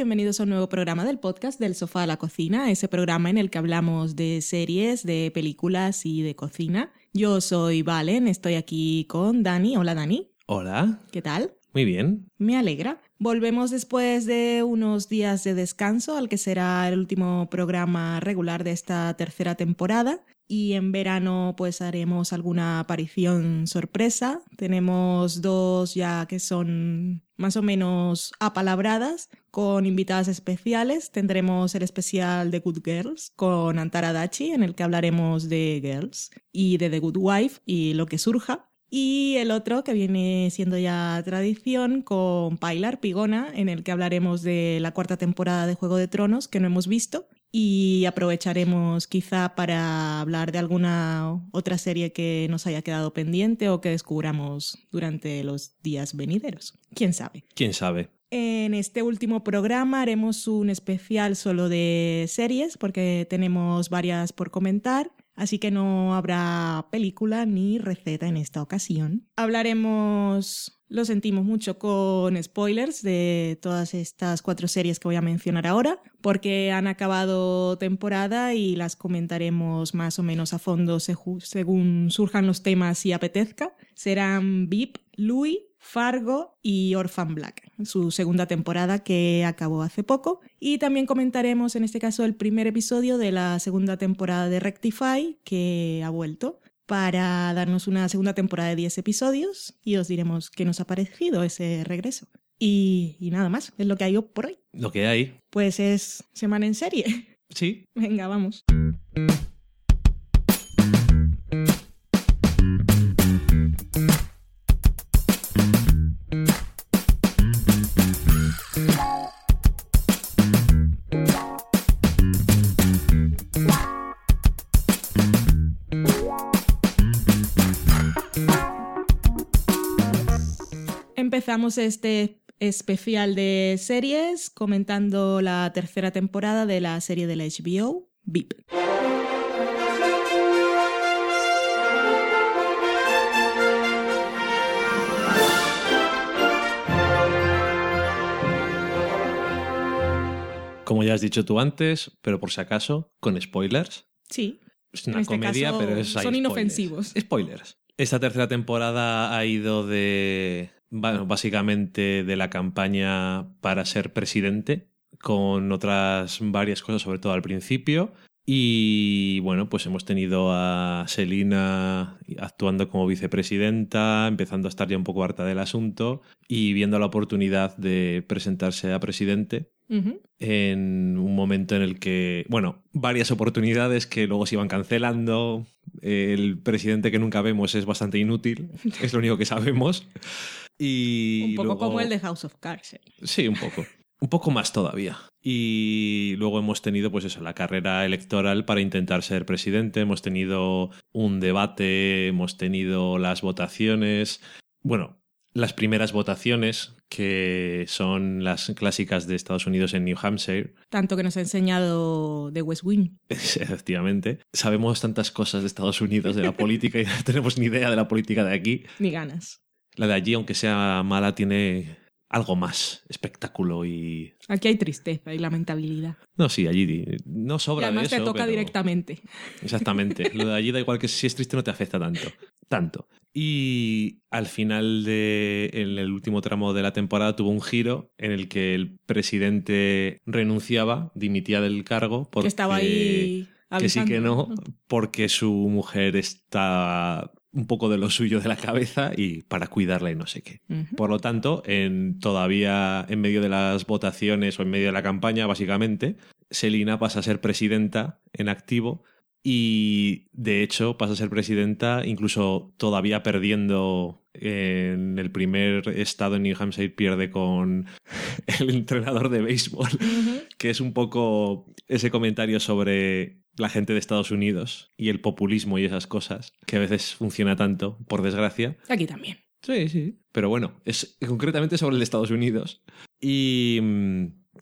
Bienvenidos a un nuevo programa del podcast del sofá a la cocina, ese programa en el que hablamos de series, de películas y de cocina. Yo soy Valen, estoy aquí con Dani. Hola Dani. Hola. ¿Qué tal? Muy bien. Me alegra. Volvemos después de unos días de descanso al que será el último programa regular de esta tercera temporada y en verano pues haremos alguna aparición sorpresa. Tenemos dos ya que son más o menos apalabradas con invitadas especiales. Tendremos el especial de Good Girls con Antara Dachi en el que hablaremos de Girls y de The Good Wife y lo que surja. Y el otro que viene siendo ya tradición con Pilar Pigona, en el que hablaremos de la cuarta temporada de Juego de Tronos que no hemos visto y aprovecharemos quizá para hablar de alguna otra serie que nos haya quedado pendiente o que descubramos durante los días venideros. ¿Quién sabe? ¿Quién sabe? En este último programa haremos un especial solo de series porque tenemos varias por comentar, así que no habrá película ni receta en esta ocasión. Hablaremos lo sentimos mucho con spoilers de todas estas cuatro series que voy a mencionar ahora, porque han acabado temporada y las comentaremos más o menos a fondo según surjan los temas y apetezca. Serán VIP, Louis, Fargo y Orphan Black, su segunda temporada que acabó hace poco. Y también comentaremos en este caso el primer episodio de la segunda temporada de Rectify que ha vuelto para darnos una segunda temporada de 10 episodios y os diremos qué nos ha parecido ese regreso. Y, y nada más, es lo que hay por hoy. Lo que hay. Pues es semana en serie. Sí. Venga, vamos. Empezamos este especial de series comentando la tercera temporada de la serie de la HBO, VIP. Como ya has dicho tú antes, pero por si acaso, con spoilers. Sí. Es una este comedia, pero es. Son inofensivos. Spoilers. Esta tercera temporada ha ido de bueno, básicamente de la campaña para ser presidente, con otras varias cosas, sobre todo al principio. Y bueno, pues hemos tenido a Selina actuando como vicepresidenta, empezando a estar ya un poco harta del asunto y viendo la oportunidad de presentarse a presidente en un momento en el que, bueno, varias oportunidades que luego se iban cancelando. El presidente que nunca vemos es bastante inútil, es lo único que sabemos. Y un poco como el de House of Cards. ¿eh? Sí, un poco. Un poco más todavía. Y luego hemos tenido, pues eso, la carrera electoral para intentar ser presidente. Hemos tenido un debate, hemos tenido las votaciones. Bueno, las primeras votaciones, que son las clásicas de Estados Unidos en New Hampshire. Tanto que nos ha enseñado de West Wing. Efectivamente. Sabemos tantas cosas de Estados Unidos, de la política, y no tenemos ni idea de la política de aquí. Ni ganas. La de allí, aunque sea mala, tiene algo más, espectáculo y... Aquí hay tristeza y lamentabilidad. No, sí, allí no sobra y además de te toca directamente. Exactamente. Lo de allí da igual que si es triste no te afecta tanto. Tanto. Y al final de en el último tramo de la temporada tuvo un giro en el que el presidente renunciaba, dimitía del cargo porque que estaba ahí que sí que no, porque su mujer está un poco de lo suyo de la cabeza y para cuidarla y no sé qué. Por lo tanto, en, todavía en medio de las votaciones o en medio de la campaña, básicamente, Selina pasa a ser presidenta en activo y de hecho pasa a ser presidenta incluso todavía perdiendo en el primer estado en New Hampshire pierde con el entrenador de béisbol, que es un poco ese comentario sobre la gente de Estados Unidos y el populismo y esas cosas, que a veces funciona tanto, por desgracia. Aquí también. Sí, sí. Pero bueno, es concretamente sobre el de Estados Unidos. Y,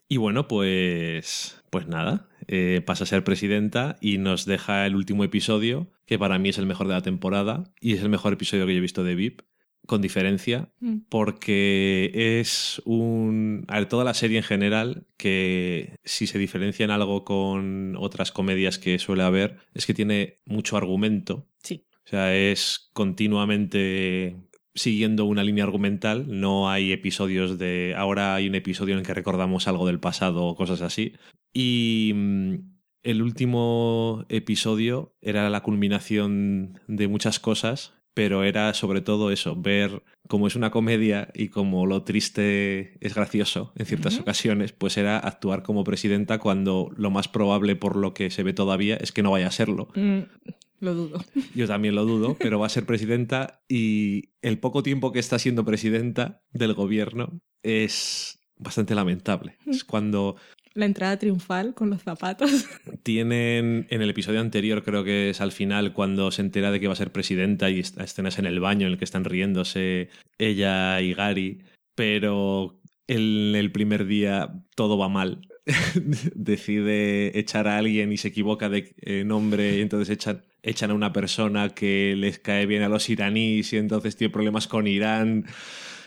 y bueno, pues, pues nada, eh, pasa a ser presidenta y nos deja el último episodio, que para mí es el mejor de la temporada y es el mejor episodio que yo he visto de VIP, con diferencia, mm. porque es un... A ver, toda la serie en general, que si se diferencia en algo con otras comedias que suele haber, es que tiene mucho argumento. Sí. O sea, es continuamente siguiendo una línea argumental, no hay episodios de ahora hay un episodio en el que recordamos algo del pasado o cosas así. Y mm, el último episodio era la culminación de muchas cosas pero era sobre todo eso, ver cómo es una comedia y cómo lo triste es gracioso en ciertas ocasiones, pues era actuar como presidenta cuando lo más probable por lo que se ve todavía es que no vaya a serlo. Mm, lo dudo. Yo también lo dudo, pero va a ser presidenta y el poco tiempo que está siendo presidenta del gobierno es bastante lamentable. Es cuando la entrada triunfal con los zapatos. Tienen en el episodio anterior, creo que es al final, cuando se entera de que va a ser presidenta y escenas en el baño en el que están riéndose ella y Gary, pero en el primer día todo va mal. Decide echar a alguien y se equivoca de eh, nombre y entonces echan, echan a una persona que les cae bien a los iraníes y entonces tiene problemas con Irán.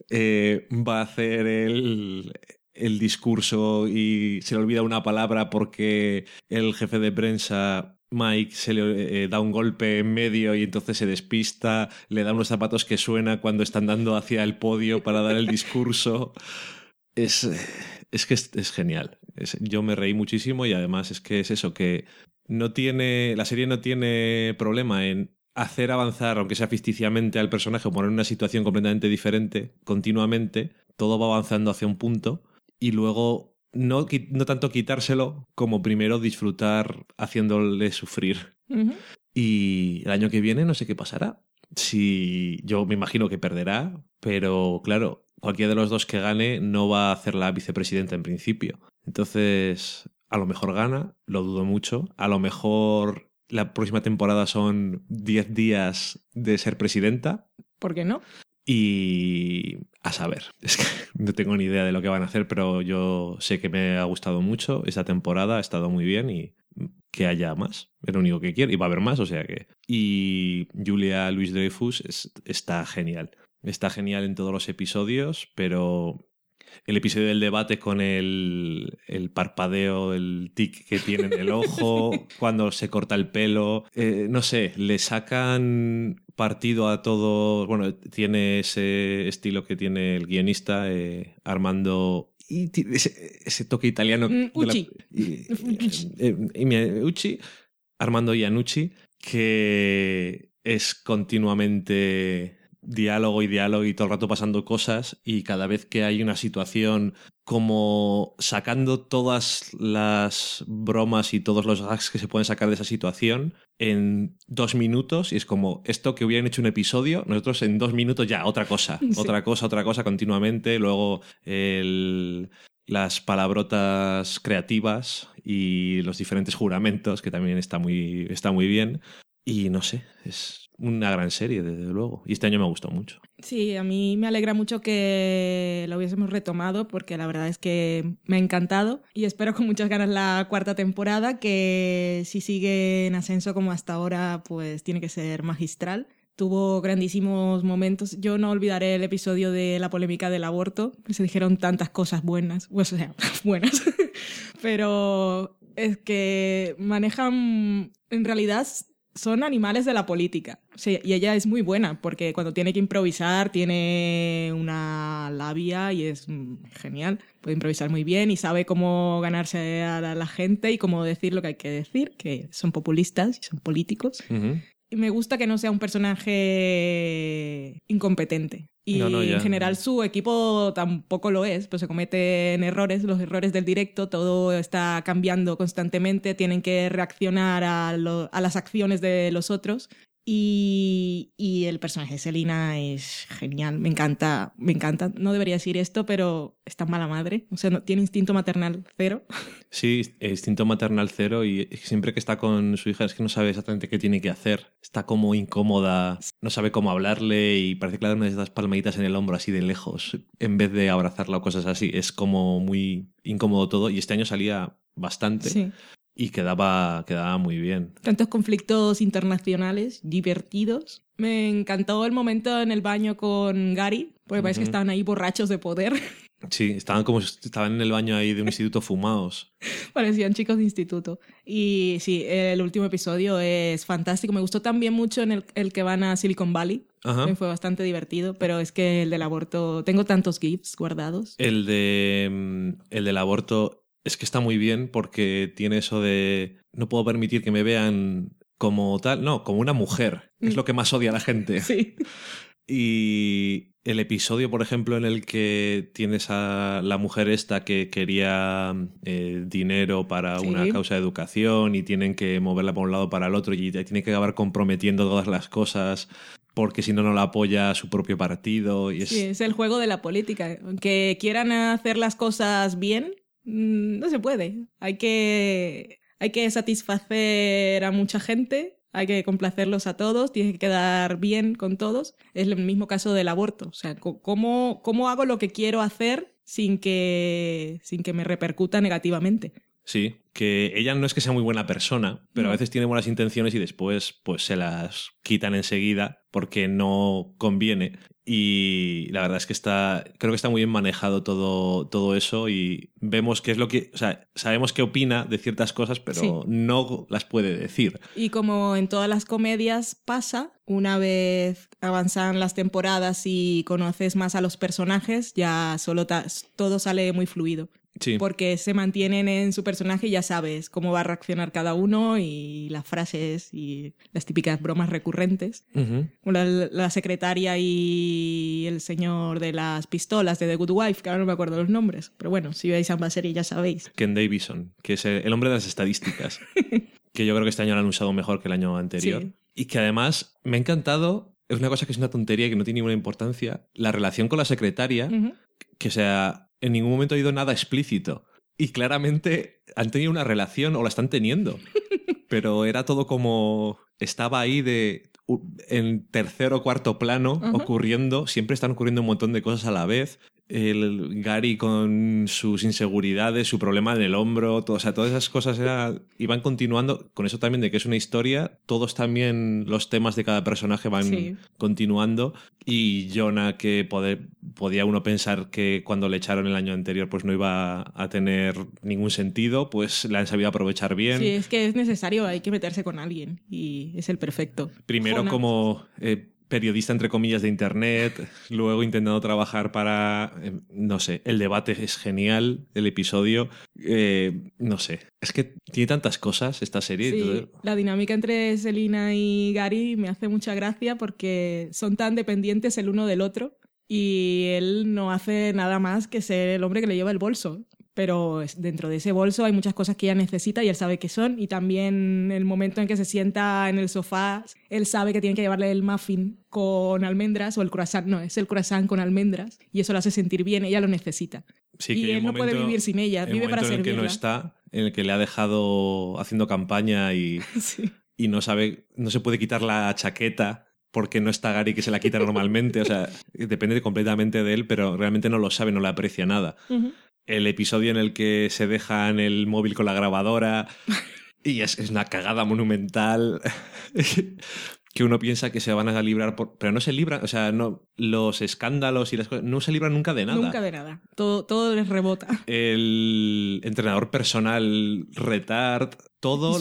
Eh, va a hacer el, el discurso y se le olvida una palabra porque el jefe de prensa Mike se le eh, da un golpe en medio y entonces se despista, le da unos zapatos que suena cuando están dando hacia el podio para dar el discurso. Es, es que es, genial. yo me reí muchísimo y además es que es eso, que no tiene, la serie no tiene problema en hacer avanzar, aunque sea ficticiamente, al personaje o poner una situación completamente diferente continuamente. Todo va avanzando hacia un punto y luego no, no tanto quitárselo como primero disfrutar haciéndole sufrir. Y el año que viene no sé qué pasará. Si yo me imagino que perderá, pero claro, cualquiera de los dos que gane no va a hacer la vicepresidenta en principio. Entonces, a lo mejor gana, lo dudo mucho. A lo mejor la próxima temporada son 10 días de ser presidenta. ¿Por qué no? Y a saber, es que no tengo ni idea de lo que van a hacer, pero yo sé que me ha gustado mucho esta temporada, ha estado muy bien y que haya más, es lo único que quiero, y va a haber más, o sea que... Y Julia Louis Dreyfus está genial, está genial en todos los episodios, pero el episodio del debate con el, el parpadeo, el tic que tiene en el ojo, cuando se corta el pelo, eh, no sé, le sacan partido a todo. Bueno, tiene ese estilo que tiene el guionista, eh, Armando. Y ese, toque italiano. Mm, Uchi. Eh, Uchi. Armando Iannucci, que es continuamente diálogo y diálogo y todo el rato pasando cosas y cada vez que hay una situación como sacando todas las bromas y todos los gags que se pueden sacar de esa situación en dos minutos y es como esto que hubieran hecho un episodio, nosotros en dos minutos ya, otra cosa, otra cosa, otra cosa continuamente, luego el, las palabrotas creativas y los diferentes juramentos que también está muy, está muy bien y no sé, es una gran serie, desde luego. Y este año me gustó mucho. Sí, a mí me alegra mucho que lo hubiésemos retomado porque la verdad es que me ha encantado y espero con muchas ganas la cuarta temporada que si sigue en ascenso como hasta ahora pues tiene que ser magistral. Tuvo grandísimos momentos. Yo no olvidaré el episodio de la polémica del aborto, se dijeron tantas cosas buenas, pues, o sea, buenas, pero es que manejan en realidad son animales de la política. y ella es muy buena porque cuando tiene que improvisar tiene una labia y es mm, genial. Puede improvisar muy bien y sabe cómo ganarse a la gente y cómo decir lo que hay que decir, que son populistas y son políticos. Y me gusta que no sea un personaje incompetente. Y en general su equipo tampoco lo es, pues se cometen errores, los errores del directo, todo está cambiando constantemente, tienen que reaccionar a, a las acciones de los otros y, y, el personaje de Selina es genial, me encanta, me encanta. No debería decir esto, pero está mala madre. O sea, no, tiene instinto maternal cero. Sí, instinto maternal cero y siempre que está con su hija es que no sabe exactamente qué tiene que hacer. Está como incómoda, no sabe cómo hablarle y parece que le da de esas palmaditas en el hombro así de lejos en vez de abrazarla o cosas así. Es como muy incómodo todo y este año salía bastante. Sí. Y quedaba, quedaba muy bien. Tantos conflictos internacionales divertidos. Me encantó el momento en el baño con Gary, porque parece que estaban ahí borrachos de poder. Sí, estaban como estaban en el baño ahí de un instituto fumados. Parecían chicos de instituto. Y sí, el último episodio es fantástico. Me gustó también mucho en el, que van a Silicon Valley. Me fue bastante divertido, pero es que el del aborto, tengo tantos GIFs guardados. El de mm, el del aborto es que está muy bien porque tiene eso de no puedo permitir que me vean como tal, no, como una mujer. Es mm. lo que más odia a la gente. Sí. Y el episodio, por ejemplo, en el que tienes a la mujer esta que quería eh, dinero para una causa de educación y tienen que moverla por un lado para el otro y tiene que acabar comprometiendo todas las cosas porque si no, no la apoya su propio partido. Y es... Sí, es el juego de la política. Aunque quieran hacer las cosas bien, no se puede. Hay que, hay que satisfacer a mucha gente hay que complacerlos a todos, tiene que quedar bien con todos. Es el mismo caso del aborto. O sea, ¿cómo, cómo hago lo que quiero hacer sin que, sin que me repercuta negativamente? Sí, que ella no es que sea muy buena persona, pero a veces tiene buenas intenciones y después pues se las quitan enseguida porque no conviene. Y la verdad es que está, creo que está muy bien manejado todo, todo eso y vemos qué es lo que, o sea, sabemos qué opina de ciertas cosas, pero no las puede decir. Y como en todas las comedias pasa, una vez avanzan las temporadas y conoces más a los personajes, ya solo todo sale muy fluido. Porque se mantienen en su personaje y ya sabes cómo va a reaccionar cada uno y las frases y las típicas bromas recurrentes. la, secretaria y el señor de las pistolas de The Good Wife, que ahora no me acuerdo los nombres, pero bueno, si veis ambas series ya sabéis. Ken Davison, que es el hombre de las estadísticas, que yo creo que este año lo han usado mejor que el año anterior. Y que además me ha encantado, es una cosa que es una tontería que no tiene ninguna importancia, la relación con la secretaria, que sea en ningún momento ha oído nada explícito. Y claramente han tenido una relación o la están teniendo. Pero era todo como. Estaba ahí de. En tercer o cuarto plano, ocurriendo. Siempre están ocurriendo un montón de cosas a la vez el Gary con sus inseguridades, su problema en el hombro, todo, o sea, todas esas cosas era, iban continuando, con eso también de que es una historia, todos también los temas de cada personaje van continuando y Jonah que podía uno pensar que cuando le echaron el año anterior pues no iba a tener ningún sentido, pues la han sabido aprovechar bien. Sí, es que es necesario, hay que meterse con alguien y es el perfecto. Primero como... Eh, periodista entre comillas de internet, luego intentando trabajar para, eh, no sé, el debate es genial, el episodio, eh, no sé, es que tiene tantas cosas esta serie. Sí, la dinámica entre Selina y Gary me hace mucha gracia porque son tan dependientes el uno del otro y él no hace nada más que ser el hombre que le lleva el bolso pero dentro de ese bolso hay muchas cosas que ella necesita y él sabe qué son y también el momento en que se sienta en el sofá, él sabe que tiene que llevarle el muffin con almendras o el croissant, no, es el croissant con almendras y eso lo hace sentir bien, ella lo necesita. y él no puede vivir sin ella, vive para servirla. En el que no está, en el que le ha dejado haciendo campaña y, y no sabe, no se puede quitar la chaqueta porque no está Gary que se la quita normalmente. O sea, depende completamente de él, pero realmente no lo sabe, no le aprecia nada el episodio en el que se dejan el móvil con la grabadora y es, una cagada monumental que uno piensa que se van a librar, por, pero no se libran, o sea, no, los escándalos y las cosas no se libran nunca de nada. Nunca de nada, todo, todo les rebota. El entrenador personal, retard, todo,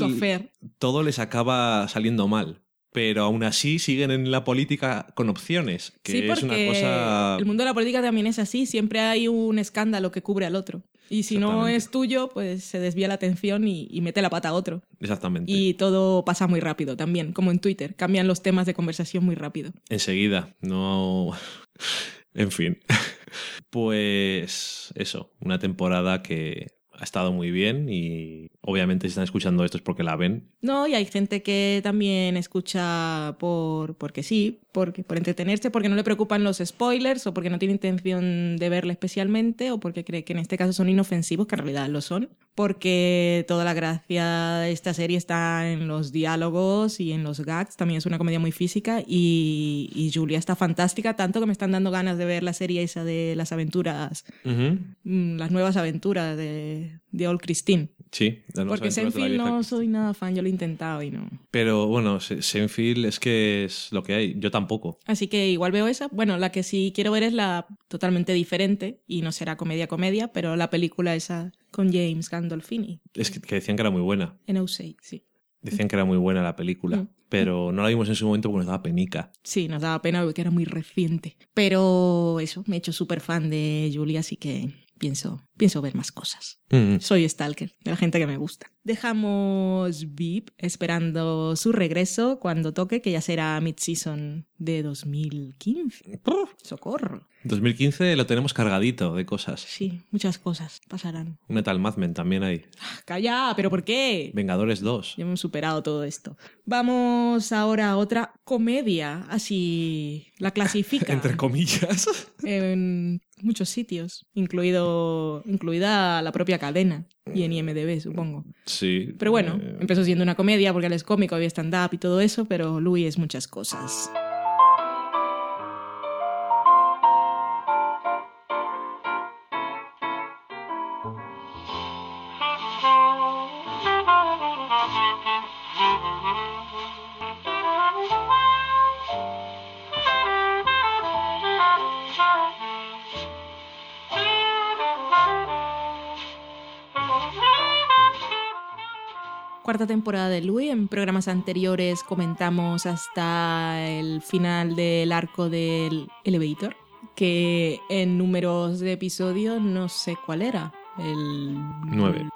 todo les acaba saliendo mal pero aún así siguen en la política con opciones, que es una cosa... El mundo de la política también es así, siempre hay un escándalo que cubre al otro. Y si no es tuyo, pues se desvía la atención y, mete la pata a otro. Exactamente. Y todo pasa muy rápido también, como en Twitter, cambian los temas de conversación muy rápido. Enseguida, no... en fin. Pues eso, una temporada que ha estado muy bien y obviamente si están escuchando esto es porque la ven. No, y hay gente que también escucha por porque sí, porque, por entretenerse, porque no le preocupan los spoilers o porque no tiene intención de verla especialmente o porque cree que en este caso son inofensivos, que en realidad lo son, porque toda la gracia de esta serie está en los diálogos y en los gags, también es una comedia muy física y, y Julia está fantástica, tanto que me están dando ganas de ver la serie esa de las aventuras, mm, las nuevas aventuras de, de Old Christine. Sí, Porque Senfield no soy nada fan, yo lo he intentado y no. Pero bueno, Senfield es que es lo que hay, yo tampoco. Así que igual veo esa. Bueno, la que sí quiero ver es la totalmente diferente y no será comedia-comedia, pero la película esa con James Gandolfini. Es que, decían que era muy buena. En O6, sí. Decían que era muy buena la película, mm. pero no la vimos en su momento porque nos daba penica. Sí, nos daba pena porque era muy reciente. Pero eso, me he hecho súper fan de Julia, así que pienso, pienso ver más cosas. Mm. Soy stalker de la gente que me gusta. Dejamos VIP esperando su regreso cuando toque, que ya será mid-season de 2015. ¡Socorro! 2015 lo tenemos cargadito de cosas. Sí, muchas cosas pasarán. Un Metal Madmen también hay. Ah, calla, ¿pero por qué? Vengadores 2. Ya hemos superado todo esto. Vamos ahora a otra comedia, así la clasifica. Entre comillas. en muchos sitios, incluido, incluida la propia cadena y en IMDB, supongo. Sí. Pero bueno, eh, empezó siendo una comedia porque él es cómico, había stand-up y todo eso, pero Louis es muchas cosas. Cuarta temporada de Louis. En programas anteriores comentamos hasta el final del arco del Elevator, que en números de episodio no sé cuál era. El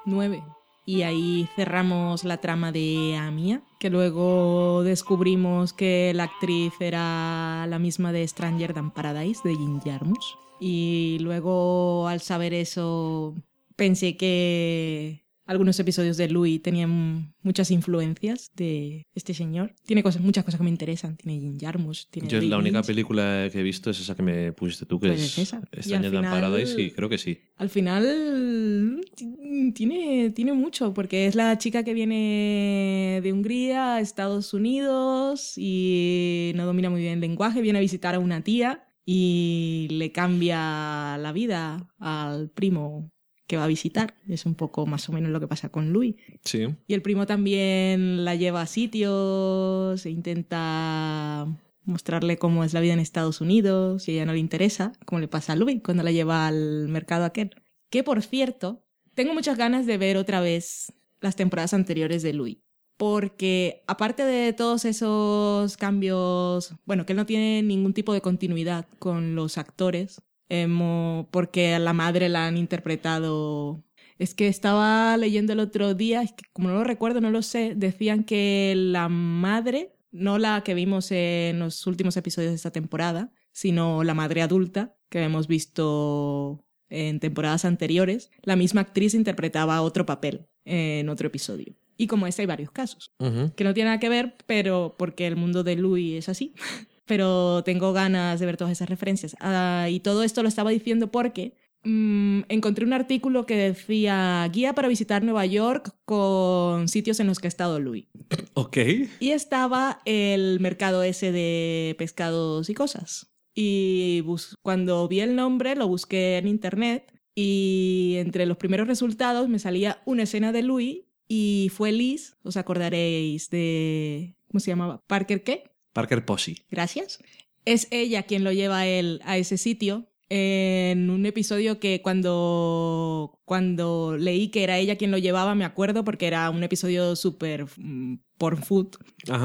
9. Y ahí cerramos la trama de Amia, que luego descubrimos que la actriz era la misma de Stranger Than Paradise, de Jim Jarmusch. Y luego al saber eso pensé que algunos episodios de Louis tenían muchas influencias de este señor. Tiene cosas, muchas cosas que me interesan. Tiene Jim Jarmus. Tiene Yo la única película que he visto es esa que me pusiste tú, que pues es, esa. Extraña Paradise, y creo que sí. Al final tiene, tiene mucho, porque es la chica que viene de Hungría a Estados Unidos y no domina muy bien el lenguaje, viene a visitar a una tía y le cambia la vida al primo que va a visitar. Es un poco más o menos lo que pasa con Louis. Sí. Y el primo también la lleva a sitios e intenta mostrarle cómo es la vida en Estados Unidos y a ella no le interesa, como le pasa a Louis cuando la lleva al mercado aquel. Que por cierto, tengo muchas ganas de ver otra vez las temporadas anteriores de Louis. Porque aparte de todos esos cambios, bueno, que él no tiene ningún tipo de continuidad con los actores, porque a la madre la han interpretado. Es que estaba leyendo el otro día, como no lo recuerdo, no lo sé, decían que la madre, no la que vimos en los últimos episodios de esta temporada, sino la madre adulta que hemos visto en temporadas anteriores, la misma actriz interpretaba otro papel en otro episodio. Y como ese hay varios casos, que no tiene nada que ver, pero porque el mundo de Louis es así. pero tengo ganas de ver todas esas referencias. Ah, y todo esto lo estaba diciendo porque mm, encontré un artículo que decía guía para visitar Nueva York con sitios en los que ha estado Louis. Ok. Y estaba el mercado ese de pescados y cosas. Y cuando vi el nombre lo busqué en internet y entre los primeros resultados me salía una escena de Louis y fue Liz, os acordaréis de... ¿Cómo se llamaba? Parker qué? Parker Posey. Gracias. Es ella quien lo lleva a él a ese sitio en un episodio que cuando, cuando leí que era ella quien lo llevaba, me acuerdo porque era un episodio súper mm, por food,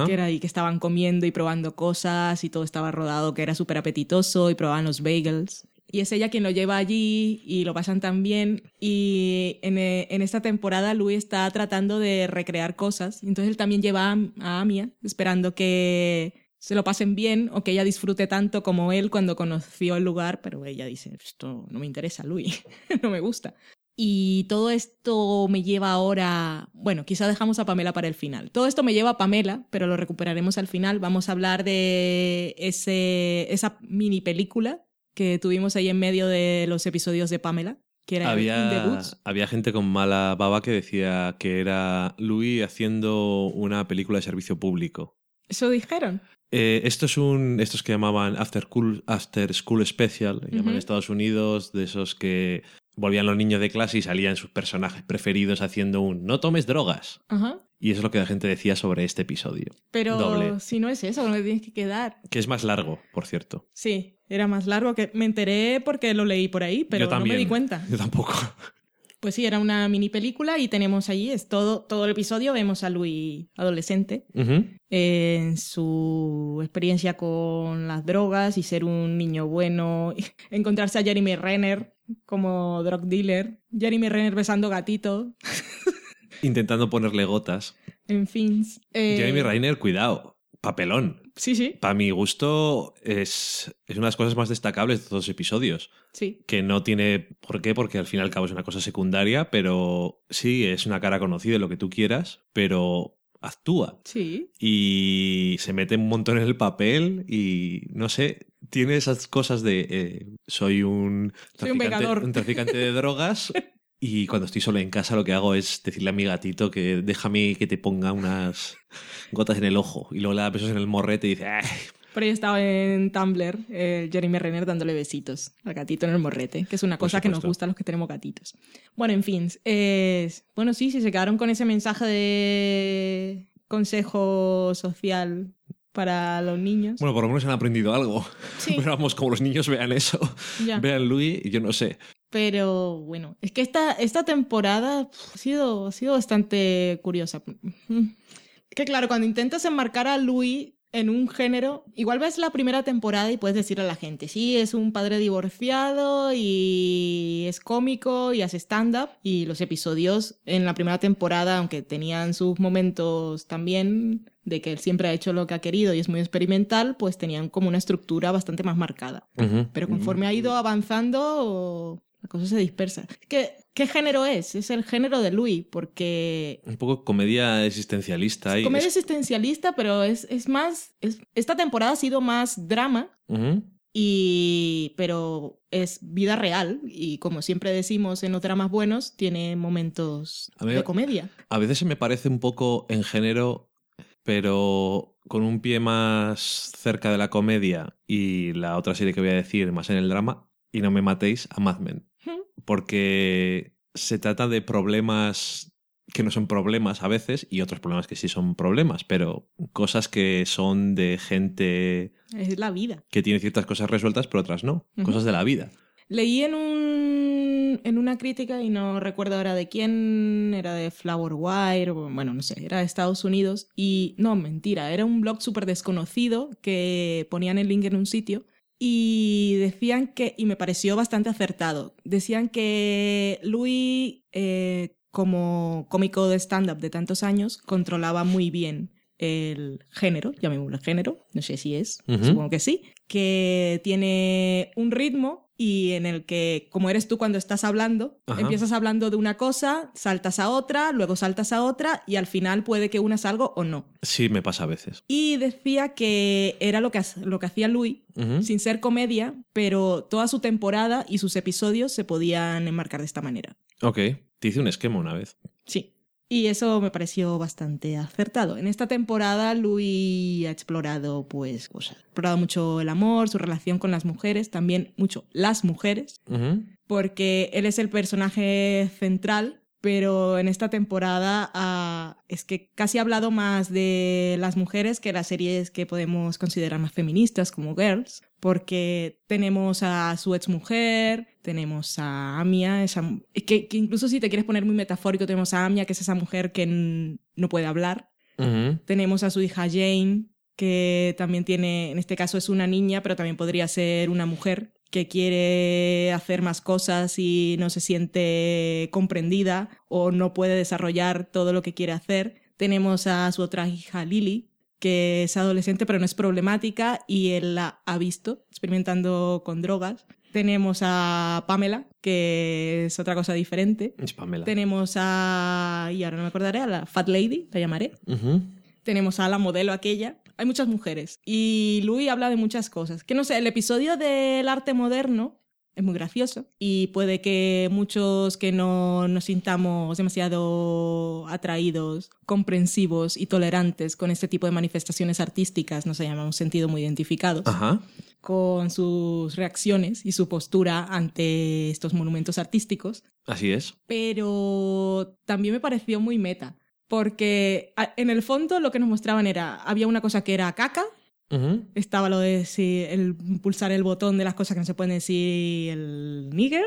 que era ahí que estaban comiendo y probando cosas y todo estaba rodado, que era súper apetitoso y probaban los bagels. Y es ella quien lo lleva allí y lo pasan tan bien. Y en, eh, en esta temporada Louis está tratando de recrear cosas. Entonces él también lleva a, a Amia, esperando que se lo pasen bien o que ella disfrute tanto como él cuando conoció el lugar, pero ella dice, esto no me interesa, Louis, no me gusta. Y todo esto me lleva ahora, bueno, quizá dejamos a Pamela para el final. Todo esto me lleva a Pamela, pero lo recuperaremos al final. Vamos a hablar de ese, esa mini película que tuvimos ahí en medio de los episodios de Pamela, que era había, había gente con mala baba que decía que era Louis haciendo una película de servicio público. ¿Eso dijeron? Eh, esto es un. Estos que llamaban After School, After School Special, llaman en Estados Unidos, de esos que. volvían los niños de clase y salían sus personajes preferidos haciendo un no tomes drogas. Ajá. Y eso es lo que la gente decía sobre este episodio. Pero Doble. si no es eso, no te tienes que quedar. Que es más largo, por cierto. Sí, era más largo que me enteré porque lo leí por ahí, pero Yo no me di cuenta. Yo tampoco. Pues sí, era una mini película y tenemos allí, es todo, todo el episodio, vemos a Louis adolescente en su experiencia con las drogas y ser un niño bueno, encontrarse a Jeremy Renner como drug dealer, Jeremy Renner besando gatito, Intentando ponerle gotas. en fin. eh, Jeremy Rainer, cuidado. Papelón. Sí, sí, Para mi gusto, es, es una de las cosas más destacables de todos los episodios. sí. Que no tiene por qué, porque al fin y al cabo es una cosa secundaria, pero sí, es una cara conocida, lo que tú quieras, pero actúa. Sí, Y se mete un montón en el papel y no sé, tiene esas cosas de eh, soy un Soy un un traficante de drogas y cuando estoy solo en casa lo que hago es decirle a mi gatito que déjame que te ponga unas gotas en el ojo y luego le da besos en el morrete y dice, "Ay". Por ahí estaba en Tumblr eh, Jeremy Renner dándole besitos al gatito en el morrete, que es una cosa que nos gusta a los que tenemos gatitos. Bueno, en fin. es- bueno, sí, si se quedaron con ese mensaje de consejo social para los niños. bueno, por lo menos han aprendido algo. Sí. Pero vamos, como los niños vean eso, ya. vean Louis, yo no sé. Pero bueno, es que esta, esta temporada pf, ha sido, ha sido bastante curiosa. Mm. Que claro, cuando intentas enmarcar a Louis en un género, igual ves la primera temporada y puedes decirle a la gente, sí, es un padre divorciado y es cómico y hace stand-up. Y los episodios en la primera temporada, aunque tenían sus momentos también de que él siempre ha hecho lo que ha querido y es muy experimental, pues tenían como una estructura bastante más marcada. Ujú. Pero conforme ha ido avanzando, la cosa se dispersa. ¿Qué, ¿Qué género es? Es el género de Louis, porque Un poco comedia existencialista. y comedia es- existencialista, pero es, es más... es- esta temporada ha sido más drama, y, pero es vida real, y como siempre decimos en los dramas buenos, tiene momentos mí- de comedia. A veces se me parece un poco en género, pero con un pie más cerca de la comedia y la otra serie que voy a decir más en el drama, y no me matéis, a Mad Men. Porque se trata de problemas que no son problemas a veces y otros problemas que sí son problemas, pero cosas que son de gente Es la vida. que tiene ciertas cosas resueltas pero otras no, cosas de la vida. Leí en un en una crítica y no recuerdo ahora de quién, era de Flower Wire, o bueno, no sé, era de Estados Unidos y no, mentira, era un blog súper desconocido que ponían el link en un sitio y decían que, y me pareció bastante acertado, decían que Louis, eh, como cómico de stand-up de tantos años, controlaba muy bien el género, llamémoslo género, no sé si es, supongo que sí, que tiene un ritmo y en el que, como eres tú cuando estás hablando, Ajá. empiezas hablando de una cosa, saltas a otra, luego saltas a otra y al final puede que unas algo o no. Sí, me pasa a veces. Y decía que era lo que, lo que hacía Louis, Ujú. sin ser comedia, pero toda su temporada y sus episodios se podían enmarcar de esta manera. Ok, te hice un esquema una vez. Sí. Y eso me pareció bastante acertado. En esta temporada Louis ha explorado, pues, cosas. Ha explorado mucho el amor, su relación con las mujeres, también mucho las mujeres, porque él es el personaje central, pero en esta temporada ah, es que casi ha hablado más de las mujeres que las series que podemos considerar más feministas, como Girls, porque tenemos a su exmujer, tenemos a Amia, esa, que, que incluso si te quieres poner muy metafórico, tenemos a Amia, que es esa mujer que no puede hablar, tenemos a su hija Jane, que también tiene, en este caso es una niña, pero también podría ser una mujer que quiere hacer más cosas y no se siente comprendida o no puede desarrollar todo lo que quiere hacer. Tenemos a su otra hija Lily, que es adolescente pero no es problemática y él la ha visto experimentando con drogas. Tenemos a Pamela, que es otra cosa diferente. Es Pamela. Tenemos a, y ahora no me acordaré, a la Fat Lady, la llamaré. Tenemos a la modelo aquella. Hay muchas mujeres. Y Louis habla de muchas cosas. Que no sé, el episodio del arte moderno es muy gracioso y puede que muchos que no nos sintamos demasiado atraídos, comprensivos y tolerantes con este tipo de manifestaciones artísticas nos hayamos sentido muy identificados con sus reacciones y su postura ante estos monumentos artísticos. Así es. Pero también me pareció muy meta, porque en el fondo lo que nos mostraban era, había una cosa que era caca, estaba lo de si el pulsar el botón de las cosas que no se pueden decir el nigger.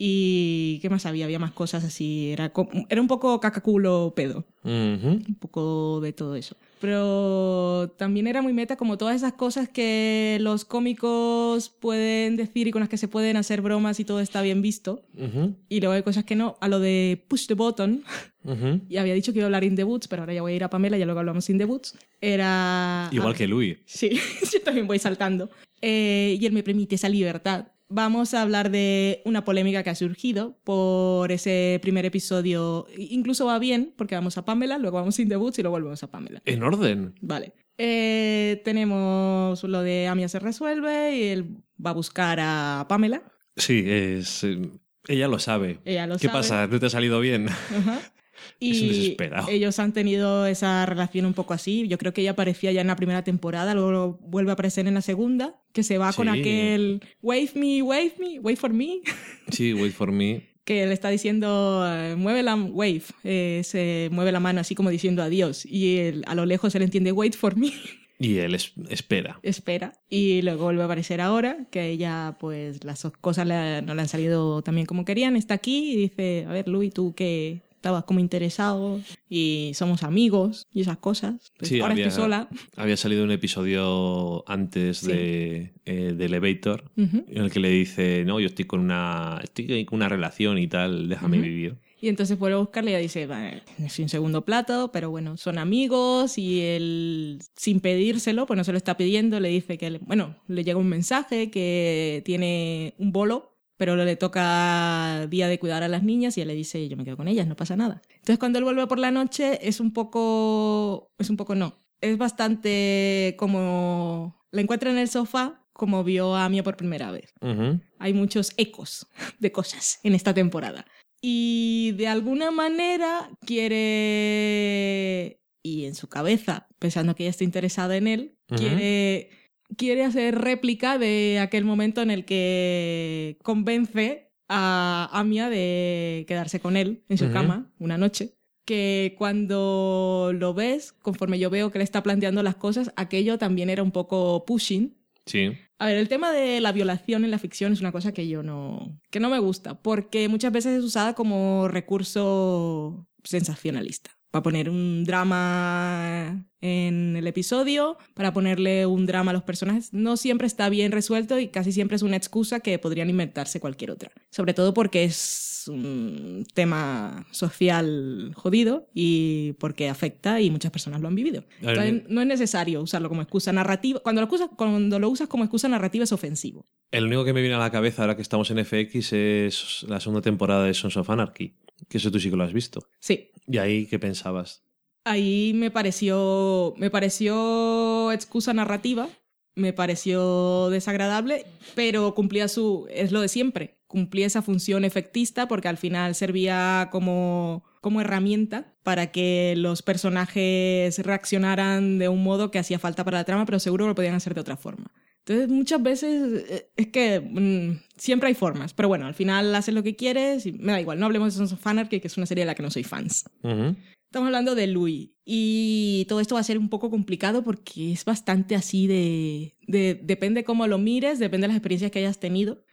Y ¿qué más había? Había más cosas así. Era, era un poco cacaculo pedo. Un poco de todo eso. Pero también era muy meta como todas esas cosas que los cómicos pueden decir y con las que se pueden hacer bromas y todo está bien visto. Y luego hay cosas que no. A lo de push the button. Y había dicho que iba a hablar in the boots, pero ahora ya voy a ir a Pamela, ya luego hablamos in the boots. Era... Igual que Louis. Sí, yo también voy saltando. Eh, y él me permite esa libertad vamos a hablar de una polémica que ha surgido por ese primer episodio. Incluso va bien, porque vamos a Pamela, luego vamos a In the Boots y luego volvemos a Pamela. En orden. Vale. Eh, tenemos lo de Amia se resuelve y él va a buscar a Pamela. Sí, es. Eh, ella lo sabe. Ella lo ¿Qué pasa? ¿No te ha salido bien? Ajá. Y ellos han tenido esa relación un poco así. Yo creo que ella aparecía ya en la primera temporada, luego vuelve a aparecer en la segunda, que se va con aquel wave me, wave me, wait for me. Sí, wait for me. que le está diciendo, eh, mueve la wave, eh, se mueve la mano así como diciendo adiós. Y a lo lejos se le entiende, wait for me. Y él espera. Espera. Y luego vuelve a aparecer ahora, que ella, pues, las cosas no le han salido también como querían. Está aquí y dice, a ver, Louis, ¿tú qué, estaba como interesado y somos amigos y esas cosas. Pues ahora había, estoy sola. Había salido un episodio antes de, eh, Elevator en el que le dice, no, yo estoy con una, estoy con una relación y tal, déjame vivir. Y entonces vuelve a buscarle y ella dice, vale, es un segundo plato, pero bueno, son amigos y él, sin pedírselo, pues no se lo está pidiendo, le dice que, bueno, le llega un mensaje que tiene un bolo pero le toca día de cuidar a las niñas y él le dice, yo me quedo con ellas, no pasa nada. Entonces cuando él vuelve por la noche es un poco, es un poco no, es bastante como, la encuentra en el sofá como vio a Mia por primera vez. Hay muchos ecos de cosas en esta temporada. Y de alguna manera quiere, y en su cabeza, pensando que ella está interesada en él, quiere quiere hacer réplica de aquel momento en el que convence a Amia de quedarse con él en su cama una noche. Que cuando lo ves, conforme yo veo que le está planteando las cosas, aquello también era un poco pushing. Sí. A ver, el tema de la violación en la ficción es una cosa que yo no, que no me gusta, porque muchas veces es usada como recurso sensacionalista para poner un drama en el episodio, para ponerle un drama a los personajes, no siempre está bien resuelto y casi siempre es una excusa que podrían inventarse cualquier otra. Sobre todo porque es un tema social jodido y porque afecta y muchas personas lo han vivido. no es necesario usarlo como excusa narrativa. Cuando lo, usas, cuando lo usas como excusa narrativa es ofensivo. El único que me viene a la cabeza ahora que estamos en FX es la segunda temporada de Sons of Anarchy. Que eso tú sí que lo has visto. Sí. ¿Y ahí qué pensabas? Ahí me pareció, me pareció excusa narrativa, me pareció desagradable, pero cumplía su, es lo de siempre, cumplía esa función efectista porque al final servía como, como herramienta para que los personajes reaccionaran de un modo que hacía falta para la trama, pero seguro lo podían hacer de otra forma. Entonces, muchas veces eh, es que mm, siempre hay formas, pero bueno, al final haces lo que quieres y me da igual. No hablemos de Sons of Anarchy, que es una serie de la que no soy fans. Estamos hablando de Louis y todo esto va a ser un poco complicado porque es bastante así de, de depende cómo lo mires, depende de las experiencias que hayas tenido.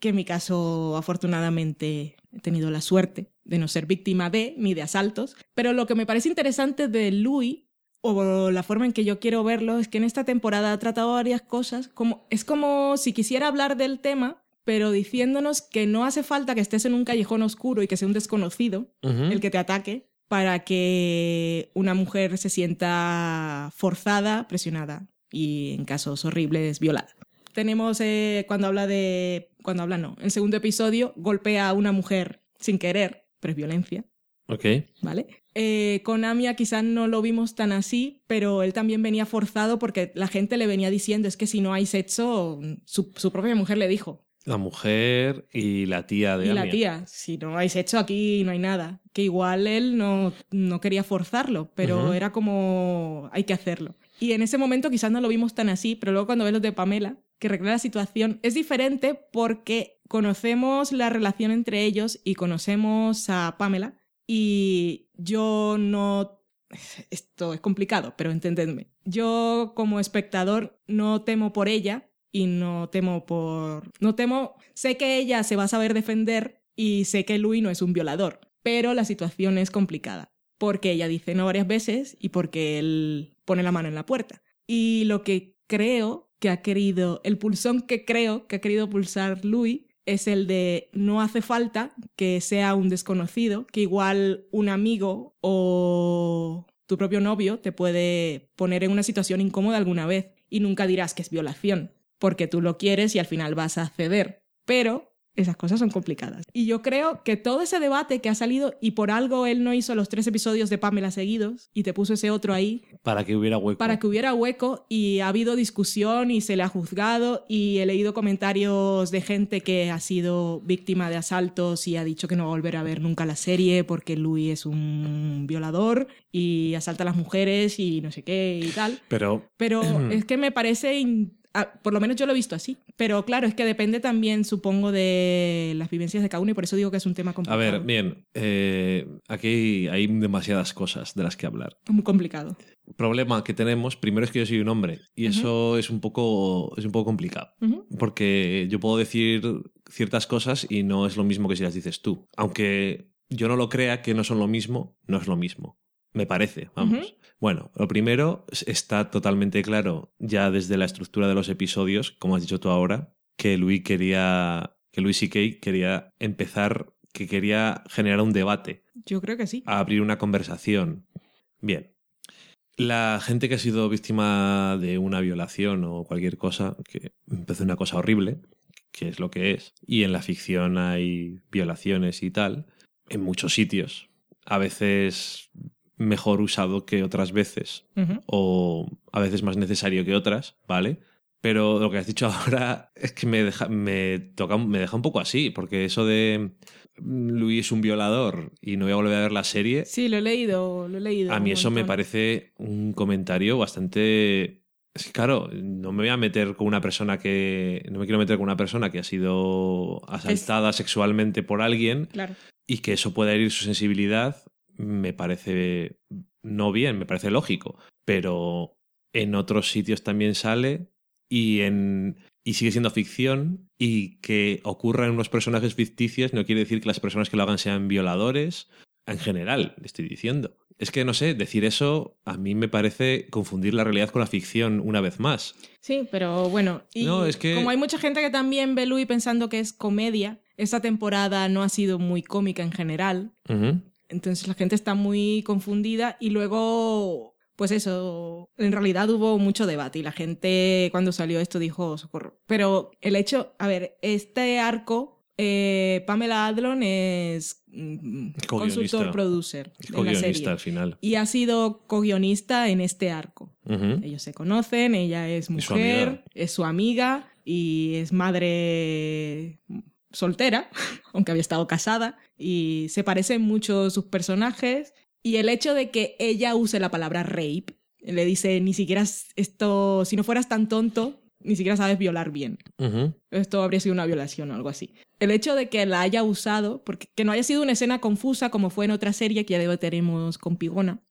Que en mi caso, afortunadamente, he tenido la suerte de no ser víctima de ni de asaltos. Pero lo que me parece interesante de Louis o la forma en que yo quiero verlo es que en esta temporada ha tratado varias cosas, como, es como si quisiera hablar del tema, pero diciéndonos que no hace falta que estés en un callejón oscuro y que sea un desconocido el que te ataque para que una mujer se sienta forzada, presionada y en casos horribles violada. Tenemos eh, cuando habla de, cuando habla no, en el segundo episodio golpea a una mujer sin querer, pero es violencia. Ok. ¿Vale? Eh, con Amia quizás no lo vimos tan así, pero él también venía forzado porque la gente le venía diciendo es que si no hay sexo, su, propia mujer le dijo, La mujer y la tía de Y la tía, si no hay sexo aquí no hay nada. Que igual él no, no quería forzarlo, pero era como hay que hacerlo. Y en ese momento quizás no lo vimos tan así, pero luego cuando ves los de Pamela, que recrea la situación, es diferente porque conocemos la relación entre ellos y conocemos a Pamela y yo no... Esto es complicado, pero entendedme. Yo como espectador no temo por ella y no temo por... No temo... Sé que ella se va a saber defender y sé que Louis no es un violador, pero la situación es complicada porque ella dice no varias veces y porque él pone la mano en la puerta. Y lo que creo que ha querido, el pulsón que creo que ha querido pulsar Louis es el de no hace falta que sea un desconocido, que igual un amigo o tu propio novio te puede poner en una situación incómoda alguna vez y nunca dirás que es violación, porque tú lo quieres y al final vas a ceder. Pero esas cosas son complicadas. Y yo creo que todo ese debate que ha salido, y por algo él no hizo los tres episodios de Pamela seguidos y te puso ese otro ahí, Para que hubiera hueco. para que hubiera hueco y ha habido discusión y se le ha juzgado y he leído comentarios de gente que ha sido víctima de asaltos y ha dicho que no va a volver a ver nunca la serie porque Louis es un violador y asalta a las mujeres y no sé qué y tal. Pero Pero es que me parece, in- ah, por lo menos yo lo he visto así. Pero claro, es que depende también, supongo, de las vivencias de cada uno y por eso digo que es un tema A complicado. ver, bien, eh, aquí hay demasiadas cosas de las que hablar. Muy complicado. Problema que tenemos, primero es que yo soy un hombre y eso es un poco es un poco complicado, porque yo puedo decir ciertas cosas y no es lo mismo que si las dices tú. Aunque yo no lo crea que no son lo mismo, no es lo mismo. Me parece, vamos. Bueno, lo primero es- está totalmente claro ya desde la estructura de los episodios, como has dicho tú ahora, que Louis quería que Louis C.K. quería empezar que quería generar un debate Yo creo que sí. a abrir una conversación. Bien. La gente que ha sido víctima de una violación o cualquier cosa, que empezó una cosa horrible, que es lo que es, y en la ficción hay violaciones y tal, en muchos sitios, a veces mejor usado que otras veces, o a veces más necesario que otras, ¿vale? Pero lo que has dicho ahora es que me deja, me toca, me deja un poco así, porque eso de mm, Luis es un violador y no voy a volver a ver la serie, Sí, lo he leído, lo he leído. a mí eso me parece un comentario bastante... Es que claro, no me voy a meter con una persona que... No me quiero meter con una persona que ha sido asaltada sexualmente por alguien Claro. y que eso pueda herir su sensibilidad, me parece no bien, me parece lógico. Pero en otros sitios también sale y en y sigue siendo ficción y que ocurra en unos personajes ficticios no quiere decir que las personas que lo hagan sean violadores en general, le estoy diciendo. Es que no sé, decir eso a mí me parece confundir la realidad con la ficción una vez más. Sí, pero bueno, y No, es que- como hay mucha gente que también ve Louis pensando que es comedia, esta temporada no ha sido muy cómica en general. Entonces la gente está muy confundida y luego, pues eso, en realidad hubo mucho debate y la gente cuando salió esto dijo socorro. Pero el hecho, a ver, este arco, eh, Pamela Adlon es mm, consultor producer de la serie al final. y ha sido co-guionista en este arco. Ellos se conocen, ella es Es su mujer, es su amiga y es madre soltera, aunque había estado casada, y se parecen mucho sus personajes. Y el hecho de que ella use la palabra rape, le dice, ni siquiera es esto, si no fueras tan tonto, ni siquiera sabes violar bien. Esto habría sido una violación o algo así. El hecho de que la haya usado, porque que no haya sido una escena confusa como fue en otra serie que ya debatiremos con Pigona,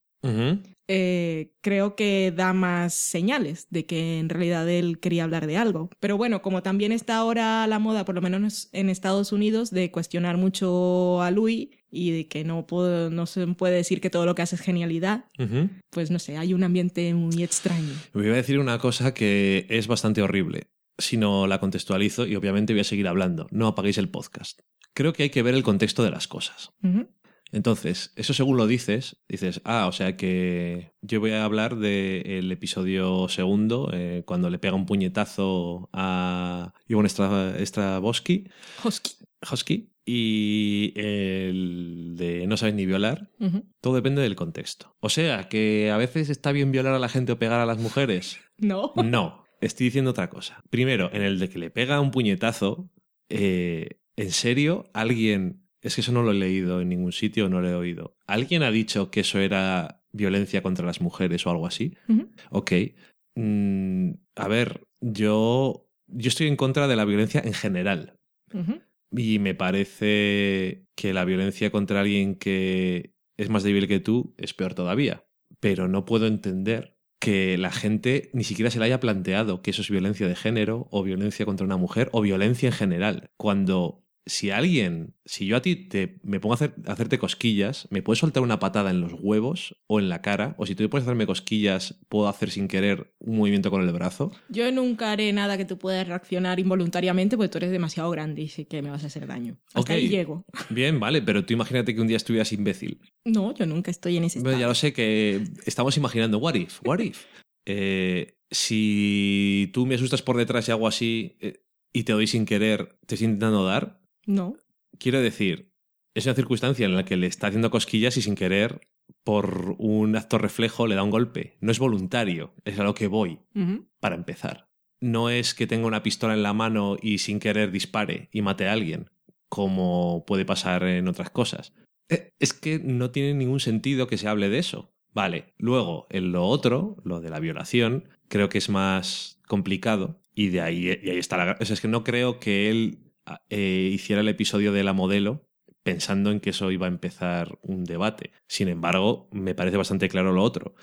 Eh, creo que da más señales de que en realidad él quería hablar de algo. Pero bueno, como también está ahora la moda, por lo menos en Estados Unidos, de cuestionar mucho a Louis y de que no, puedo- no se puede decir que todo lo que hace es genialidad, pues no sé, hay un ambiente muy extraño. Me voy a decir una cosa que es bastante horrible, si no la contextualizo y obviamente voy a seguir hablando. No apaguéis el podcast. Creo que hay que ver el contexto de las cosas. Entonces, eso según lo dices, dices, ah, o sea que yo voy a hablar del episodio segundo, eh, cuando le pega un puñetazo a Ivonne Stra Straboski, Hosky. Hosky, y el de no sabes ni violar. Todo depende del contexto. O sea, que a veces está bien violar a la gente o pegar a las mujeres. No. No, estoy diciendo otra cosa. Primero, en el de que le pega un puñetazo, eh, ¿en serio alguien, es que eso no lo he leído en ningún sitio, no lo he oído, ¿alguien ha dicho que eso era violencia contra las mujeres o algo así? Ok. Mm, a ver, yo, yo estoy en contra de la violencia en general. Y me parece que la violencia contra alguien que es más débil que tú es peor todavía. Pero no puedo entender que la gente ni siquiera se le haya planteado que eso es violencia de género o violencia contra una mujer o violencia en general. Cuando si alguien, si yo a ti te, me pongo a, hacer, hacerte cosquillas, me puedes soltar una patada en los huevos o en la cara, o si tú puedes hacerme cosquillas, puedo hacer sin querer un movimiento con el brazo. Yo nunca haré nada que tú puedas reaccionar involuntariamente porque tú eres demasiado grande y sé que me vas a hacer daño. Hasta ahí llego. Bien, vale, pero tú imagínate que un día estuvieras imbécil. No, yo nunca estoy en ese estado. ya lo sé que estamos imaginando, what if, what if. Eh, si tú me asustas por detrás y hago así eh, y te doy sin querer, te estoy intentando dar, no. Quiero decir, es una circunstancia en la que le está haciendo cosquillas y sin querer, por un acto reflejo, le da un golpe. No es voluntario, es a lo que voy, para empezar. No es que tenga una pistola en la mano y sin querer dispare y mate a alguien, como puede pasar en otras cosas. Eh, es que no tiene ningún sentido que se hable de eso. Vale, luego, en lo otro, lo de la violación, creo que es más complicado y de ahí, y ahí está la... O sea, es que no creo que él eh, hiciera el episodio de la modelo pensando en que eso iba a empezar un debate. Sin embargo, me parece bastante claro lo otro.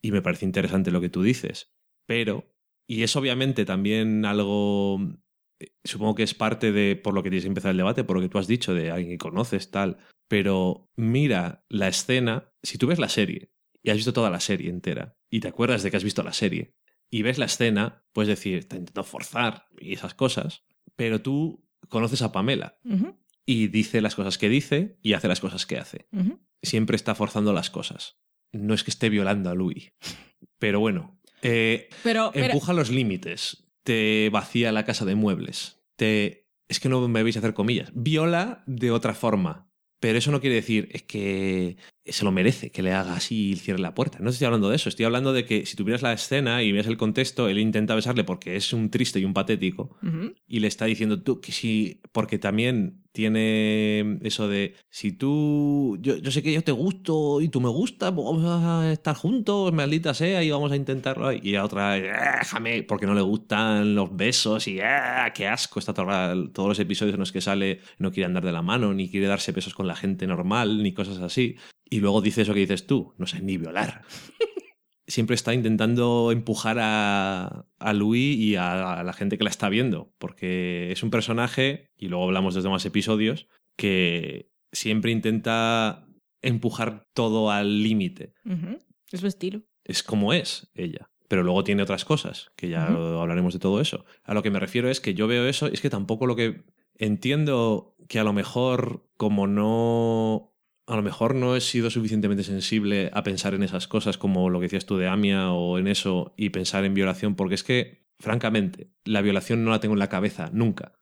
Y me parece interesante lo que tú dices. Pero, y es obviamente también algo, eh, supongo que es parte de por lo que tienes que empezar el debate, por lo que tú has dicho, de alguien que conoces, tal. Pero mira la escena, si tú ves la serie y has visto toda la serie entera y te acuerdas de que has visto la serie y ves la escena, puedes decir, te intentado forzar y esas cosas, pero tú conoces a Pamela y dice las cosas que dice y hace las cosas que hace. Siempre está forzando las cosas. No es que esté violando a Louis. Pero bueno, eh, empuja los límites, te vacía la casa de muebles, te... Es que no me veis hacer comillas. Viola de otra forma. Pero eso no quiere decir es que se lo merece que le haga así y cierre la puerta. No estoy hablando de eso, estoy hablando de que si tuvieras la escena y ves el contexto, él intenta besarle porque es un triste y un patético y le está diciendo tú que sí, porque también tiene eso de si tú, yo, sé que yo te gusto y tú me gustas, pues vamos a estar juntos, maldita sea, y vamos a intentarlo. Y a otra, déjame, porque no le gustan los besos y ah, qué asco está todos los episodios en los que sale, no quiere andar de la mano, ni quiere darse besos con la gente normal, ni cosas así. Y luego dice eso que dices tú, no sé, ni violar. Siempre está intentando empujar a, a Louis y a, la gente que la está viendo, porque es un personaje, y luego hablamos de los demás episodios, que siempre intenta empujar todo al límite. Es su estilo. Es como es ella. Pero luego tiene otras cosas, que ya hablaremos de todo eso. A lo que me refiero es que yo veo eso, es que tampoco lo que... Entiendo que a lo mejor como no a lo mejor no he sido suficientemente sensible a pensar en esas cosas como lo que decías tú de Amia o en eso y pensar en violación, porque es que, francamente, la violación no la tengo en la cabeza nunca.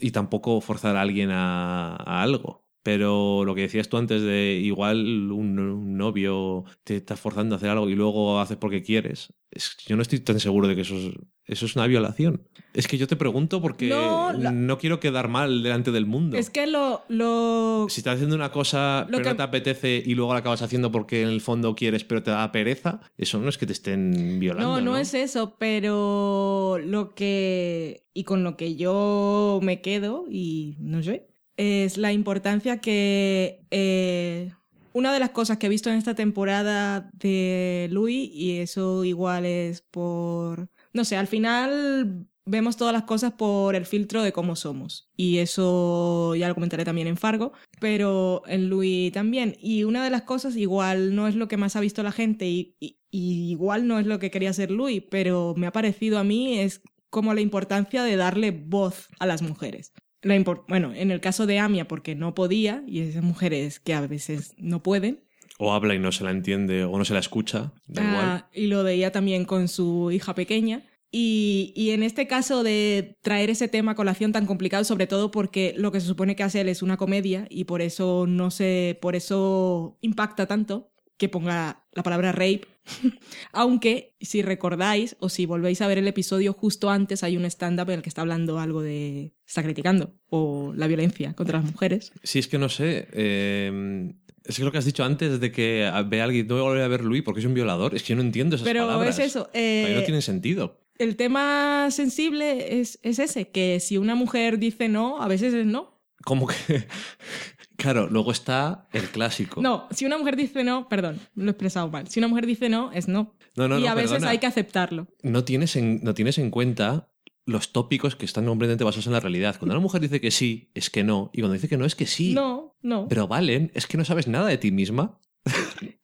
y tampoco forzar a alguien a, algo. Pero lo que decías tú antes de igual un, novio te está forzando a hacer algo y luego haces porque quieres, es, yo no estoy tan seguro de que eso es, eso es una violación. Es que yo te pregunto porque no, quiero quedar mal delante del mundo. Es que lo... lo... Si estás haciendo una cosa pero no te apetece y luego la acabas haciendo porque en el fondo quieres pero te da pereza, eso no es que te estén violando. No, no, es eso, pero lo que... Y con lo que yo me quedo, y no sé, es la importancia que... Eh, una de las cosas que he visto en esta temporada de Louis, y eso igual es por... No sé, al final vemos todas las cosas por el filtro de cómo somos. Y eso ya lo comentaré también en Fargo, pero en Louis también. Y una de las cosas igual no es lo que más ha visto la gente y, igual no es lo que quería hacer Louis, pero me ha parecido a mí es como la importancia de darle voz a las mujeres bueno, en el caso de Amia, porque no podía, y esas mujeres que a veces no pueden. O habla y no se la entiende o no se la escucha. Da igual. Y lo veía también con su hija pequeña. Y, y, en este caso de traer ese tema a colación tan complicado, sobre todo porque lo que se supone que hace él es una comedia y por eso no se, por eso impacta tanto que ponga la palabra rape Aunque, si recordáis o si volvéis a ver el episodio justo antes, hay un stand-up en el que está hablando algo de... está criticando o la violencia contra las mujeres. Sí, es que no sé. Eh, es que lo que has dicho antes de que ve a alguien, no voy a volver a ver Luis porque es un violador. Es que yo no entiendo esas Pero palabras. es eso. Ahí eh, no tiene sentido. el tema sensible es, es ese, que si una mujer dice no, a veces es no. Como que. Claro, luego está el clásico. No, si una mujer dice no, perdón, lo he expresado mal. Si una mujer dice no, es no. No, no, y no, a veces perdona. hay que aceptarlo. no tienes, en, no tienes en cuenta los tópicos que están completamente basados en la realidad. Cuando una mujer dice que sí, es que no. Y cuando dice que no, es que sí. No, no. Pero Valen, es que no sabes nada de ti misma.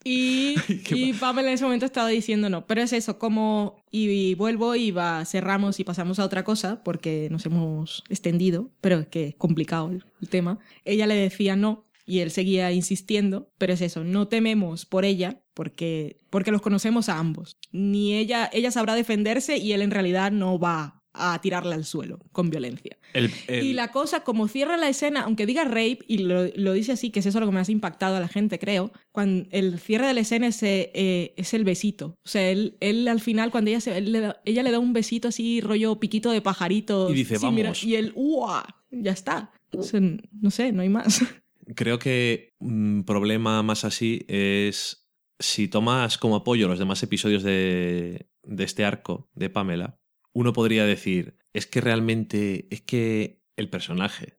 Y, y Pamela en ese momento estaba diciendo no. Pero es eso, como. Y, vuelvo y va, cerramos y pasamos a otra cosa, porque nos hemos extendido, pero es que es complicado el, el tema. Ella le decía no y él seguía insistiendo, pero es eso, no tememos por ella, porque, porque los conocemos a ambos. Ni ella, ella sabrá defenderse y él en realidad no va a tirarla al suelo con violencia. El- el- Y la cosa, como cierra la escena, aunque diga rape, y lo, lo dice así, que es eso lo que más ha impactado a la gente, creo, cuando el cierre de la escena es, eh, es el besito. O sea, él, él al final, cuando ella, se, él le da, ella le da un besito así, rollo piquito de pajarito. Y dice, mirar- "Vamos". y él, ¡uah! Ya está. O sea, no sé, no hay más. Creo que un problema más así es si tomas como apoyo los demás episodios de, de este arco de Pamela, uno podría decir, es que realmente, es que el personaje,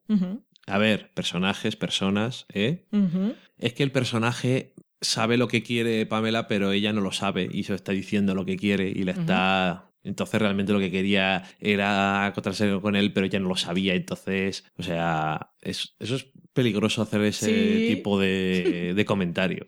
a ver, personajes, personas, ¿eh? Es que el personaje sabe lo que quiere Pamela, pero ella no lo sabe y se está diciendo lo que quiere y le está... Entonces realmente lo que quería era encontrarse con él, pero ella no lo sabía. Entonces, o sea, es- eso es peligroso hacer ese Sí. tipo de, de comentario.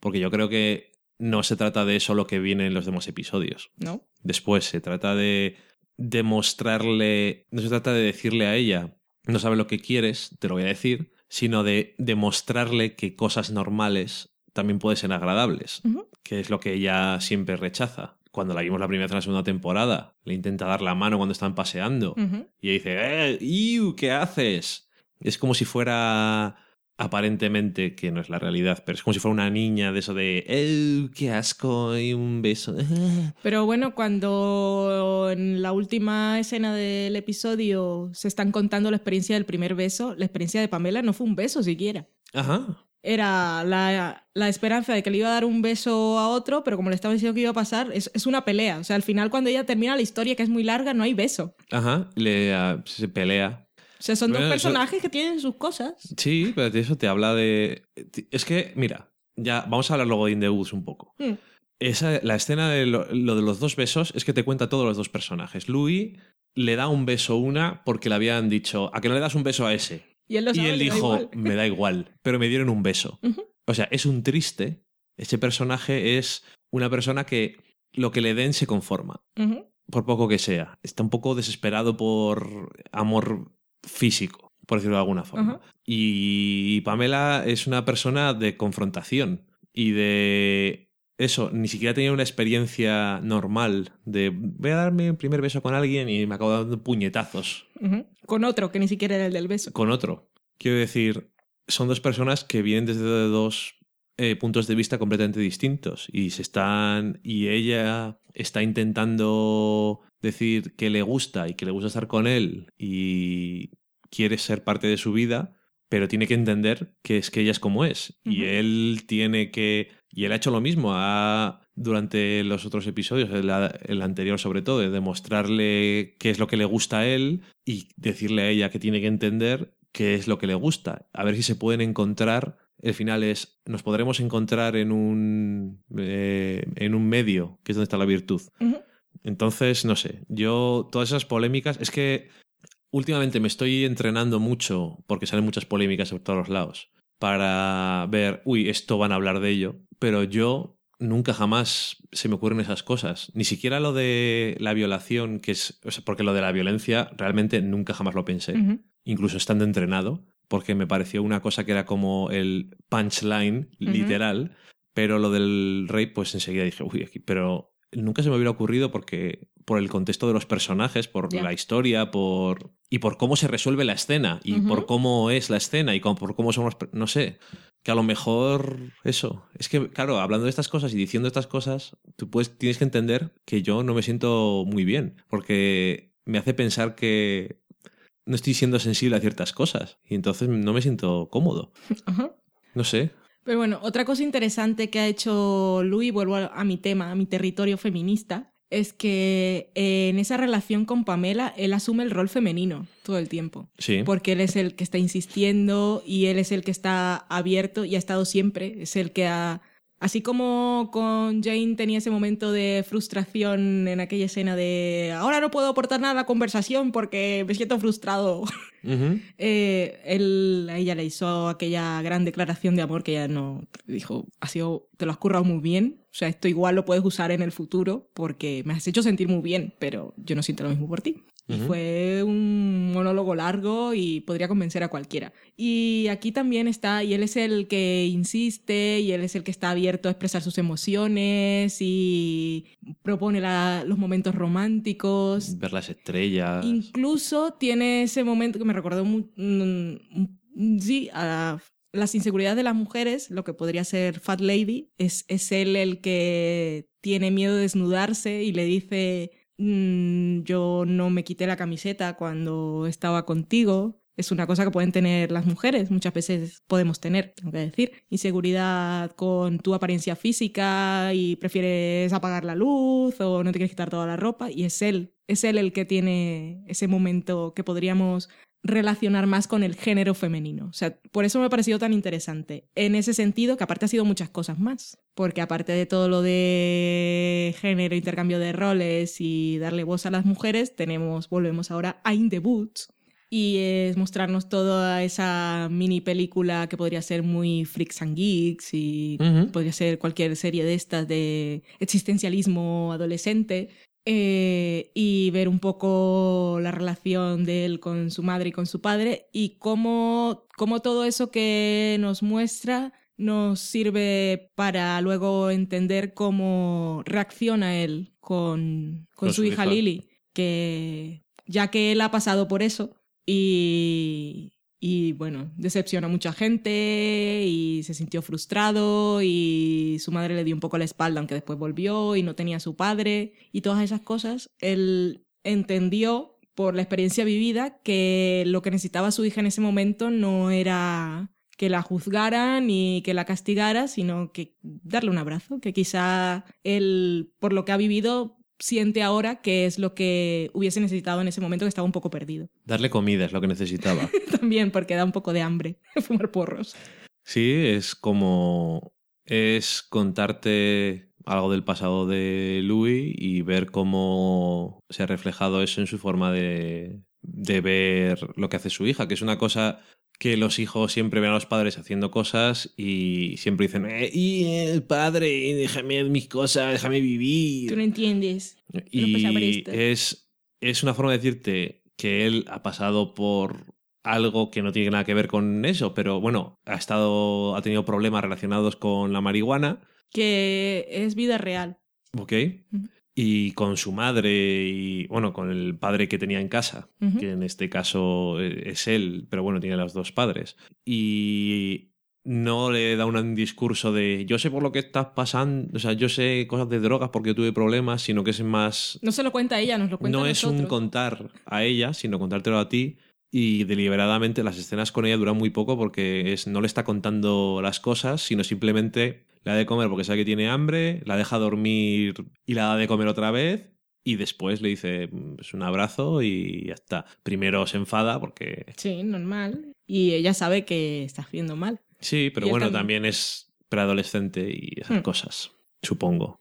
Porque yo creo que no se trata de eso lo que viene en los demás episodios. ¿No? Después se trata de demostrarle, no se trata de decirle a ella, no sabe lo que quieres, te lo voy a decir, sino de demostrarle que cosas normales también pueden ser agradables, que es lo que ella siempre rechaza. Cuando la vimos la primera vez en la segunda temporada, le intenta dar la mano cuando están paseando y ella dice, ¡eh! iu, ¿Qué haces? Es como si fuera aparentemente, que no es la realidad, pero es como si fuera una niña de eso de. ¡Qué asco! Y un beso. Pero bueno, cuando en la última escena del episodio se están contando la experiencia del primer beso, la experiencia de Pamela no fue un beso siquiera. Ajá. Era la, la esperanza de que le iba a dar un beso a otro, pero como le estaba diciendo que iba a pasar, es, es una pelea. O sea, al final cuando ella termina la historia, que es muy larga, no hay beso. Ajá, le, ah, se pelea. O sea, son Bueno, dos eso- personajes que tienen sus cosas. Sí, pero eso te habla de... Es que, mira, ya vamos a hablar luego de In the Woods un poco. Mm. Esa, la escena de lo, lo de los dos besos es que te cuenta todos los dos personajes. Louis le da un beso a una porque le habían dicho, ¿a que no le das un beso a ese? Y él, lo Y él da dijo, me da igual, pero me dieron un beso. O sea, es un triste. Ese personaje es una persona que lo que le den se conforma, por poco que sea. Está un poco desesperado por amor físico, por decirlo de alguna forma. Y Pamela es una persona de confrontación y de eso, ni siquiera tenía una experiencia normal de voy a darme un primer beso con alguien y me acabo dando puñetazos. Con otro, que ni siquiera era el del beso. con otro. Quiero decir, son dos personas que vienen desde dos eh, puntos de vista completamente distintos y se están y ella está intentando decir que le gusta y que le gusta estar con él y quiere ser parte de su vida, pero tiene que entender que es que ella es como es y él tiene que y él ha hecho lo mismo ha durante los otros episodios, el, el anterior sobre todo, de demostrarle qué es lo que le gusta a él y decirle a ella que tiene que entender qué es lo que le gusta. A ver si se pueden encontrar. El final es, nos podremos encontrar en un, eh, en un medio, que es donde está la virtud. Entonces, no sé, yo todas esas polémicas, es que últimamente me estoy entrenando mucho, porque salen muchas polémicas por todos los lados, para ver, uy, esto van a hablar de ello, pero yo nunca jamás se me ocurren esas cosas, ni siquiera lo de la violación, que es, o sea, porque lo de la violencia realmente nunca jamás lo pensé, incluso estando entrenado, porque me pareció una cosa que era como el punchline literal, pero lo del rape, pues enseguida dije, uy, aquí, pero nunca se me hubiera ocurrido porque por el contexto de los personajes, por la historia, por y por cómo se resuelve la escena y por cómo es la escena y por cómo somos, no sé, que a lo mejor eso. Es que, claro, hablando de estas cosas y diciendo estas cosas, tú puedes, tienes que entender que yo no me siento muy bien, porque me hace pensar que no estoy siendo sensible a ciertas cosas y entonces no me siento cómodo. No sé. Pero bueno, otra cosa interesante que ha hecho Louis, vuelvo a, mi tema, a mi territorio feminista, es que en esa relación con Pamela, él asume el rol femenino todo el tiempo. Sí. Porque él es el que está insistiendo y él es el que está abierto y ha estado siempre, es el que ha Así como con Jane tenía ese momento de frustración en aquella escena de ahora no puedo aportar nada a la conversación porque me siento frustrado. Eh, él, a ella le hizo aquella gran declaración de amor que ella no dijo, ha sido, te lo has currado muy bien. O sea, esto igual lo puedes usar en el futuro porque me has hecho sentir muy bien, pero yo no siento lo mismo por ti. Y fue un monólogo largo y podría convencer a cualquiera. Y aquí también está, y él es el que insiste, y él es el que está abierto a expresar sus emociones y propone los momentos románticos. Ver las estrellas. Incluso tiene ese momento que me recordó sí, a las inseguridades de las mujeres, lo que podría ser Fat Lady, es, es él el que tiene miedo de desnudarse y le dice Mm, yo no me quité la camiseta cuando estaba contigo. Es una cosa que pueden tener las mujeres, muchas veces podemos tener, tengo que decir, inseguridad con tu apariencia física y prefieres apagar la luz o no te quieres quitar toda la ropa y es él, es él el que tiene ese momento que podríamos relacionar más con el género femenino. O sea, por eso me ha parecido tan interesante. En ese sentido, que aparte ha sido muchas cosas más. Porque aparte de todo lo de género, intercambio de roles y darle voz a las mujeres, tenemos, volvemos ahora a In the Boots. Y es mostrarnos toda esa mini película que podría ser muy freaks and geeks y podría ser cualquier serie de estas de existencialismo adolescente eh, y ver un poco la relación de él con su madre y con su padre y cómo, cómo todo eso que nos muestra nos sirve para luego entender cómo reacciona él con, con, su, hija. Lily, que ya que él ha pasado por eso y, y bueno, decepcionó a mucha gente y se sintió frustrado y su madre le dio un poco la espalda aunque después volvió y no tenía a su padre y todas esas cosas. Él entendió por la experiencia vivida que lo que necesitaba su hija en ese momento no era que la juzgara ni que la castigara, sino que darle un abrazo, que quizá él, por lo que ha vivido, siente ahora que es lo que hubiese necesitado en ese momento que estaba un poco perdido. Darle comida es lo que necesitaba. También, porque da un poco de hambre fumar porros. Sí, es como... es contarte algo del pasado de Louis y ver cómo se ha reflejado eso en su forma de, de ver lo que hace su hija, que es una cosa que los hijos siempre ven a los padres haciendo cosas y siempre dicen, eh, y el padre, déjame mis cosas, déjame vivir. Tú no entiendes. Y es, es una forma de decirte que él ha pasado por algo que no tiene nada que ver con eso, pero bueno, ha estado, ha tenido problemas relacionados con la marihuana. Que es vida real. Ok y con su madre y bueno, con el padre que tenía en casa, que en este caso eh, es él, pero bueno, tiene los dos padres. Y no le da un discurso de yo sé por lo que estás pasando, o sea, yo sé cosas de drogas porque tuve problemas, sino que es más... No se lo cuenta a ella, nos lo cuenta No es un contar a ella, sino contártelo a ti. Y deliberadamente las escenas con ella duran muy poco porque es, no le está contando las cosas, sino simplemente la de comer porque sabe que tiene hambre, la deja dormir y la da de comer otra vez y después le dice pues, un abrazo y ya está. Primero se enfada porque... Sí, normal. Y ella sabe que está haciendo mal. Sí, pero bueno, también... es preadolescente y esas hmm. cosas, supongo.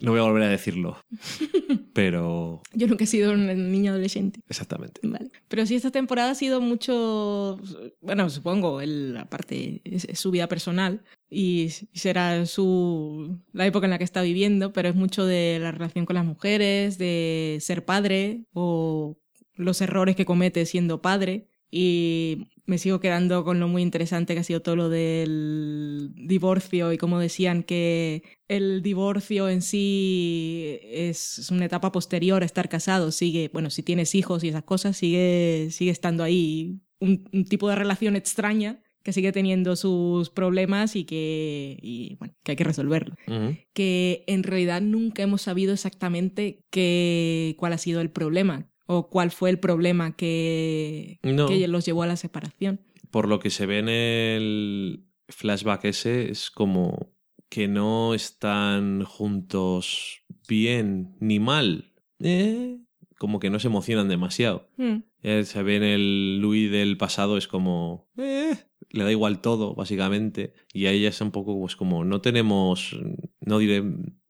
No voy a volver a decirlo, pero... Yo nunca he sido un niño adolescente. Exactamente. Vale. Pero sí, esta temporada ha sido mucho, bueno, supongo, la parte es, su vida personal y será su, la época en la que está viviendo, pero es mucho de la relación con las mujeres, de ser padre o los errores que comete siendo padre y me sigo quedando con lo muy interesante que ha sido todo lo del divorcio y como decían que el divorcio en sí es una etapa posterior a estar casado, sigue, bueno, si tienes hijos y esas cosas, sigue, sigue estando ahí. Un, tipo de relación extraña que sigue teniendo sus problemas y que, y, bueno, que hay que resolverlo. Que en realidad nunca hemos sabido exactamente qué, cuál ha sido el problema o cuál fue el problema que, que los llevó a la separación. Por lo que se ve en el flashback ese, es como que no están juntos bien ni mal. Eh, como que no se emocionan demasiado. Mm. se ve en el Louis del pasado, es como. Eh, le da igual todo, básicamente. Y a ella es un poco pues como. No tenemos. No diré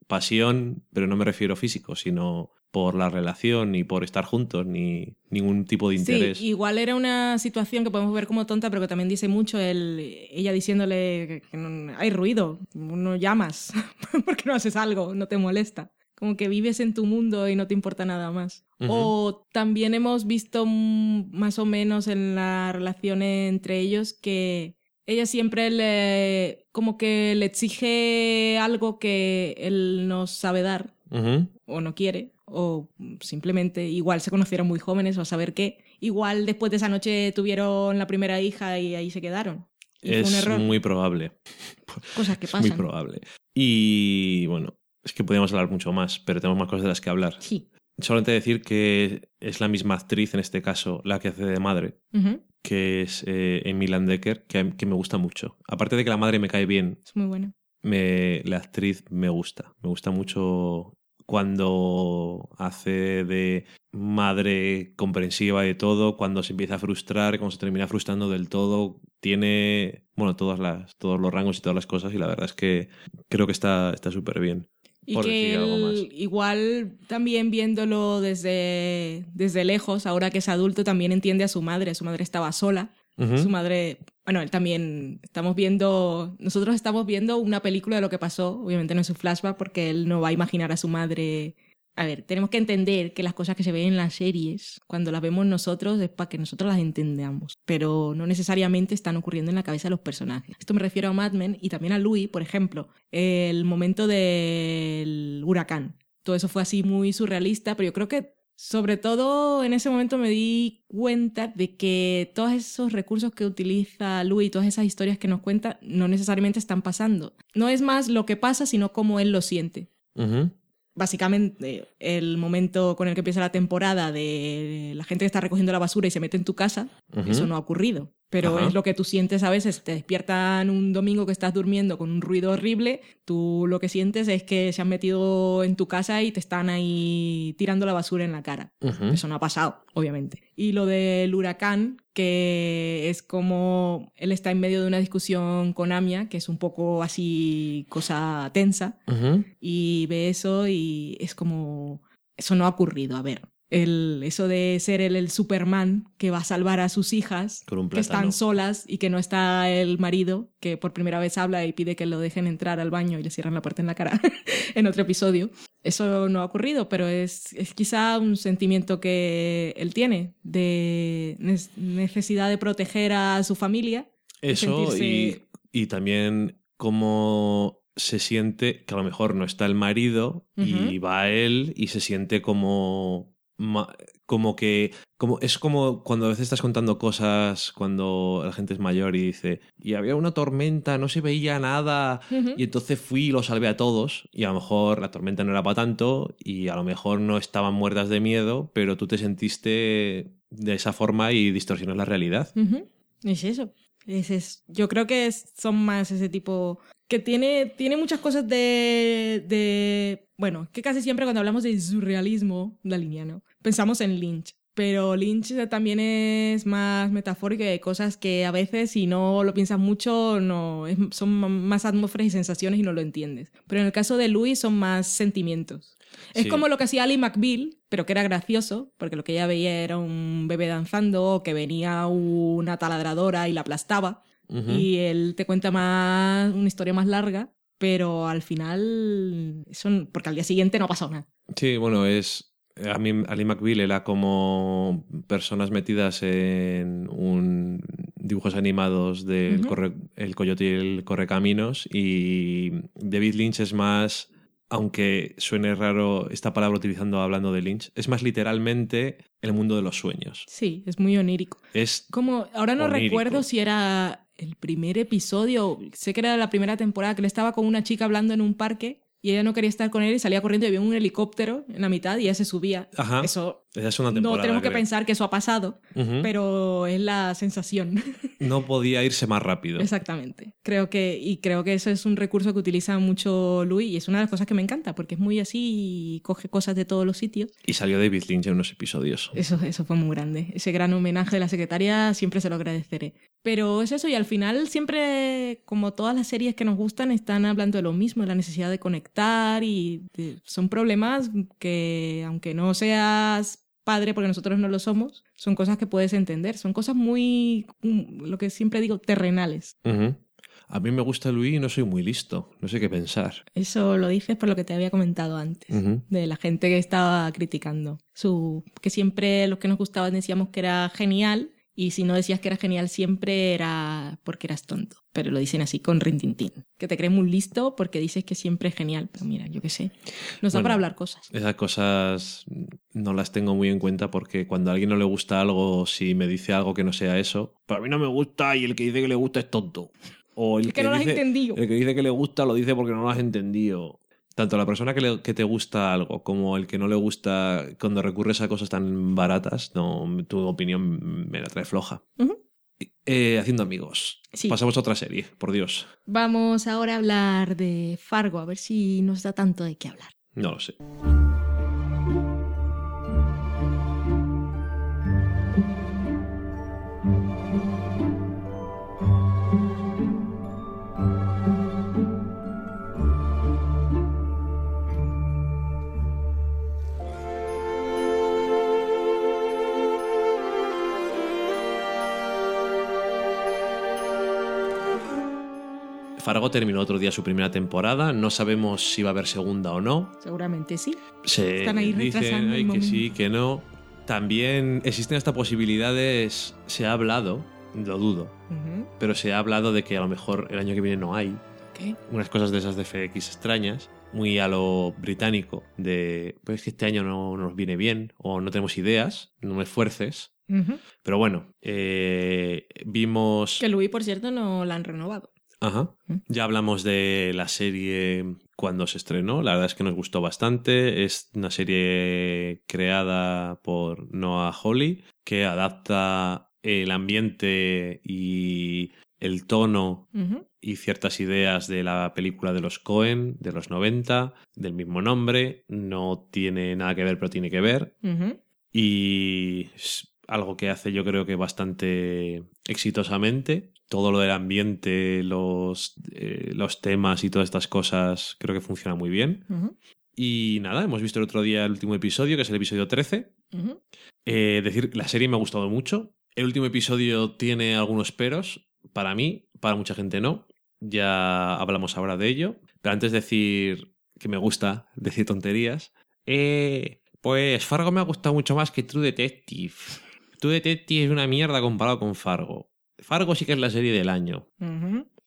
pasión, pero no me refiero físico, sino por la relación, ni por estar juntos, ni ningún tipo de interés. Sí, igual era una situación que podemos ver como tonta, pero que también dice mucho el, ella diciéndole que no, hay ruido, no llamas, porque no haces algo, no te molesta como que vives en tu mundo y no te importa nada más. O también hemos visto más o menos en la relación entre ellos que ella siempre le como que le exige algo que él no sabe dar o no quiere o simplemente igual se conocieron muy jóvenes o a saber qué. Igual después de esa noche tuvieron la primera hija y ahí se quedaron. es muy probable. Cosas que pasan. Muy probable. Y bueno, es que podríamos hablar mucho más, pero tenemos más cosas de las que hablar. Sí. Solamente decir que es la misma actriz, en este caso, la que hace de madre, que es eh, Emilan Decker, que, que, me gusta mucho. Aparte de que la madre me cae bien. Es muy buena. Me, la actriz me gusta. Me gusta mucho cuando hace de madre comprensiva de todo, cuando se empieza a frustrar, cuando se termina frustrando del todo, tiene, bueno, todas las, todos los rangos y todas las cosas y la verdad es que creo que está súper bien. Y que igual también viéndolo desde, desde lejos, ahora que es adulto, también entiende a su madre. Su madre estaba sola. Su madre, bueno, él también, estamos viendo, nosotros estamos viendo una película de lo que pasó, obviamente no es un flashback porque él no va a imaginar a su madre a ver, tenemos que entender que las cosas que se ven en las series, cuando las vemos nosotros, es para que nosotros las entendamos, pero no necesariamente están ocurriendo en la cabeza de los personajes. Esto me refiero a Mad Men y también a Louis, por ejemplo, el momento del huracán. Todo eso fue así muy surrealista, pero yo creo que sobre todo en ese momento me di cuenta de que todos esos recursos que utiliza Louis, todas esas historias que nos cuenta, no necesariamente están pasando. No es más lo que pasa, sino cómo él lo siente. Básicamente el momento con el que empieza la temporada de la gente que está recogiendo la basura y se mete en tu casa, eso no ha ocurrido pero es lo que tú sientes a veces. Te despiertan un domingo que estás durmiendo con un ruido horrible, tú lo que sientes es que se han metido en tu casa y te están ahí tirando la basura en la cara. Eso no ha pasado, obviamente. Y lo del huracán, que es como él está en medio de una discusión con Amia, que es un poco así cosa tensa, y ve eso y es como... Eso no ha ocurrido, a ver, el, eso de ser el, el, Superman que va a salvar a sus hijas que están solas y que no está el marido que por primera vez habla y pide que lo dejen entrar al baño y le cierran la puerta en la cara en otro episodio. Eso no ha ocurrido, pero es, es quizá un sentimiento que él tiene de necesidad de proteger a su familia. Eso y, y también como se siente que a lo mejor no está el marido y va él y se siente como como que como es como cuando a veces estás contando cosas cuando la gente es mayor y dice y había una tormenta no se veía nada y entonces fui y lo salvé a todos y a lo mejor la tormenta no era para tanto y a lo mejor no estaban muertas de miedo pero tú te sentiste de esa forma y distorsionas la realidad. Es eso. Es yo creo que son más ese tipo que tiene, tiene muchas cosas de, de, bueno, que casi siempre cuando hablamos de surrealismo, la línea, ¿no? Pensamos en Lynch. Pero Lynch también es más metafórico hay cosas que a veces, si no lo piensas mucho, no, son más atmósferas y sensaciones y no lo entiendes. Pero en el caso de Louis son más sentimientos. Es como lo que hacía Ali McBeal, pero que era gracioso, porque lo que ella veía era un bebé danzando, o que venía una taladradora y la aplastaba y él te cuenta más una historia más larga, pero al final, son porque al día siguiente no pasado nada. Sí, bueno, es a mí Ali McBeal era como personas metidas en un dibujos animados del el Coyote y el Correcaminos y David Lynch es más aunque suene raro esta palabra utilizando hablando de Lynch, es más literalmente el mundo de los sueños. Sí, es muy onírico. Es como ahora no recuerdo si era el primer episodio, sé que era la primera temporada, que él estaba con una chica hablando en un parque y ella no quería estar con él y salía corriendo y había un helicóptero en la mitad y ella se subía. Ajá. Eso Esa es una temporada. no tenemos que creo. pensar que eso ha pasado, pero es la sensación. No podía irse más rápido. Exactamente. Creo que, y creo que eso es un recurso que utiliza mucho Louis y es una de las cosas que me encanta porque es muy así y coge cosas de todos los sitios. Y salió David Lynch en unos episodios. Eso, eso fue muy grande. Ese gran homenaje de la secretaria siempre se lo agradeceré. Pero es eso, y al final siempre, como todas las series que nos gustan, están hablando de lo mismo, de la necesidad de conectar y de- son problemas que, aunque no seas padre, porque nosotros no lo somos, son cosas que puedes entender. Son cosas muy, mm, lo que siempre digo, terrenales. A mí me gusta Luis y no soy muy listo. No sé qué pensar. Eso lo dices por lo que te había comentado antes, de la gente que estaba criticando. Su, que siempre los que nos gustaban decíamos que era genial, y si no decías que era genial siempre era porque eras tonto. Pero lo dicen así con rintintín. Que te crees muy listo porque dices que siempre es genial. Pero mira, yo qué sé. Nos da Bueno. para hablar cosas. Esas cosas no las tengo muy en cuenta porque cuando a alguien no le gusta algo, si me dice algo que no sea eso, para mí no me gusta y el que dice que le gusta es tonto. O el Es que no lo has entendido. El que dice que le gusta lo dice porque no lo has entendido. Tanto la persona que, le- que te gusta algo como el que no le gusta cuando recurres a cosas tan baratas, no, tu opinión me la trae floja. Eh, haciendo amigos. Sí. Pasamos a otra serie, por Dios. Vamos ahora a hablar de Fargo, a ver si nos da tanto de qué hablar. No lo sé. Fargo terminó otro día su primera temporada. No sabemos si va a haber segunda o no. Seguramente sí. Se Están ahí dicen ay, que sí, que no. También existen estas posibilidades. Se ha hablado, lo dudo, Ujú. pero se ha hablado de que a lo mejor el año que viene no hay. ¿Qué? Unas cosas de esas de FX extrañas, muy a lo británico, de pues es que este año no nos viene bien o no tenemos ideas, no me esfuerces. Ujú. Pero bueno, eh, vimos. Que Louis, por cierto, no la han renovado. Ajá. Ya hablamos de la serie cuando se estrenó. La verdad es que nos gustó bastante. Es una serie creada por Noah Hawley que adapta el ambiente y el tono y ciertas ideas de la película de los Cohen de los 90, del mismo nombre. No tiene nada que ver, pero tiene que ver. Y es algo que hace yo creo que bastante exitosamente. Todo lo del ambiente, los, eh, los temas y todas estas cosas creo que funciona muy bien. Y nada, hemos visto el otro día el último episodio, que es el episodio 13. Ujú. Eh, decir, la serie me ha gustado mucho. El último episodio tiene algunos peros, para mí, para mucha gente no. Ya hablamos ahora de ello. Pero antes de decir que me gusta decir tonterías, eh, pues Fargo me ha gustado mucho más que True Detective. True Detective es una mierda comparado con Fargo. Fargo sí que es la serie del año.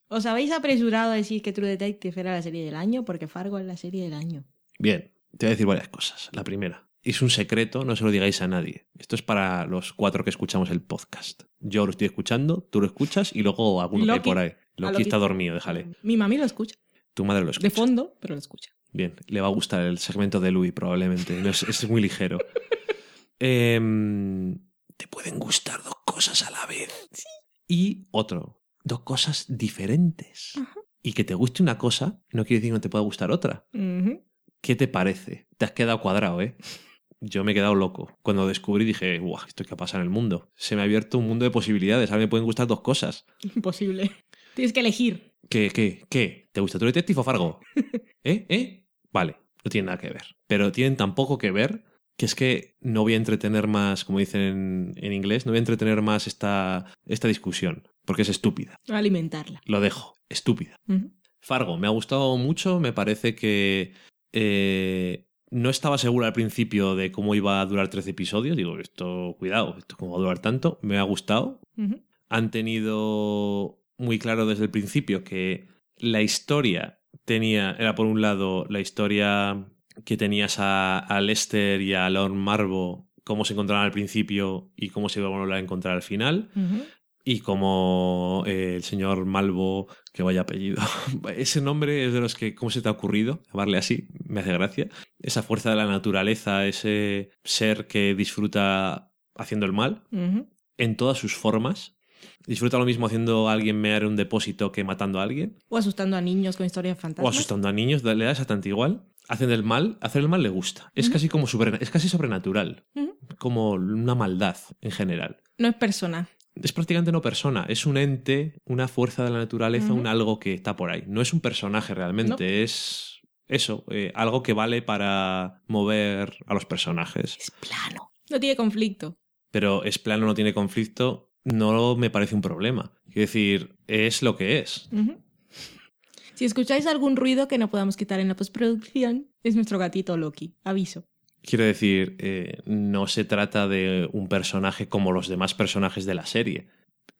¿Os habéis apresurado a decir que True Detective era la serie del año? Porque Fargo es la serie del año. Bien, te voy a decir varias cosas. La primera, es un secreto, no se lo digáis a nadie. Esto es para los cuatro que escuchamos el podcast. Yo lo estoy escuchando, tú lo escuchas y luego alguno que hay por ahí. Loki Loki. está dormido, déjale. Mi mami lo escucha. Tu madre lo escucha. De fondo, pero lo escucha. Bien, le va a gustar el segmento de Louis probablemente. No, es, es muy ligero. Em, te pueden gustar dos cosas a la vez. Y otro, dos cosas diferentes. Y que te guste una cosa no quiere decir que no te pueda gustar otra. ¿Qué te parece? Te has quedado cuadrado, ¿eh? Yo me he quedado loco. Cuando descubrí dije, guau, ¿esto qué pasa en el mundo? Se me ha abierto un mundo de posibilidades. Ahora me pueden gustar dos cosas. Imposible. Tienes que elegir. ¿Qué, qué, qué? ¿Te gusta tu detective o Fargo? ¿Eh? ¿Eh? Vale, no tiene nada que ver. Pero tienen tan poco que ver que es que no voy a entretener más, como dicen en, inglés, no voy a entretener más esta, esta discusión, porque es estúpida. Alimentarla. Lo dejo, estúpida. Fargo, me ha gustado mucho, me parece que eh, no estaba seguro al principio de cómo iba a durar 13 episodios, digo, esto, cuidado, esto cómo va a durar tanto, me ha gustado, han tenido muy claro desde el principio que la historia tenía, era por un lado la historia que tenías a, a Lester y a Lord Marvo, cómo se encontraban al principio y cómo se iban a volver a encontrar al final. Y como eh, el señor Malvo, que vaya apellido, ese nombre es de los que, ¿cómo se te ha ocurrido llamarle así? Me hace gracia. Esa fuerza de la naturaleza, ese ser que disfruta haciendo el mal en todas sus formas. Disfruta lo mismo haciendo a alguien mear un depósito que matando a alguien. O asustando a niños con historias fantásticas. O asustando a niños, le da exactamente igual. Hacen el mal, hacer el mal le gusta. Es casi como es casi sobrenatural. Como una maldad en general. No es persona es prácticamente no persona, es un ente, una fuerza de la naturaleza, un algo que está por ahí. No es un personaje realmente, es eso, eh, algo que vale para mover a los personajes. Es plano, no tiene conflicto. Pero es plano, no tiene conflicto, no me parece un problema. Quiero decir, es lo que es. Si escucháis algún ruido que no podamos quitar en la postproducción, es nuestro gatito Loki, aviso. Quiero decir, eh, no se trata de un personaje como los demás personajes de la serie.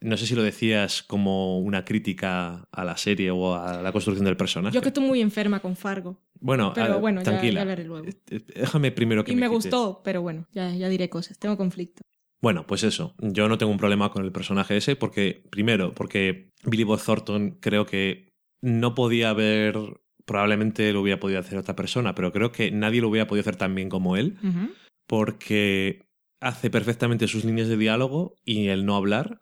No sé si lo decías como una crítica a la serie o a la construcción del personaje. Yo que estoy muy enferma con Fargo. Bueno, pero bueno, tranquila. Ya, luego. Eh, eh, déjame primero que y me, gustó, pero bueno, ya, ya diré cosas. Tengo conflicto. Bueno, pues eso. Yo no tengo un problema con el personaje ese porque, primero, porque Billy Bob Thornton creo que no podía haber probablemente lo hubiera podido hacer otra persona, pero creo que nadie lo hubiera podido hacer tan bien como él, porque hace perfectamente sus líneas de diálogo y el no hablar,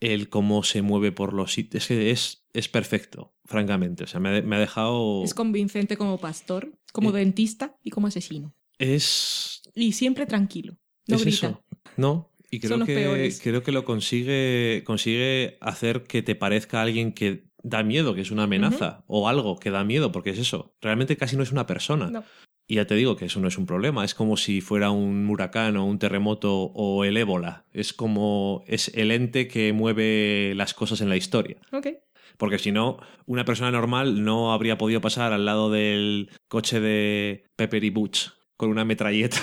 el cómo se mueve por los sitios, es, es, perfecto, francamente. O sea, me ha, dejado... Es convincente como pastor, como eh, dentista y como asesino. Es... Y siempre tranquilo. No es grita. Eso. No, y creo que, creo que lo consigue, consigue hacer que te parezca alguien que da miedo, que es una amenaza, o algo que da miedo, porque es eso. Realmente casi no es una persona. Y ya te digo que eso no es un problema. Es como si fuera un huracán o un terremoto o el ébola. Es como. Es el ente que mueve las cosas en la historia. Porque si no, una persona normal no habría podido pasar al lado del coche de Pepper y Butch con una metralleta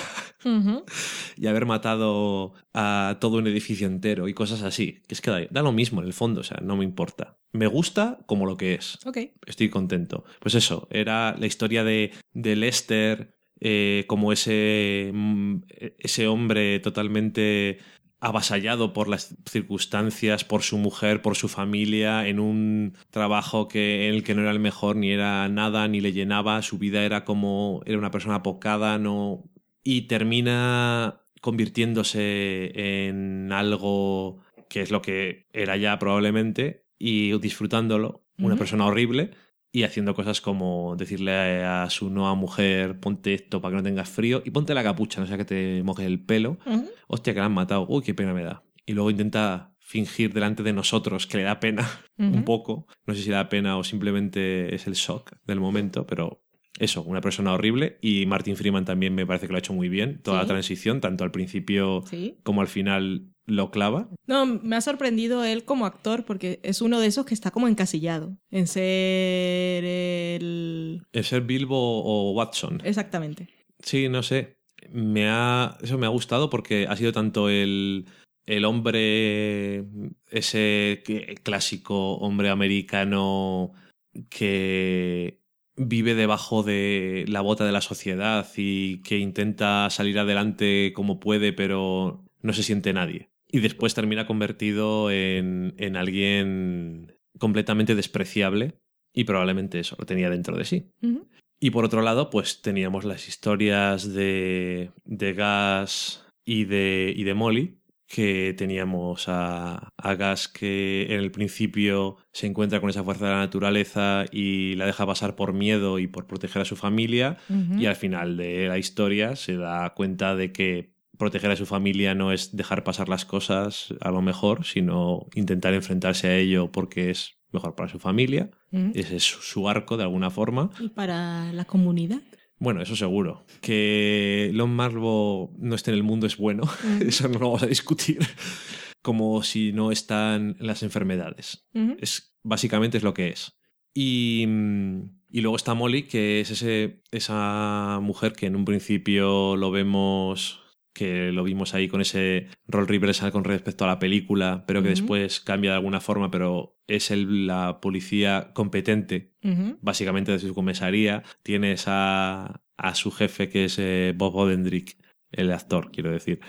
y haber matado a todo un edificio entero y cosas así. Que es que da, lo mismo en el fondo, o sea, no me importa. Me gusta como lo que es. Estoy contento. Pues eso, era la historia de, de Lester eh, como ese, mm, ese hombre totalmente avasallado por las circunstancias, por su mujer, por su familia, en un trabajo que, en el que no era el mejor, ni era nada, ni le llenaba, su vida era como, era una persona apocada, no... Y termina convirtiéndose en algo que es lo que era ya probablemente, y disfrutándolo, una persona horrible, y haciendo cosas como decirle a su nueva mujer, ponte esto para que no tengas frío y ponte la capucha, no sea que te mojes el pelo. Hostia, que la han matado. Uy, qué pena me da. Y luego intenta fingir delante de nosotros que le da pena un poco. No sé si da pena o simplemente es el shock del momento, pero eso, una persona horrible. Y Martin Freeman también me parece que lo ha hecho muy bien. Toda la transición, tanto al principio como al final, lo clava. No, me ha sorprendido él como actor porque es uno de esos que está como encasillado en ser el... En ser Bilbo o Watson. Exactamente. Sí, no sé. Me ha... Eso me ha gustado porque ha sido tanto el, el hombre, ese clásico hombre americano que vive debajo de la bota de la sociedad y que intenta salir adelante como puede, pero no se siente nadie. Y después termina convertido en, en alguien completamente despreciable y probablemente eso lo tenía dentro de sí. Y por otro lado, pues teníamos las historias de, de Gas y de, y de Molly, que teníamos a, a, Gas que en el principio se encuentra con esa fuerza de la naturaleza y la deja pasar por miedo y por proteger a su familia y al final de la historia se da cuenta de que proteger a su familia no es dejar pasar las cosas a lo mejor, sino intentar enfrentarse a ello porque es mejor para su familia. Ese es su arco de alguna forma. ¿Y para la comunidad? Bueno, eso seguro. Que Lon Marvo no esté en el mundo es bueno. eso no lo vamos a discutir. Como si no están las enfermedades. es, básicamente es lo que es. Y, y luego está Molly, que es ese, esa mujer que en un principio lo vemos que lo vimos ahí con ese rol reversal con respecto a la película, pero que después cambia de alguna forma, pero es el, la policía competente, básicamente de su comisaría. Tienes a, a su jefe, que es eh, Bob Odendrick, el actor, quiero decir,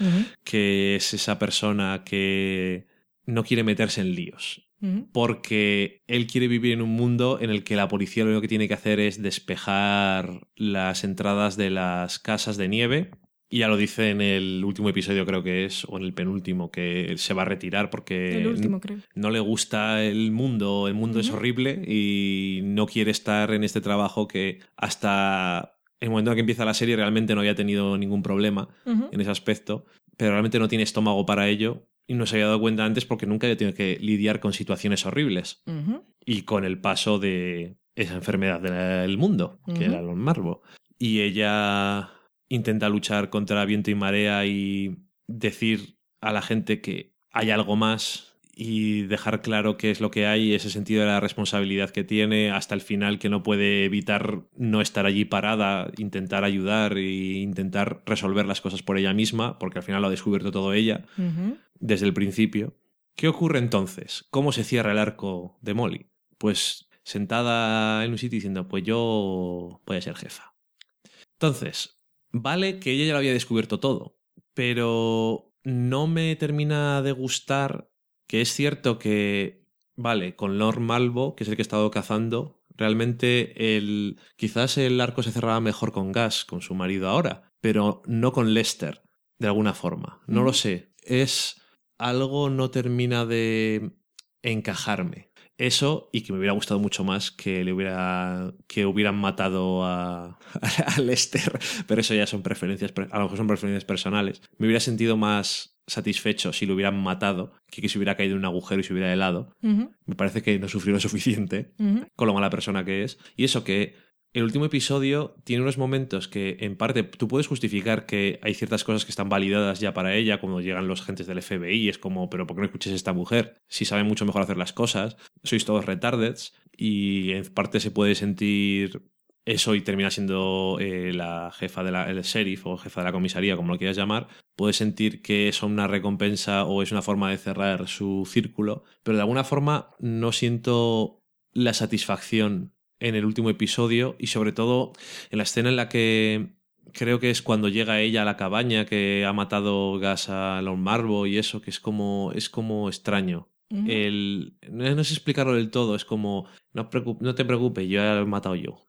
que es esa persona que no quiere meterse en líos. Porque él quiere vivir en un mundo en el que la policía lo único que tiene que hacer es despejar las entradas de las casas de nieve. Y ya lo dice en el último episodio, creo que es, o en el penúltimo, que se va a retirar porque no le gusta el mundo, el mundo es horrible y no quiere estar en este trabajo que hasta el momento en que empieza la serie realmente no había tenido ningún problema en ese aspecto, pero realmente no tiene estómago para ello y no se había dado cuenta antes porque nunca había tenido que lidiar con situaciones horribles y con el paso de esa enfermedad del mundo, que era los Marvo. Y ella intenta luchar contra viento y marea y decir a la gente que hay algo más y dejar claro qué es lo que hay, ese sentido de la responsabilidad que tiene hasta el final, que no puede evitar no estar allí parada, intentar ayudar e intentar resolver las cosas por ella misma, porque al final lo ha descubierto todo ella desde el principio. ¿Qué ocurre entonces? ¿Cómo se cierra el arco de Molly? Pues sentada en un sitio diciendo, pues yo voy a ser jefa. Entonces, vale que ella ya lo había descubierto todo, pero no me termina de gustar que es cierto que, vale, con Lord Malvo, que es el que he estado cazando, realmente el, quizás el arco se cerraba mejor con Gas, con su marido ahora, pero no con Lester, de alguna forma. No lo sé. Es algo no termina de encajarme. Eso y que me hubiera gustado mucho más que le hubiera que hubieran matado a, a Lester, pero eso ya son preferencias, a lo mejor son preferencias personales. Me hubiera sentido más satisfecho si lo hubieran matado que que se hubiera caído en un agujero y se hubiera helado. Me parece que no sufrió lo suficiente con lo mala persona que es. Y eso que el último episodio tiene unos momentos que, en parte, tú puedes justificar que hay ciertas cosas que están validadas ya para ella, cuando llegan los agentes del FBI, es como, pero ¿por qué no escuches a esta mujer? Si sabe mucho mejor hacer las cosas, sois todos retardeds, y en parte se puede sentir eso y termina siendo eh, la jefa del sheriff o jefa de la comisaría, como lo quieras llamar, puede sentir que es una recompensa o es una forma de cerrar su círculo, pero de alguna forma no siento la satisfacción en el último episodio y sobre todo en la escena en la que creo que es cuando llega ella a la cabaña que ha matado gas a Lord Marvo y eso que es como es como extraño el, no, sé explicarlo del todo, es como, no, no te preocupes, yo ya lo he matado yo.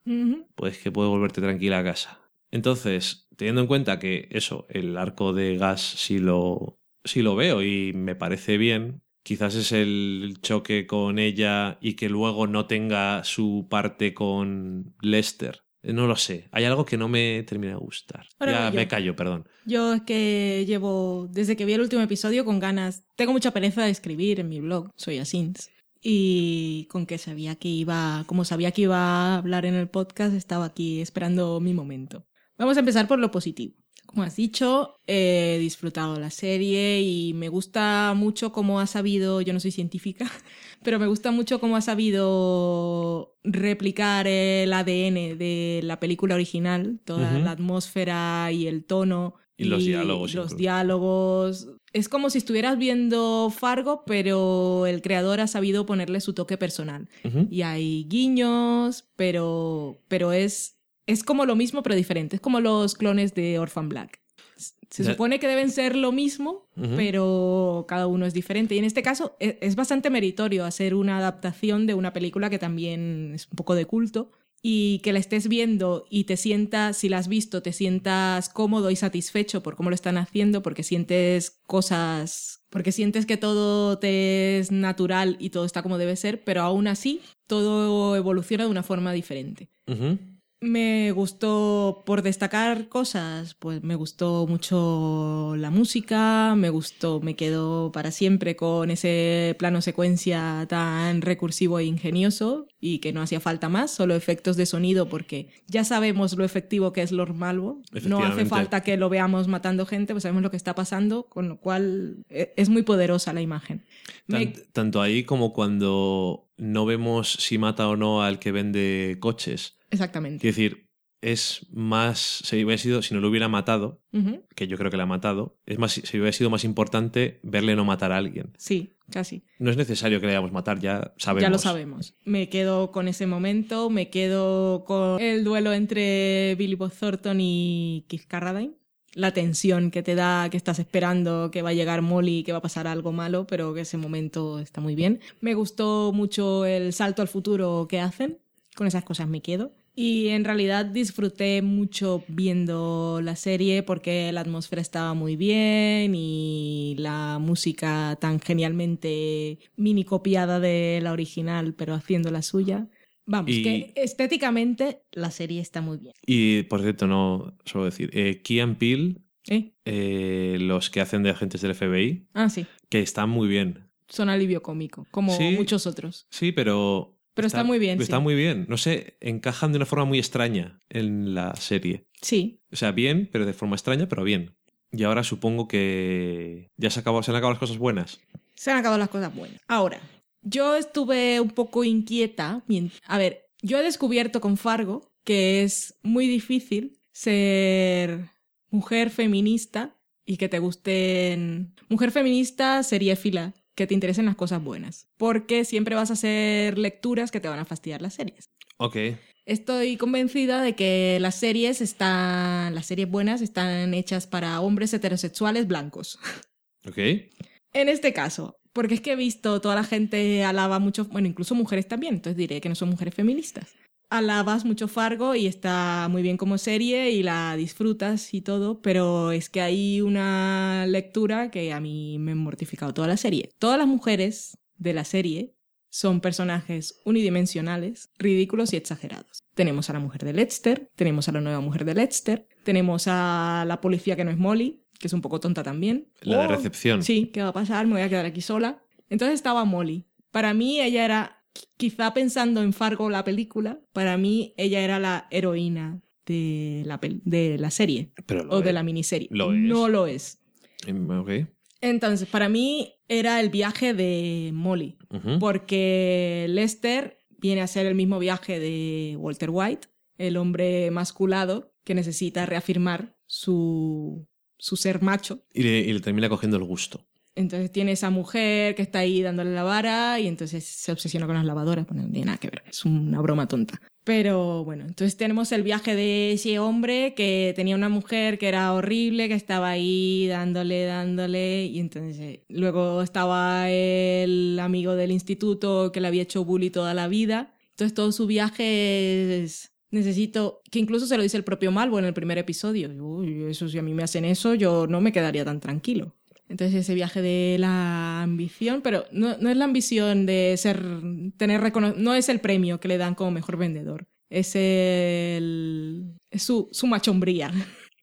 Pues que puedo volverte tranquila a casa. Entonces, teniendo en cuenta que eso, el arco de gas sí lo, sí lo veo y me parece bien, quizás es el choque con ella y que luego no tenga su parte con Lester no lo sé. Hay algo que no me termina de gustar. ya me callo, perdón. Yo es que llevo, desde que vi el último episodio, con ganas. Tengo mucha pereza de escribir en mi blog, soy Asins. Y con que sabía que iba, como sabía que iba a hablar en el podcast, estaba aquí esperando mi momento. Vamos a empezar por lo positivo. Como has dicho, he disfrutado la serie y me gusta mucho cómo ha sabido, yo no soy científica, pero me gusta mucho cómo ha sabido replicar el ADN de la película original, toda la atmósfera y el tono. Y, los diálogos. Los diálogos. Es como si estuvieras viendo Fargo, pero el creador ha sabido ponerle su toque personal. Y hay guiños, pero, pero es, es como lo mismo, pero diferente. Es como los clones de Orphan Black. Se supone que deben ser lo mismo, pero cada uno es diferente. Y en este caso e, es, bastante meritorio hacer una adaptación de una película que también es un poco de culto y que la estés viendo y te sientas, si la has visto, te sientas cómodo y satisfecho por cómo lo están haciendo, porque sientes cosas, porque sientes que todo te es natural y todo está como debe ser, pero aún así todo evoluciona de una forma diferente. Me gustó, por destacar cosas, pues me gustó mucho la música, me gustó, me quedo para siempre con ese plano secuencia tan recursivo e ingenioso y que no hacía falta más, solo efectos de sonido porque ya sabemos lo efectivo que es Lord Malvo, no hace falta que lo veamos matando gente, pues sabemos lo que está pasando, con lo cual e, es muy poderosa la imagen. Tanto ahí como cuando no vemos si mata o no al que vende coches Exactamente. Quiero decir, es más, si hubiera sido, si no lo hubiera matado, que yo creo que la ha matado, es más, si hubiera sido más importante verle no matar a alguien. Sí, casi. No es necesario que le hayamos matar, ya sabemos. Ya lo sabemos. Me quedo con ese momento, me quedo con el duelo entre Billy Bob Thornton y Keith Carradine. La tensión que te da, que estás esperando que va a llegar Molly, que va a pasar algo malo, pero que ese momento está muy bien. Me gustó mucho el salto al futuro que hacen, con esas cosas me quedo. Y en realidad disfruté mucho viendo la serie porque la atmósfera estaba muy bien y la música tan genialmente mini copiada de la original, pero haciendo la suya. Vamos, que estéticamente la serie está muy bien. Y por cierto, no suelo decir, eh, Key Peel, ¿Eh? ¿Eh? los que hacen de agentes del FBI, ah, sí. que están muy bien. Son alivio cómico, como muchos otros. Sí, pero. Pero está, muy bien. Está muy bien. No sé, encajan de una forma muy extraña en la serie. Sí. O sea, bien, pero de forma extraña, pero bien. Y ahora supongo que ya se, acabó, se han acabado las cosas buenas. Se han acabado las cosas buenas. Ahora, yo estuve un poco inquieta. A ver, yo he descubierto con Fargo que es muy difícil ser mujer feminista y que te gusten... Mujer feminista sería fila, que te interesen las cosas buenas. Porque siempre vas a hacer lecturas que te van a fastidiar las series. Ok. Estoy convencida de que las series están. Las series buenas están hechas para hombres heterosexuales blancos. Ok. En este caso, porque es que he visto toda la gente alaba mucho, bueno, incluso mujeres también, entonces diré que no son mujeres feministas. Alabas mucho Fargo y está muy bien como serie y la disfrutas y todo, pero es que hay una lectura que a mí me ha mortificado toda la serie. Todas las mujeres de la serie son personajes unidimensionales, ridículos y exagerados. Tenemos a la mujer de Lexter, tenemos a la nueva mujer de Lexter, tenemos a la policía que no es Molly, que es un poco tonta también. La de recepción. Sí, ¿qué va a pasar? Me voy a quedar aquí sola. Entonces estaba Molly. Para mí ella era, quizá pensando en Fargo la película, para mí ella era la heroína de la, de la serie o de la miniserie. No lo es. Em. Entonces, para mí era el viaje de Molly, porque Lester viene a ser el mismo viaje de Walter White, el hombre masculado que necesita reafirmar su su ser macho. Y le, termina cogiendo el gusto. Entonces tiene esa mujer que está ahí dándole la vara y entonces se obsesiona con las lavadoras. Bueno, no tiene nada que ver, es una broma tonta. Pero bueno, entonces tenemos el viaje de ese hombre que tenía una mujer que era horrible, que estaba ahí dándole, dándole, y entonces luego estaba el amigo del instituto que le había hecho bully toda la vida. Entonces todo su viaje es necesito, que incluso se lo dice el propio Malvo en el primer episodio, Uy, eso si a mí me hacen eso, yo no me quedaría tan tranquilo. Entonces ese viaje de la ambición, pero no, es la ambición de ser, tener no es el premio que le dan como mejor vendedor, es el, es su, su machombría.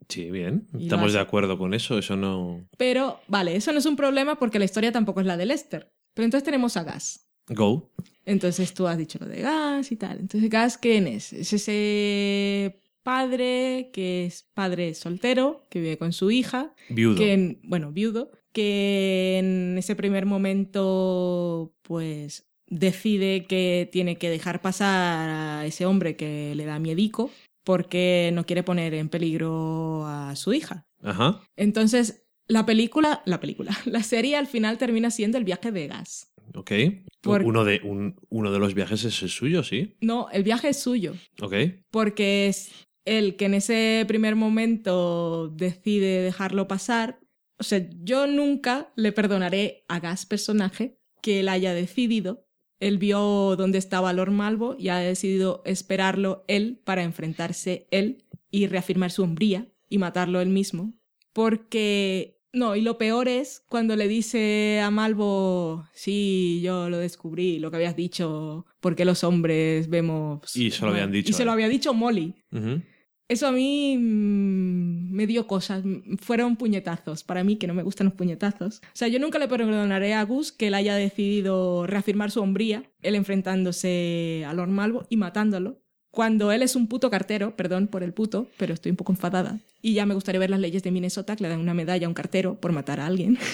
Sí, bien. Estamos de acuerdo con eso, eso no... Pero, vale, eso no es un problema porque la historia tampoco es la de Lester. Pero entonces tenemos a Gas. Go. Entonces tú has dicho lo de Gas y tal. Entonces Gas, ¿quién es? Es ese padre que es padre soltero, que vive con su hija. Viudo. Que bueno, viudo. Que en ese primer momento, pues decide que tiene que dejar pasar a ese hombre que le da miedico porque no quiere poner en peligro a su hija. Ajá. Entonces, la película, la película, la serie al final termina siendo el viaje de Gas. Ok. Uno, de, uno de los viajes es el suyo, ¿sí? No, el viaje es suyo. Ok. Porque es el que en ese primer momento decide dejarlo pasar. O sea, yo nunca le perdonaré a Gas personaje que él haya decidido. Él vio dónde estaba Lord Malvo y ha decidido esperarlo él para enfrentarse él y reafirmar su hombría y matarlo él mismo. Porque no, y lo peor es cuando le dice a Malvo, sí, yo lo descubrí, lo que habías dicho, porque los hombres vemos... Y se lo habían dicho. Y se lo había dicho Molly. Eso a mí mm, me dio cosas, fueron puñetazos, para mí que no me gustan los puñetazos. O sea, yo nunca le perdonaré a Gus que él haya decidido reafirmar su hombría, él enfrentándose a Lord Malvo y matándolo, cuando él es un puto cartero, perdón por el puto, pero estoy un poco enfadada. Y ya me gustaría ver las leyes de Minnesota que le dan una medalla a un cartero por matar a alguien.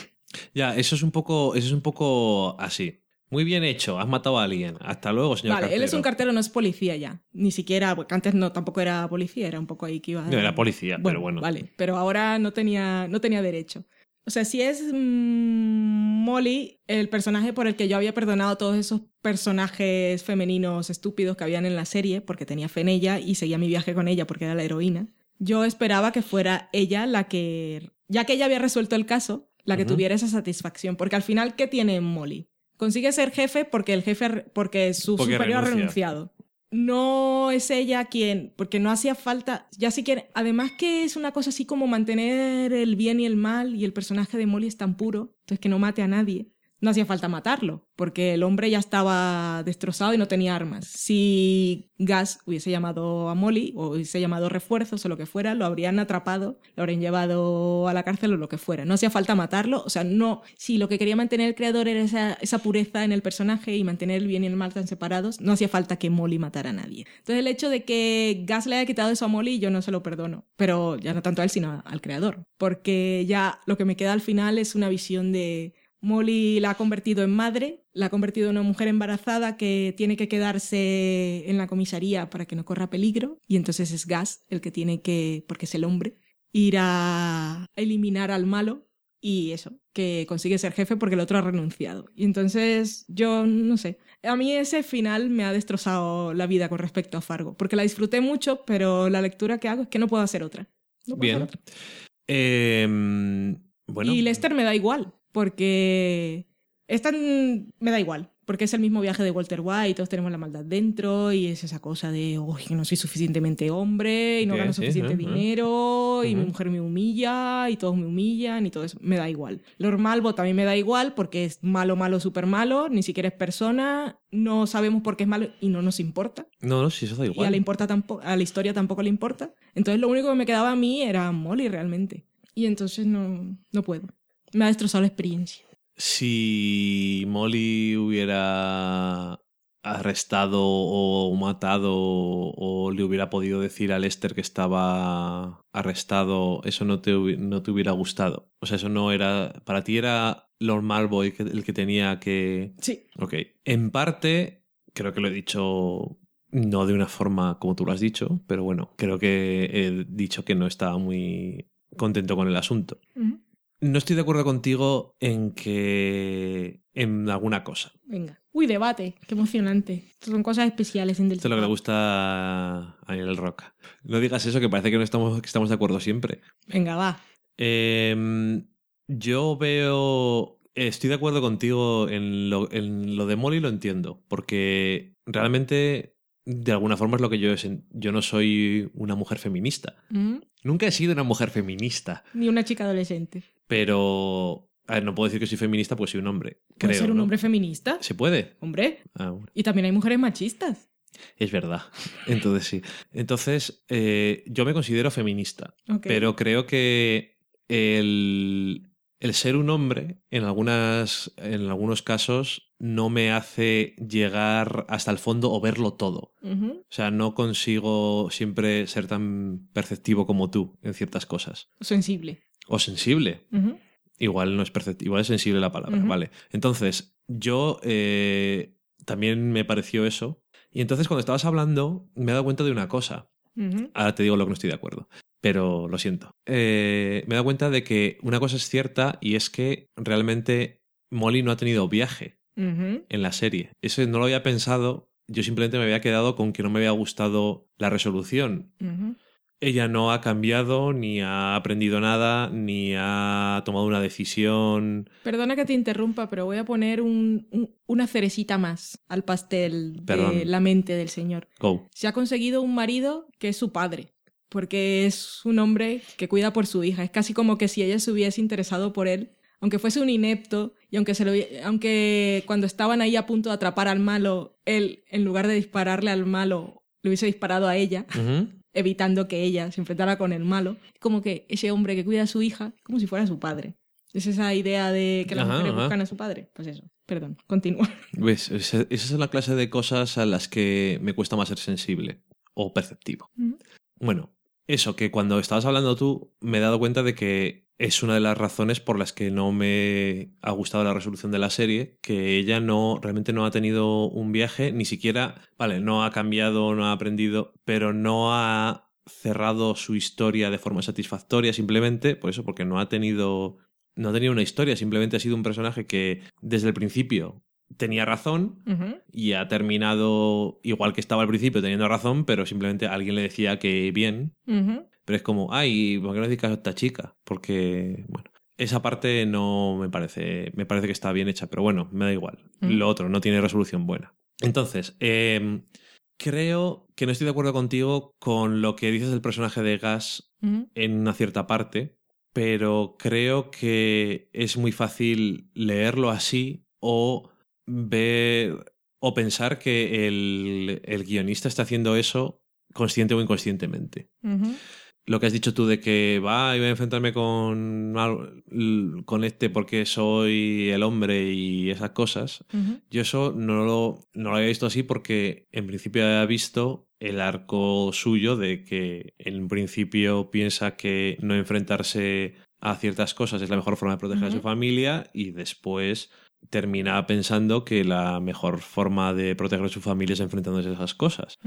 Ya, eso es un poco, eso es un poco así. Muy bien hecho, has matado a alguien. Hasta luego, señor. Vale, él es un cartero, no es policía ya. Ni siquiera, porque antes no, tampoco era policía, era un poco ahí que iba. No, era policía, pero bueno. Vale, pero ahora no tenía, no tenía derecho. O sea, si es mm, Molly, el personaje por el que yo había perdonado todos esos personajes femeninos estúpidos que habían en la serie, porque tenía fe en ella y seguía mi viaje con ella porque era la heroína. Yo esperaba que fuera ella la que, ya que ella había resuelto el caso, la que tuviera esa satisfacción. Porque al final, ¿qué tiene Molly? Consigue ser jefe porque el jefe, porque su superior ha renunciado. No es ella quien, porque no hacía falta, ya si quiere, además que es una cosa así como mantener el bien y el mal y el personaje de Molly es tan puro, entonces que no mate a nadie no hacía falta matarlo, porque el hombre ya estaba destrozado y no tenía armas. Si Gas hubiese llamado a Molly o hubiese llamado refuerzos o lo que fuera, lo habrían atrapado, lo habrían llevado a la cárcel o lo que fuera. No hacía falta matarlo, o sea, no, si lo que quería mantener el creador era esa, pureza en el personaje y mantener el bien y el mal tan separados, no hacía falta que Molly matara a nadie. Entonces el hecho de que Gas le haya quitado eso a Molly, yo no se lo perdono, pero ya no tanto a él, sino al creador, porque ya lo que me queda al final es una visión de Molly la ha convertido en madre, la ha convertido en una mujer embarazada que tiene que quedarse en la comisaría para que no corra peligro y entonces es Gas el que tiene que, porque es el hombre, ir a eliminar al malo y eso, que consigue ser jefe porque el otro ha renunciado. Y entonces yo no sé, a mí ese final me ha destrozado la vida con respecto a Fargo, porque la disfruté mucho, pero la lectura que hago es que no puedo hacer otra. Bien. Em, bueno. Y Lester me da igual porque es me da igual, porque es el mismo viaje de Walter White, todos tenemos la maldad dentro y es esa cosa de, uy, que no soy suficientemente hombre y no gano suficiente dinero y mi mujer me humilla y todos me humillan y todo eso, me da igual. Lord Malvo también me da igual porque es malo, malo, súper malo, ni siquiera es persona, no sabemos por qué es malo y no nos importa. No, no, sí, eso da igual. Y a la, importa a la historia tampoco le importa. Entonces lo único que me quedaba a mí era Molly realmente. Y entonces no, no puedo. Me ha destrozado la experiencia. Si Molly hubiera arrestado o matado o le hubiera podido decir a Lester que estaba arrestado, eso no te, no te hubiera gustado. O sea, eso no era... Para ti era Lord Malboy el que tenía que... Sí. Ok. En parte, creo que lo he dicho no de una forma como tú lo has dicho, pero bueno, creo que he dicho que no estaba muy contento con el asunto. No estoy de acuerdo contigo en que. en alguna cosa. Venga. Uy, debate. Qué emocionante. Son cosas especiales en Esto es lo que le gusta a Daniel Roca. No digas eso, que parece que no estamos, que estamos de acuerdo siempre. Venga, va. Em, yo veo. Estoy de acuerdo contigo en lo, en lo de Molly, lo entiendo. Porque realmente de alguna forma es lo que yo yo no soy una mujer feminista. Mm. Nunca he sido una mujer feminista. Ni una chica adolescente. Pero a ver, no puedo decir que soy feminista porque soy un hombre. ¿Puede ser un hombre feminista? ¿Se puede? Hombre. Ah, y también hay mujeres machistas. Es verdad. Entonces sí. Entonces, eh, yo me considero feminista. Pero creo que el, el ser un hombre, en, algunas, en algunos casos, no me hace llegar hasta el fondo o verlo todo. O sea, no consigo siempre ser tan perceptivo como tú en ciertas cosas. O sensible. Igual no es igual es sensible la palabra, ¿vale? Entonces, yo eh, también me pareció eso. Y entonces cuando estabas hablando, me he dado cuenta de una cosa. Ahora te digo lo que no estoy de acuerdo pero lo siento. Eh, me he dado cuenta de que una cosa es cierta y es que realmente Molly no ha tenido viaje en la serie. Eso no lo había pensado, yo simplemente me había quedado con que no me había gustado la resolución. Ella no ha cambiado, ni ha aprendido nada, ni ha tomado una decisión. Perdona que te interrumpa, pero voy a poner una cerecita más al pastel de la mente del señor. Se ha conseguido un marido que es su padre porque es un hombre que cuida por su hija. Es casi como que si ella se hubiese interesado por él, aunque fuese un inepto y aunque, se lo, aunque cuando estaban ahí a punto de atrapar al malo, él, en lugar de dispararle al malo, le hubiese disparado a ella, evitando que ella se enfrentara con el malo. Como que ese hombre que cuida a su hija, como si fuera su padre. Es esa idea de que las mujeres buscan a su padre. Pues eso. Perdón, continúa. ¿Ves? Esa es la clase de cosas a las que me cuesta más ser sensible o perceptivo. Bueno, eso, que cuando estabas hablando tú, me he dado cuenta de que es una de las razones por las que no me ha gustado la resolución de la serie, que ella no realmente no ha tenido un viaje, ni siquiera, vale, no ha cambiado, no ha aprendido, pero no ha cerrado su historia de forma satisfactoria simplemente, por eso, porque no ha tenido no ha tenido una historia, simplemente ha sido un personaje que desde el principio tenía razón y ha terminado igual que estaba al principio teniendo razón, pero simplemente alguien le decía que bien. Pero es como, ay, ¿por qué no dedicas a esta chica? Porque, bueno, esa parte no me parece, me parece que está bien hecha, pero bueno, me da igual. Mm. Lo otro, no tiene resolución buena. Entonces, eh, creo que no estoy de acuerdo contigo con lo que dices del personaje de Gas Ujú. en una cierta parte, pero creo que es muy fácil leerlo así o ver o pensar que el, el guionista está haciendo eso consciente o inconscientemente. Lo que has dicho tú de que va y voy a enfrentarme con, con este porque soy el hombre y esas cosas, yo eso no lo, no lo había visto así porque en principio había visto el arco suyo de que en principio piensa que no enfrentarse a ciertas cosas es la mejor forma de proteger a su familia y después termina pensando que la mejor forma de proteger a su familia es enfrentándose a esas cosas.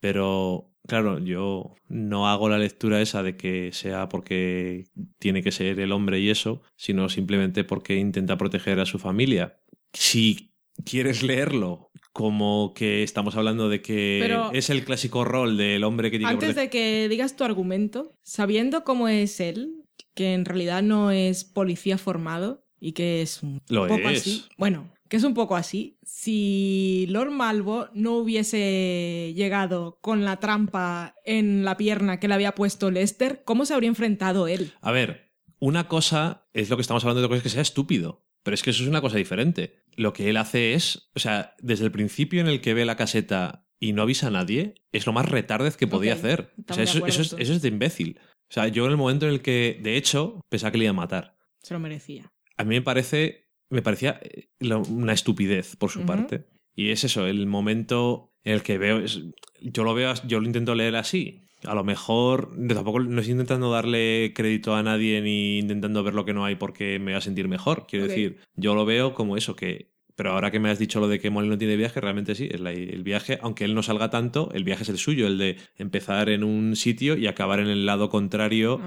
Pero claro, yo no hago la lectura esa de que sea porque tiene que ser el hombre y eso, sino simplemente porque intenta proteger a su familia. Si quieres leerlo como que estamos hablando de que Pero- es el clásico rol del hombre que tiene Antes de que digas tu argumento, sabiendo cómo es él, que en realidad no es policía formado y que es un Lo poco es. así, bueno, que es un poco así, si Lord Malvo no hubiese llegado con la trampa en la pierna que le había puesto Lester, ¿cómo se habría enfrentado él? A ver, una cosa es lo que estamos hablando de cosas que sea estúpido, pero es que eso es una cosa diferente. Lo que él hace es, o sea, desde el principio en el que ve la caseta y no avisa a nadie, es lo más retardez que podía hacer. O sea, eso, eso es, eso es de imbécil. O sea, yo en el momento en el que, de hecho, pensaba que le iba a matar. Se lo merecía. A mí me parece, me parecía eh, una estupidez por su parte. Y es eso, el momento en el que veo, es- yo lo veo, yo lo intento leer así. A lo mejor no, tampoco no estoy intentando darle crédito a nadie ni intentando ver lo que no hay porque me va a sentir mejor. Quiero decir, yo lo veo como eso, que. Pero ahora que me has dicho lo de que Molly no tiene viaje, realmente sí, es la- el viaje, aunque él no salga tanto, el viaje es el suyo, el de empezar en un sitio y acabar en el lado contrario.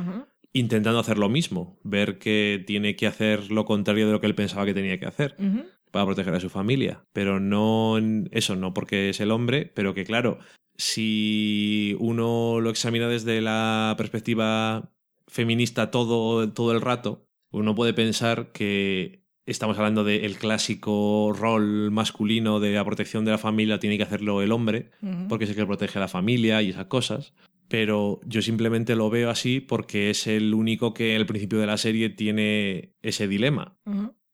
Intentando hacer lo mismo, ver que tiene que hacer lo contrario de lo que él pensaba que tenía que hacer para proteger a su familia. Pero no en- eso, no porque es el hombre, pero que claro, si uno lo examina desde la perspectiva feminista todo, todo el rato, uno puede pensar que estamos hablando del clásico rol masculino de la protección de la familia, tiene que hacerlo el hombre, porque es el que protege a la familia y esas cosas. Pero yo simplemente lo veo así porque es el único que al principio de la serie tiene ese dilema.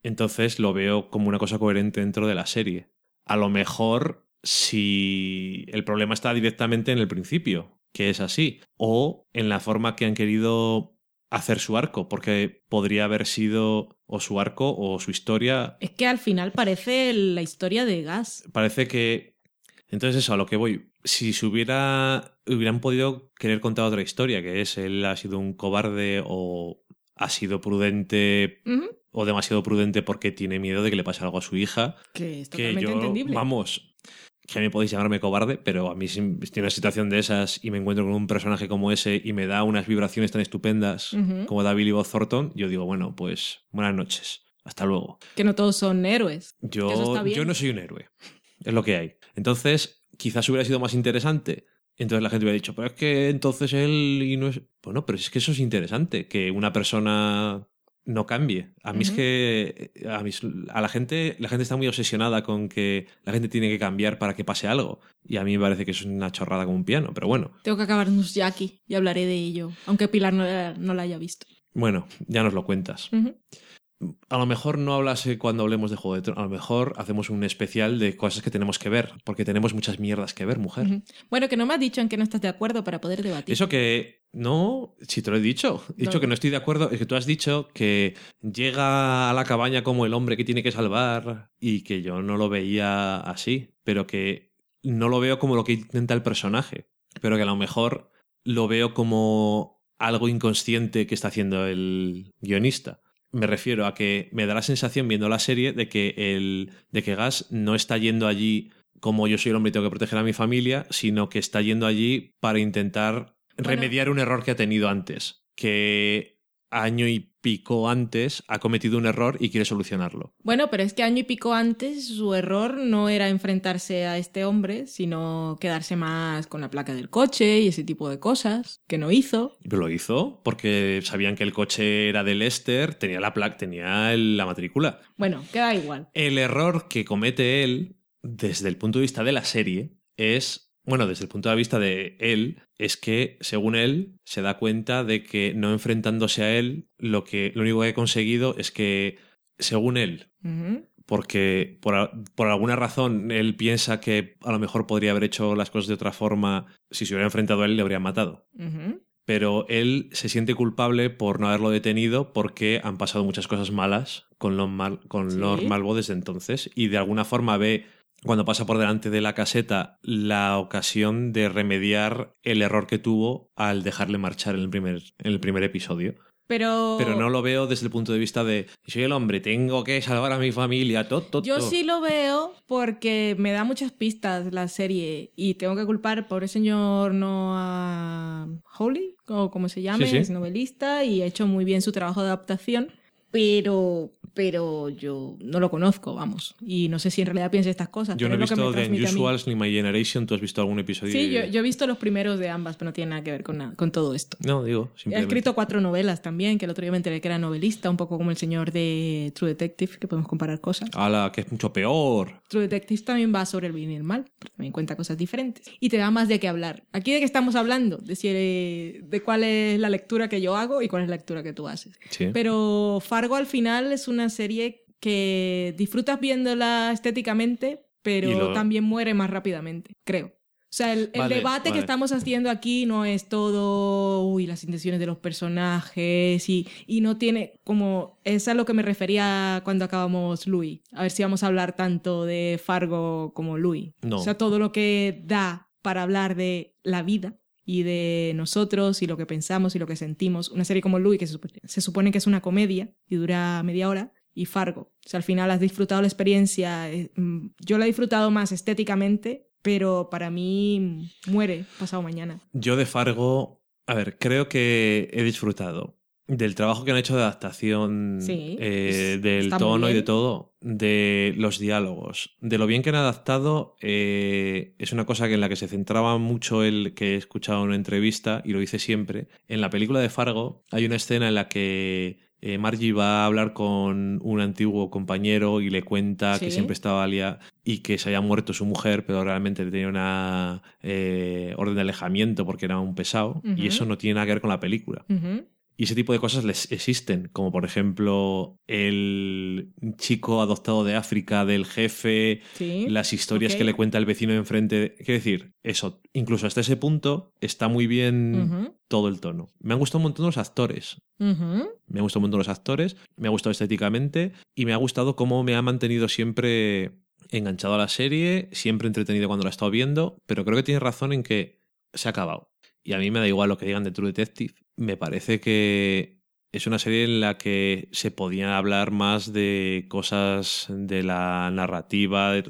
Entonces lo veo como una cosa coherente dentro de la serie. A lo mejor si el problema está directamente en el principio, que es así, o en la forma que han querido hacer su arco, porque podría haber sido o su arco o su historia. Es que al final parece la historia de Gas. Parece que... Entonces eso, a lo que voy. Si se hubiera... hubieran podido querer contar otra historia, que es él ha sido un cobarde o ha sido prudente o demasiado prudente porque tiene miedo de que le pase algo a su hija Que es que totalmente yo, entendible. vamos, que a mí podéis llamarme cobarde, pero a mí si estoy en una situación de esas y me encuentro con un personaje como ese y me da unas vibraciones tan estupendas Ujú. como da Billy Bob Thornton, yo digo, bueno, pues buenas noches, hasta luego. Que no todos son héroes. Yo, yo no soy un héroe, es lo que hay. Entonces, quizás hubiera sido más interesante. Entonces la gente hubiera dicho, pero es que entonces él y no es... Bueno, pero es que eso es interesante, que una persona no cambie. A mí es que a, mí, a la gente la gente está muy obsesionada con que la gente tiene que cambiar para que pase algo. Y a mí me parece que es una chorrada como un piano, pero bueno. Tengo que acabarnos ya aquí y hablaré de ello, aunque Pilar no la, no la haya visto. Bueno, ya nos lo cuentas. A lo mejor no hablase cuando hablemos de Juego de Tronos. A lo mejor hacemos un especial de cosas que tenemos que ver, porque tenemos muchas mierdas que ver, mujer. Bueno, que no me has dicho en qué no estás de acuerdo para poder debatir. Eso que no, si te lo he dicho, he dicho que no estoy de acuerdo, es que tú has dicho que llega a la cabaña como el hombre que tiene que salvar y que yo no lo veía así, pero que no lo veo como lo que intenta el personaje, pero que a lo mejor lo veo como algo inconsciente que está haciendo el guionista. Me refiero a que me da la sensación viendo la serie de que el de que Gas no está yendo allí como yo soy el hombre y tengo que proteger a mi familia, sino que está yendo allí para intentar Bueno. remediar un error que ha tenido antes. Que año y pico antes ha cometido un error y quiere solucionarlo. Bueno, pero es que año y pico antes su error no era enfrentarse a este hombre, sino quedarse más con la placa del coche y ese tipo de cosas, que no hizo. Pero lo hizo porque sabían que el coche era de Lester, tenía la placa, tenía la matrícula. Bueno, queda igual. El error que comete él, desde el punto de vista de la serie, es bueno, desde el punto de vista de él, es que, según él, se da cuenta de que no enfrentándose a él, lo, que, lo único que ha conseguido es que, según él, porque por, por, alguna razón él piensa que a lo mejor podría haber hecho las cosas de otra forma, si se hubiera enfrentado a él, le habrían matado. Pero él se siente culpable por no haberlo detenido porque han pasado muchas cosas malas con Lord, Mal con Malvo desde entonces y de alguna forma ve cuando pasa por delante de la caseta la ocasión de remediar el error que tuvo al dejarle marchar en el primer, en el primer episodio. Pero... Pero no lo veo desde el punto de vista de soy el hombre, tengo que salvar a mi familia, todo, Yo sí lo veo porque me da muchas pistas la serie y tengo que culpar por el señor Noah Hawley, o como se llame, es novelista y ha hecho muy bien su trabajo de adaptación pero pero yo no lo conozco, vamos. Y no sé si en realidad piensa estas cosas. Yo no he visto The Unusuals ni My Generation. ¿Tú has visto algún episodio? Sí, yo, he visto los primeros de ambas, pero no tiene nada que ver con, con todo esto. No, digo, simplemente. Ha escrito cuatro novelas también, que el otro día me enteré que era novelista, un poco como el señor de True Detective, que podemos comparar cosas. ¡Hala, que es mucho peor! True Detective también va sobre el bien y el mal, pero también cuenta cosas diferentes. Y te da más de qué hablar. Aquí de qué estamos hablando, de, si, de cuál es la lectura que yo hago y cuál es la lectura que tú haces. Sí. Pero Fargo al final es una serie que disfrutas viéndola estéticamente, pero también muere más rápidamente, creo. O sea, el, debate que estamos haciendo aquí no es todo, uy, las intenciones de los personajes y, y, no tiene como, es a lo que me refería cuando acabamos Louis. A ver si vamos a hablar tanto de Fargo como Louis. No. O sea, todo lo que da para hablar de la vida y de nosotros y lo que pensamos y lo que sentimos. Una serie como Louis, que se supone que es una comedia y dura media hora, y Fargo. O sea, al final has disfrutado la experiencia. Eh, mm, yo la he disfrutado más estéticamente, pero para mí muere pasado mañana. Yo de Fargo, a ver, creo que he disfrutado del trabajo que han hecho de adaptación, eh, del tono y de todo, de los diálogos, de lo bien que han adaptado, eh, es una cosa que en la que se centraba mucho el que he escuchado en una entrevista y lo dice siempre. En la película de Fargo hay una escena en la que eh, Margie va a hablar con un antiguo compañero y le cuenta que siempre estaba alia y que se había muerto su mujer, pero realmente tenía una eh, orden de alejamiento porque era un pesado. Y eso no tiene nada que ver con la película. Y ese tipo de cosas les existen, como por ejemplo el chico adoptado de África del jefe, las historias que le cuenta el vecino de enfrente. Quiero decir, eso, incluso hasta ese punto está muy bien todo el tono. Me han gustado un montón los actores. Me han gustado un montón los actores, me ha gustado estéticamente y me ha gustado cómo me ha mantenido siempre enganchado a la serie, siempre entretenido cuando la he estado viendo, pero creo que tiene razón en que se ha acabado. Y a mí me da igual lo que digan de True Detective me parece que es una serie en la que se podía hablar más de cosas de la narrativa. De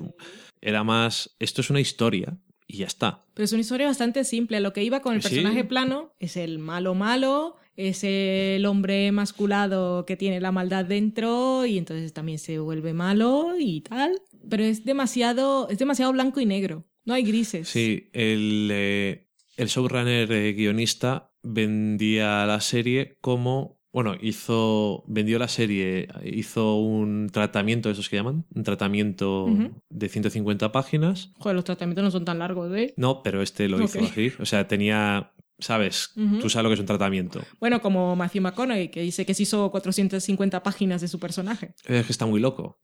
Era más, esto es una historia y ya está. Pero es una historia bastante simple. Lo que iba con el personaje plano es el malo malo, es el hombre masculado que tiene la maldad dentro y entonces también se vuelve malo y tal. Pero es demasiado, es demasiado blanco y negro. No hay grises. Sí, el, eh, el showrunner eh, guionista vendía la serie como bueno, hizo, vendió la serie, hizo un tratamiento, esos que llaman, un tratamiento de 150 páginas. Joder, los tratamientos no son tan largos, ¿eh? No, pero este lo hizo así. O sea, tenía, sabes, tú sabes lo que es un tratamiento. Bueno, como Matthew McConaughey, que dice que se hizo 450 páginas de su personaje. Es que está muy loco.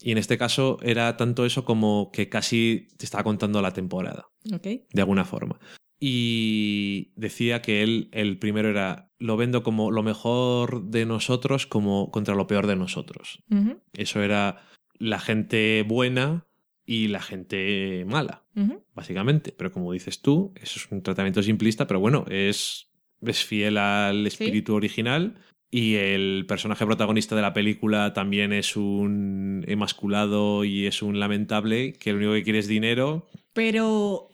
Y en este caso era tanto eso como que casi te estaba contando la temporada. De alguna forma y decía que él, el primero era, lo vendo como lo mejor de nosotros como contra lo peor de nosotros. Eso era la gente buena y la gente mala, básicamente. Pero como dices tú, eso es un tratamiento simplista, pero bueno, es, es fiel al espíritu original. Y el personaje protagonista de la película también es un emasculado y es un lamentable que lo único que quiere es dinero. Pero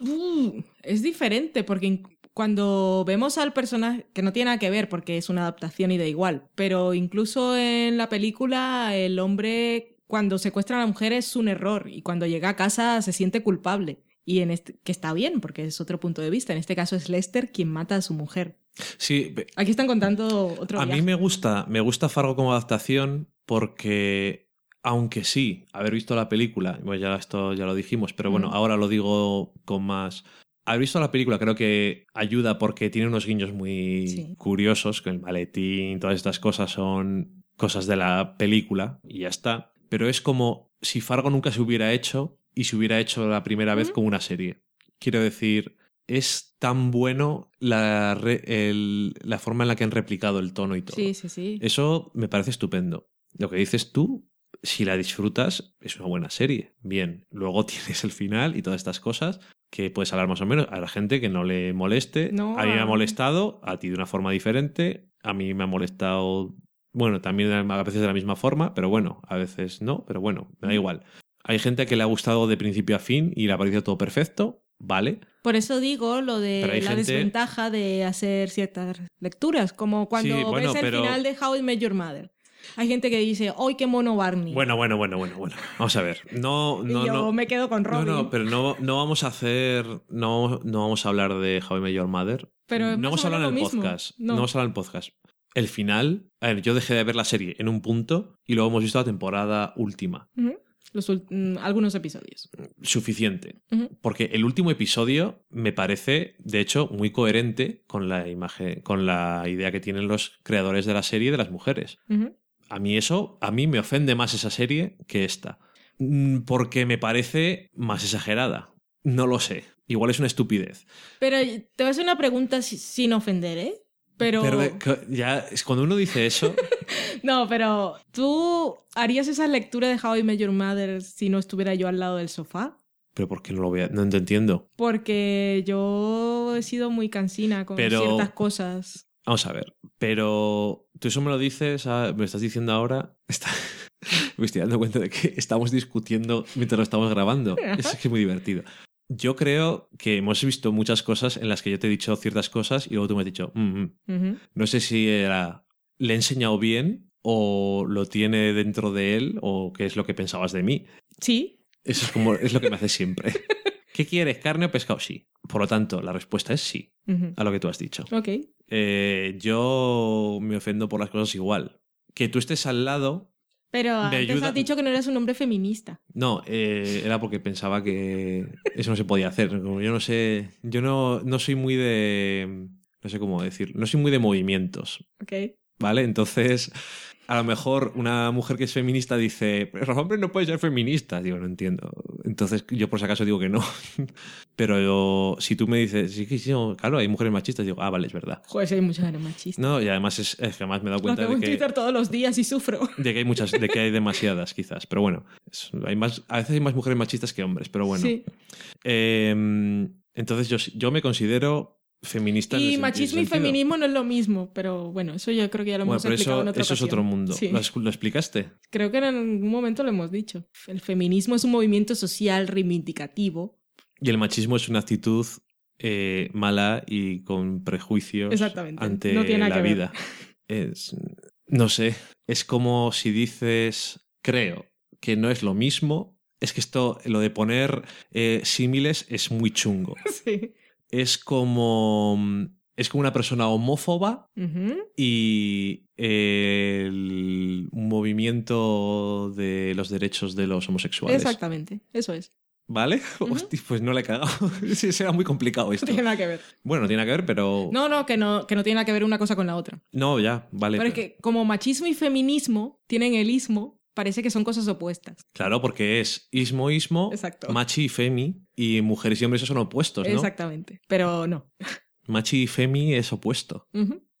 Uh, es diferente porque cuando vemos al personaje, que no tiene nada que ver porque es una adaptación y da igual, pero incluso en la película el hombre cuando secuestra a la mujer es un error y cuando llega a casa se siente culpable. Y en este, que está bien, porque es otro punto de vista. En este caso es Lester quien mata a su mujer. Sí. Aquí están contando otro A mí me gusta, me gusta Fargo como adaptación porque, aunque sí, haber visto la película, pues ya esto ya lo dijimos, pero bueno, ahora lo digo con más. Haber visto la película creo que ayuda porque tiene unos guiños muy curiosos, que el maletín, todas estas cosas son cosas de la película y ya está. Pero es como si Fargo nunca se hubiera hecho y se hubiera hecho la primera vez como una serie. Quiero decir, es tan bueno la, la forma en la que han replicado el tono y todo. Sí, sí, sí. Eso me parece estupendo. Lo que dices tú, si la disfrutas, es una buena serie. Bien, luego tienes el final y todas estas cosas que puedes hablar más o menos. A la gente que no le moleste. a mí me ha molestado, a ti de una forma diferente. A mí me ha molestado, bueno, también a veces de la misma forma, pero bueno, a veces no, pero bueno, me da igual. Hay gente que le ha gustado de principio a fin y le ha parecido todo perfecto, vale. Por eso digo lo de la desventaja de hacer ciertas lecturas, como cuando ves el final de How I Met Your Mother. Hay gente que dice, ¡ay, qué mono Barney! Bueno, bueno, bueno, bueno, bueno. Vamos a ver. No, no, y yo me quedo con Robin. No, no, pero no, no vamos a hacer. No, no vamos a hablar de How I Met Your Mother. Pero no vamos a hablar en el podcast. No. vamos a hablar en el podcast. El final. A ver, yo dejé de ver la serie en un punto y luego hemos visto la temporada última. Mm, algunos episodios. Suficiente. Porque el último episodio me parece, de hecho, muy coherente con la imagen, con la idea que tienen los creadores de la serie de las mujeres. A mí eso, a mí me ofende más esa serie que esta. Mm, porque me parece más exagerada. No lo sé. Igual es una estupidez. Pero te voy a hacer una pregunta sin ofender, ¿eh? Pero... ya, cuando uno dice eso... no, pero ¿tú harías esa lectura de How I Met Your Mother si no estuviera yo al lado del sofá? ¿Pero por qué no lo voy a...? No te entiendo. Porque yo he sido muy cansina con ciertas cosas. Vamos a ver, pero tú eso me lo dices, me lo estás diciendo ahora... me estoy dando cuenta de que estamos discutiendo mientras lo estamos grabando. Es que es muy divertido. Yo creo que hemos visto muchas cosas en las que yo te he dicho ciertas cosas y luego tú me has dicho, mm, mm". no sé si era, le he enseñado bien o lo tiene dentro de él o qué es lo que pensabas de mí. Sí. Eso es como es lo que me hace siempre. ¿Qué quieres, carne o pescado? Sí. Por lo tanto, la respuesta es sí a lo que tú has dicho. Ok. Eh, yo me ofendo por las cosas igual. Que tú estés al lado pero antes has dicho que no eres un hombre feminista. No, eh, era porque pensaba que eso no se podía hacer. yo no sé, yo no, no soy muy de, no sé cómo decir, no soy muy de movimientos. Ok. ¿Vale? Entonces, a lo mejor una mujer que es feminista dice, pero los hombres no pueden ser feministas. Digo, no entiendo. Entonces yo por si acaso digo que no. pero si tú me dices, sí, sí, claro, hay mujeres machistas, digo, ah, vale, es verdad. Joder, sí hay muchas mujeres machistas. No, y además es, que además me he dado cuenta de que... Twitter todos los días y sufro. De que hay muchas, de que hay demasiadas quizás. Pero bueno, hay más, a veces hay más mujeres machistas que hombres, pero bueno. Sí. Em, entonces yo, yo me consigo feminista. Y machismo y feminismo no es lo mismo, pero bueno, eso yo creo que ya lo hemos explicado eso, en otra Eso es otro mundo. ¿Lo, explicaste? Creo que en algún momento lo hemos dicho. El feminismo es un movimiento social reivindicativo. Y el machismo es una actitud eh, mala y con prejuicios ante la vida. Es, no sé, es como si dices, creo que no es lo mismo. Es que esto, lo de poner eh, símiles es muy chungo. Sí es como es como una persona homófoba y el movimiento de los derechos de los homosexuales. Exactamente, eso es. ¿Vale? pues no le he cagado. sí, será muy complicado esto. No tiene nada que ver. Bueno, tiene que ver, pero. No, no, que no, que no tiene nada que ver una cosa con la otra. No, ya, vale. Pero, es que como machismo y feminismo tienen el ismo, parece que son cosas opuestas. Claro, porque es ismo, ismo, machi y femi, y mujeres y hombres son opuestos, ¿no? Exactamente, pero no. Machi y femi es opuesto.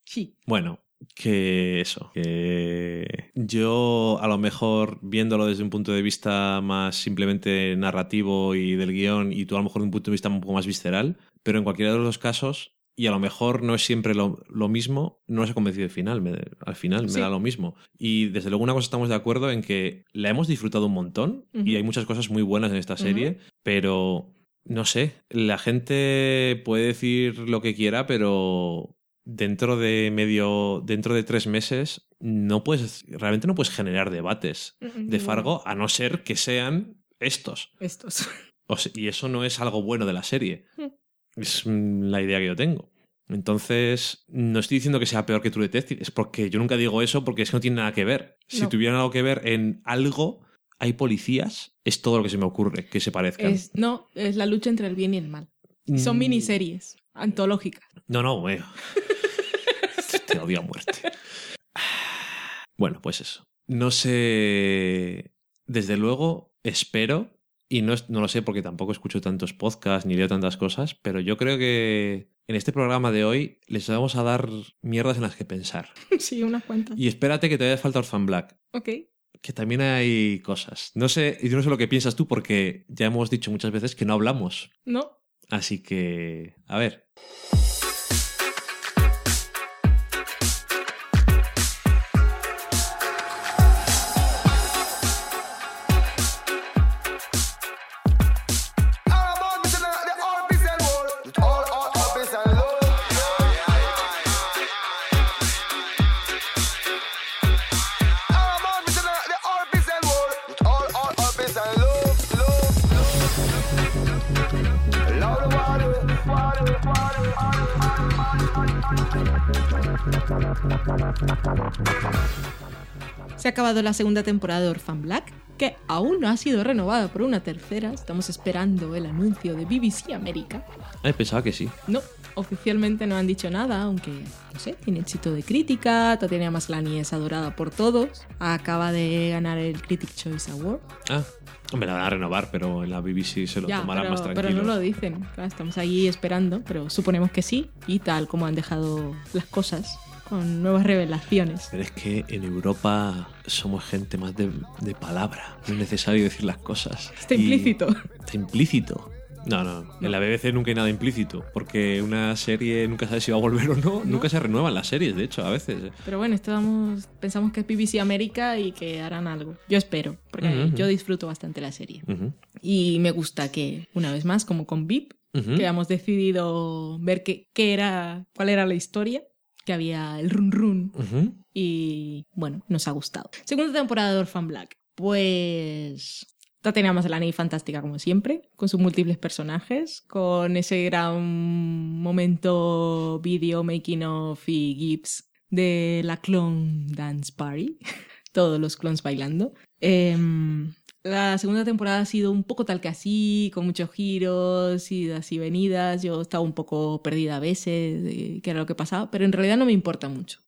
Sí. Bueno, que eso, que yo a lo mejor viéndolo desde un punto de vista más simplemente narrativo y del guion y tú a lo mejor de un punto de vista un poco más visceral, pero en cualquiera de los casos y a lo mejor no es siempre lo, mismo, no se ha convencido al final, me, al final me da lo mismo. Y desde luego una cosa estamos de acuerdo en que la hemos disfrutado un montón y hay muchas cosas muy buenas en esta serie, pero no sé, la gente puede decir lo que quiera, pero dentro de medio, dentro de tres meses, no puedes, realmente no puedes generar debates de Fargo a no ser que sean estos. Estos. y eso no es algo bueno de la serie. Mm. Es la idea que yo tengo. Entonces, no estoy diciendo que sea peor que True Detective, es porque yo nunca digo eso porque es que no tiene nada que ver. Si tuviera algo que ver en algo, hay policías, es todo lo que se me ocurre que se parezcan. no, es la lucha entre el bien y el mal. Son mm. miniseries antológicas. No, no, bueno. Te odio a muerte. Bueno, pues eso. No sé. Desde luego, espero, y no, no lo sé porque tampoco escucho tantos podcasts ni leo tantas cosas, pero yo creo que en este programa de hoy les vamos a dar mierdas en las que pensar. Sí, unas cuantas. Y espérate que te haya falta Orphan Black. Ok. Que también hay cosas. No sé, yo no sé lo que piensas tú porque ya hemos dicho muchas veces que no hablamos. No. Así que, a ver. Se ha acabado la segunda temporada de Orphan Black, que aún no ha sido renovada por una tercera. Estamos esperando el anuncio de BBC América. Ay, pensaba que sí. No, oficialmente no han dicho nada, aunque, no sé, tiene éxito de crítica. Tatiana Maslany es adorada por todos. Acaba de ganar el Critic Choice Award. Ah, me la van a renovar, pero en la BBC se lo tomarán más tranquilo. Pero no lo dicen. estamos ahí esperando, pero suponemos que sí. Y tal como han dejado las cosas, con nuevas revelaciones. Pero es que en Europa somos gente más de, palabra. No es necesario decir las cosas. Está implícito. Está implícito. No, no, en la BBC nunca hay nada implícito, porque una serie nunca sabe si va a volver o no. Nunca se renuevan las series, de hecho, a veces. Pero bueno, estamos, pensamos que es BBC América y que harán algo. Yo espero, porque yo disfruto bastante la serie. Y me gusta que, una vez más, como con VIP, que hayamos decidido ver qué, qué, era, cuál era la historia, que había el run run. Y bueno, nos ha gustado. Segunda temporada de Orphan Black. Pues Tatiana Maslany fantástica como siempre, con sus múltiples personajes, con ese gran momento video making of y gifs de la clone dance party, todos los clones bailando. Em, la segunda temporada ha sido un poco tal que así, con muchos giros, idas y venidas. Yo estaba un poco perdida a veces qué era lo que pasaba, pero en realidad no me importa mucho.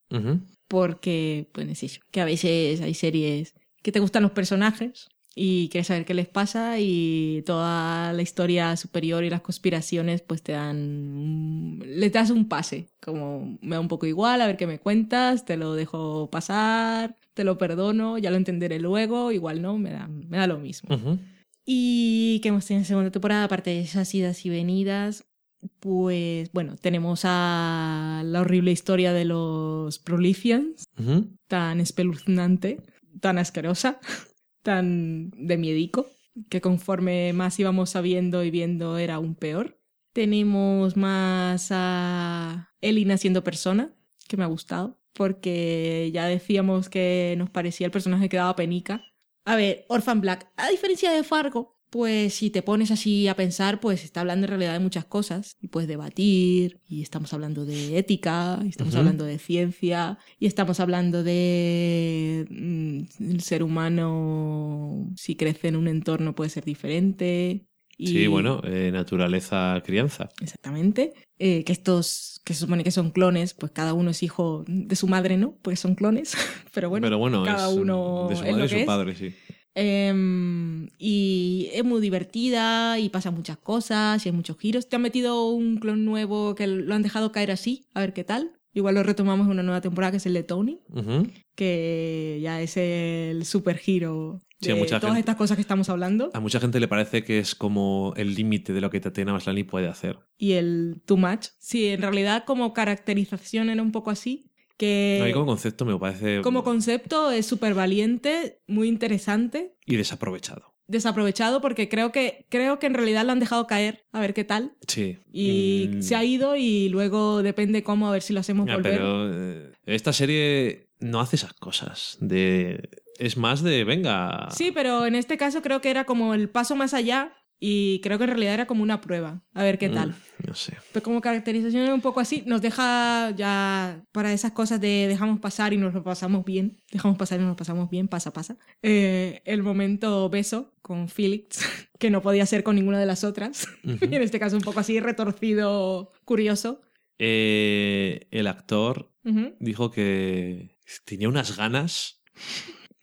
Porque, pues es eso, que a veces hay series que te gustan los personajes, y quieres saber qué les pasa y toda la historia superior y las conspiraciones pues te dan le das un pase como me da un poco igual a ver qué me cuentas te lo dejo pasar te lo perdono ya lo entenderé luego igual no me da, me da lo mismo. Y qué hemos tenido en segunda temporada aparte de esas idas y venidas pues bueno, tenemos a la horrible historia de los Prolifians, tan espeluznante, tan asquerosa tan de miedico, que conforme más íbamos sabiendo y viendo era aún peor. Tenemos más a Elina siendo persona, que me ha gustado, porque ya decíamos que nos parecía el personaje que daba penica. A ver, Orphan Black, a diferencia de Fargo, pues si te pones así a pensar, pues está hablando en realidad de muchas cosas y puedes debatir y estamos hablando de ética, y estamos hablando de ciencia y estamos hablando de mm, el ser humano si crece en un entorno puede ser diferente. Sí, bueno, eh, naturaleza, crianza. Exactamente. Eh, que estos, que se supone que son clones, pues cada uno es hijo de su madre, ¿no? Porque son clones. Pero bueno, Pero bueno cada uno de su madre y su padre, sí. Em, y es muy divertida y pasa muchas cosas y hay muchos giros. Te han metido un clon nuevo que lo han dejado caer así, a ver qué tal. Igual lo retomamos en una nueva temporada que es el de Tony, que ya es el super giro de todas estas cosas que estamos hablando. A mucha gente le parece que es como el límite de lo que Tatiana Maslany puede hacer. Y el too much. Sí, en realidad como caracterización era un poco así, que... como concepto me parece... Como concepto es súper valiente, muy interesante. Y desaprovechado. desaprovechado porque creo que, creo que en realidad lo han dejado caer, a ver qué tal. Sí. Y Mm. se ha ido y luego depende cómo, a ver si lo hacemos Ya, volver. pero eh, esta serie no hace esas cosas. De, es más de, venga. Sí, pero en este caso creo que era como el paso más allá y creo que en realidad era como una prueba, a ver qué tal. Mm, no sé. Pero como caracterización es un poco así, nos deja ya para esas cosas de dejamos pasar y nos lo pasamos bien, dejamos pasar y nos lo pasamos bien, pasa, pasa. Eh, el momento beso con Felix, que no podía ser con ninguna de las otras, y en este caso un poco así retorcido, curioso. Eh, el actor dijo que tenía unas ganas.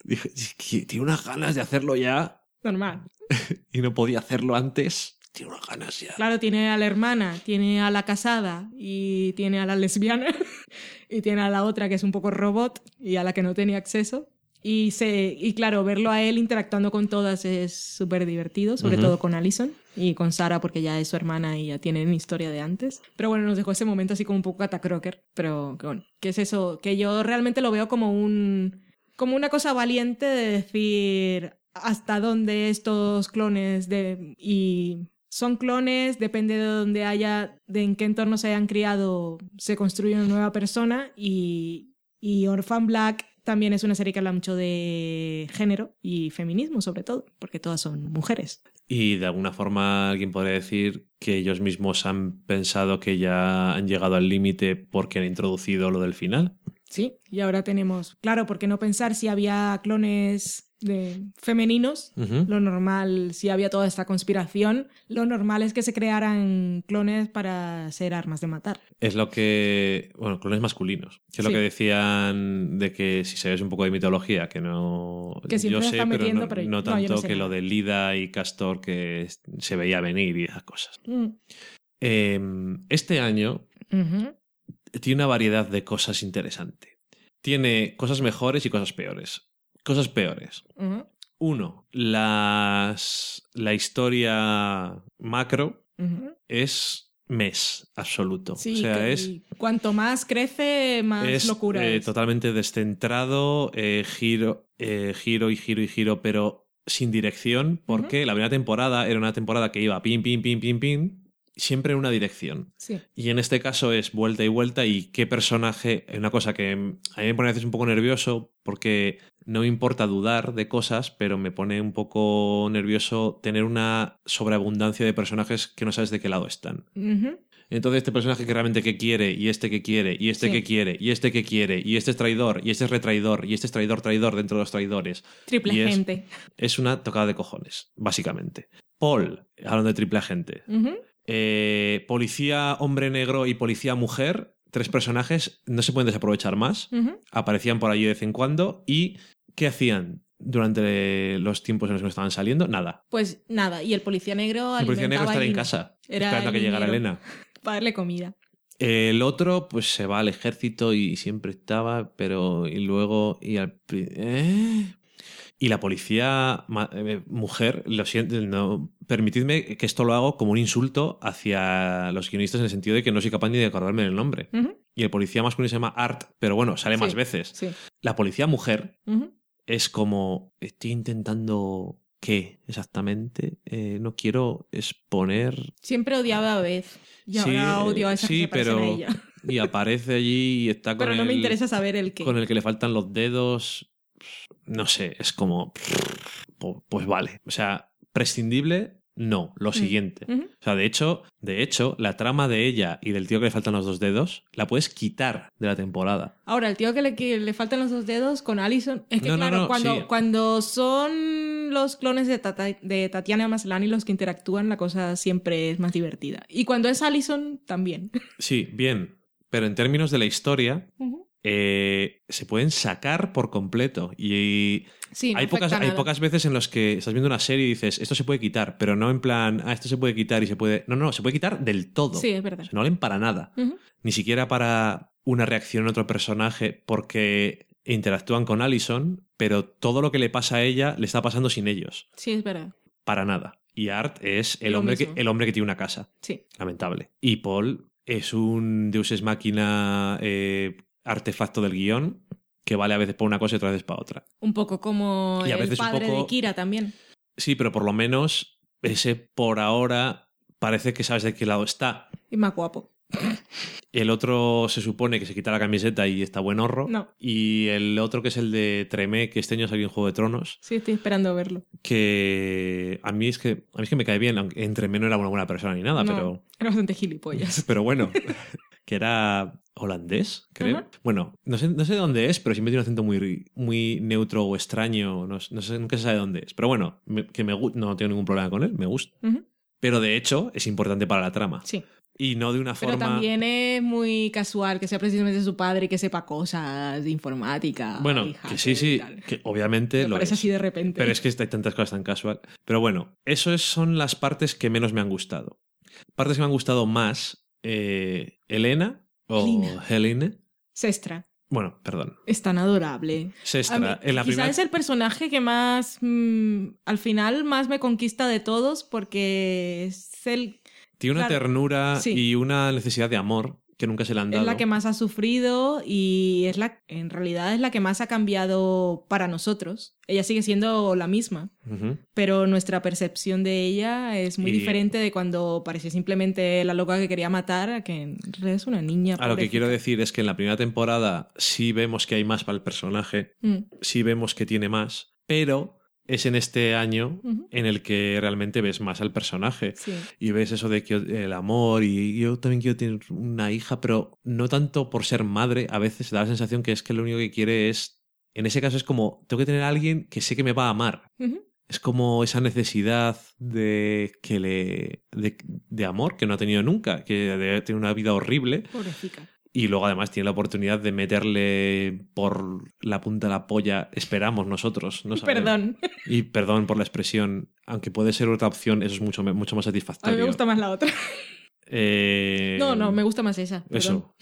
Dijo, "Es que tiene unas ganas de hacerlo ya Normal. y no podía hacerlo antes. Tiene unas ganas ya. Claro, tiene a la hermana, tiene a la casada y tiene a la lesbiana y tiene a la otra que es un poco robot y a la que no tenía acceso. Y, se, y claro, verlo a él interactuando con todas es súper divertido, sobre todo con Allison y con Sara porque ya es su hermana y ya tienen historia de antes. Pero bueno, nos dejó ese momento así como un poco catacroker, pero que bueno, que es eso, que yo realmente lo veo como un como una cosa valiente de decir hasta dónde estos clones de y son clones, depende de dónde haya, de en qué entorno se hayan criado, se construye una nueva persona y, y Orphan Black también es una serie que habla mucho de género y feminismo sobre todo, porque todas son mujeres. Y de alguna forma alguien podría decir que ellos mismos han pensado que ya han llegado al límite porque han introducido lo del final. Sí, y ahora tenemos, claro, ¿por qué no pensar si había clones de femeninos? Lo normal, si había toda esta conspiración, lo normal es que se crearan clones para ser armas de matar. Es lo que. Bueno, clones masculinos. Que es lo que decían de que si sabes un poco de mitología, que no. Que siempre yo se sé, pero metiendo, no, pero- no tanto no sé que lo de Lida y Castor que se veía venir y esas cosas. Mm. Eh, este año. Tiene una variedad de cosas interesante. Tiene cosas mejores y cosas peores. Cosas peores. Uno, las, la historia macro es mes absoluto. Sí, o sea, es, cuanto más crece, más es locura eh, es. totalmente descentrado, eh, giro, eh, giro y giro y giro, pero sin dirección, porque la primera temporada era una temporada que iba pim, pim, pim, pim, pim, siempre en una dirección. Sí. Y en este caso es vuelta y vuelta y qué personaje, una cosa que a mí me pone a veces un poco nervioso porque no me importa dudar de cosas, pero me pone un poco nervioso tener una sobreabundancia de personajes que no sabes de qué lado están. Entonces este personaje que realmente que quiere, y este que quiere, y este Sí. que quiere, y este que quiere, y este es traidor, y este es retraidor, y este es traidor traidor dentro de los traidores. Triple Y es- gente. Es una tocada de cojones, básicamente. Paul, hablando de triple agente. Ujú. Eh, policía hombre negro y policía mujer, tres personajes, no se pueden desaprovechar más. Aparecían por allí de vez en cuando. ¿Y qué hacían durante los tiempos en los que estaban saliendo? Nada. Pues nada, y el policía negro El policía negro al en casa, Era esperando a que llegara. Elena. para darle comida. El otro, pues se va al ejército y siempre estaba, pero. Y luego. Y al. ¿eh? Y la policía eh, mujer, lo siento, no, permitidme que esto lo hago como un insulto hacia los guionistas en el sentido de que no soy capaz ni de acordarme del nombre. Y el policía masculino se llama Art, pero bueno, sale más veces. Sí. La policía mujer es como, estoy intentando, ¿qué exactamente? Eh, no quiero exponer... Siempre odiaba a Beth. Y Sí, ahora odio a esa sí, que pero a ella. Y aparece allí y está con Pero no me el- interesa saber el qué. con el que le faltan los dedos. No sé, es como. po- Pues vale. O sea, prescindible, no. Lo Mm. siguiente. O sea, de hecho, de hecho, la trama de ella y del tío que le faltan los dos dedos la puedes quitar de la temporada. Ahora, el tío que le, que le faltan los dos dedos con Allison. Es que, No, claro, no, cuando, sí. cuando son los clones de, Tata- de Tatiana Maslany los que interactúan, la cosa siempre es más divertida. Y cuando es Allison, también. Sí, bien. Pero en términos de la historia. Eh, se pueden sacar por completo. Y Sí, no hay, pocas, hay pocas veces en los que estás viendo una serie y dices, esto se puede quitar, pero no en plan, ah, esto se puede quitar y se puede. No, no, se puede quitar del todo. Sí, es verdad. O sea, no valen para nada. Ni siquiera para una reacción en otro personaje, porque interactúan con Allison, pero todo lo que le pasa a ella le está pasando sin ellos. Sí, es verdad. Para nada. Y Art es el, Lo hombre que, el hombre que tiene una casa. Sí. Lamentable. Y Paul es un Deus Ex Máquina eh, artefacto del guion que vale a veces para una cosa y otras veces para otra. Un poco como Y a el un padre poco- de Kira también. Sí, pero por lo menos ese por ahora parece que sabes de qué lado está. Y más guapo. El otro se supone que se quita la camiseta y está buen horro. No. Y el otro que es el de Tremé, que este año salió en Juego de Tronos. Sí, estoy esperando verlo. Que a mí es que a mí es que me cae bien, aunque en Tremé no era una buena persona ni nada, No, pero. Era bastante gilipollas. Pero bueno. que era holandés, creo. Bueno, no sé, no sé dónde es, pero siempre tiene un acento muy, muy neutro o extraño. No, no sé, nunca se sabe dónde es. Pero bueno, me- que me, no tengo ningún problema con él, me gusta. Pero de hecho es importante para la trama. Sí. Y no de una Pero forma. también es muy casual que sea precisamente su padre y que sepa cosas de informática. Bueno, que sí, sí, que obviamente Me lo parece es. así de repente. Pero es que hay tantas cosas tan casual. Pero bueno, eso es- son las partes que menos me han gustado. Partes que me han gustado más, eh, Elena o Helena. Helene. Sestra. Bueno, perdón. Es tan adorable. Sestra. Mí, en la quizá primera... es el personaje que más, mm, al final, más me conquista de todos porque es, el, Tiene una claro, ternura sí. y una necesidad de amor que nunca se le han dado. es la que más ha sufrido y es la, en realidad es la que más ha cambiado para nosotros. Ella sigue siendo la misma, pero nuestra percepción de ella es muy Y- diferente de cuando parecía simplemente la loca que quería matar a que en realidad es una niña. A lo que quiero decir es que en la primera temporada sí vemos que hay más para el personaje, Mm, sí vemos que tiene más, pero es en este año en el que realmente ves más al personaje. Sí. Y ves eso de que el amor y yo también quiero tener una hija, pero no tanto por ser madre, a veces da la sensación que es que lo único que quiere es, en ese caso es como, tengo que tener a alguien que sé que me va a amar. Es como esa necesidad de que le de, de amor que no ha tenido nunca, que debe tener una vida horrible Pobrecita. Y luego además tiene la oportunidad de meterle por la punta de la polla, esperamos nosotros, no sabemos. Perdón. Y perdón por la expresión, aunque puede ser otra opción, eso es mucho, mucho más A mí satisfactorio. me gusta más la otra. Eh, No, no, me gusta más esa. perdón. Eso.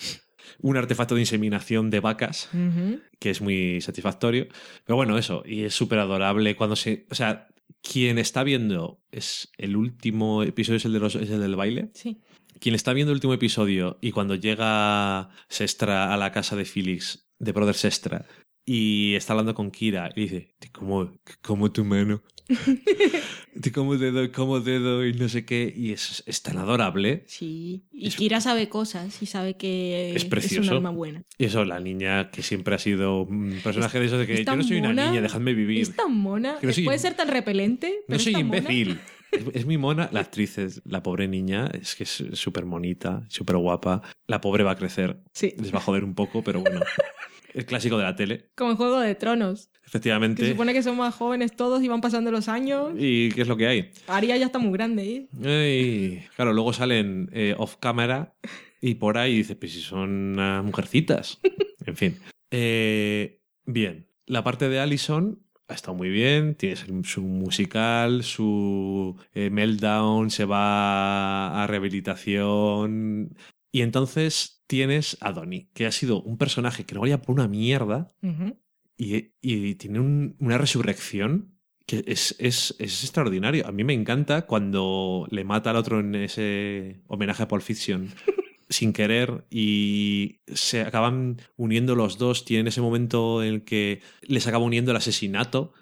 Un artefacto de inseminación de vacas, que es muy satisfactorio. Pero bueno, eso. Y es súper adorable cuando se. O sea, quien está viendo es el último episodio, es el, de los, es el del baile. Sí. Quien está viendo el último episodio y cuando llega Sestra a la casa de Felix, de Brother Sestra, y está hablando con Kira y dice: Te como, como tu mano. Te como dedo, como dedo y no sé qué. Y es, es tan adorable. Sí. Y Es- Kira sabe cosas y sabe que Es un precioso. alma buena. Y eso, la niña que siempre ha sido un personaje de eso de que es yo no soy una niña, dejadme vivir. Es tan mona. No soy- Puede ser tan repelente, pero No es soy mona. Es, es muy mona. La actriz, es, la pobre niña, es que es súper bonita, súper guapa. La pobre va a crecer. Sí. Les va a joder un poco, pero bueno. El clásico de la tele, Como en Juego de Tronos. Que efectivamente. se supone que son más jóvenes todos y van pasando los años. ¿Y qué es lo que hay? Aria ya está muy grande, ¿eh? Ay, claro, luego salen eh, off camera y por ahí dices, pues si son unas mujercitas. En fin. Eh, bien, la parte de Allison ha estado muy bien, tiene su- musical, su eh, meltdown, se va a rehabilitación. Y entonces tienes a Donnie, que ha sido un personaje que no valía por una mierda y, y tiene un- una resurrección que es, es, es extraordinario. A mí me encanta cuando le mata al otro en ese homenaje a Pulp Fiction sin querer y se acaban uniendo los dos. Tienen ese momento en el que les acaba uniendo el asesinato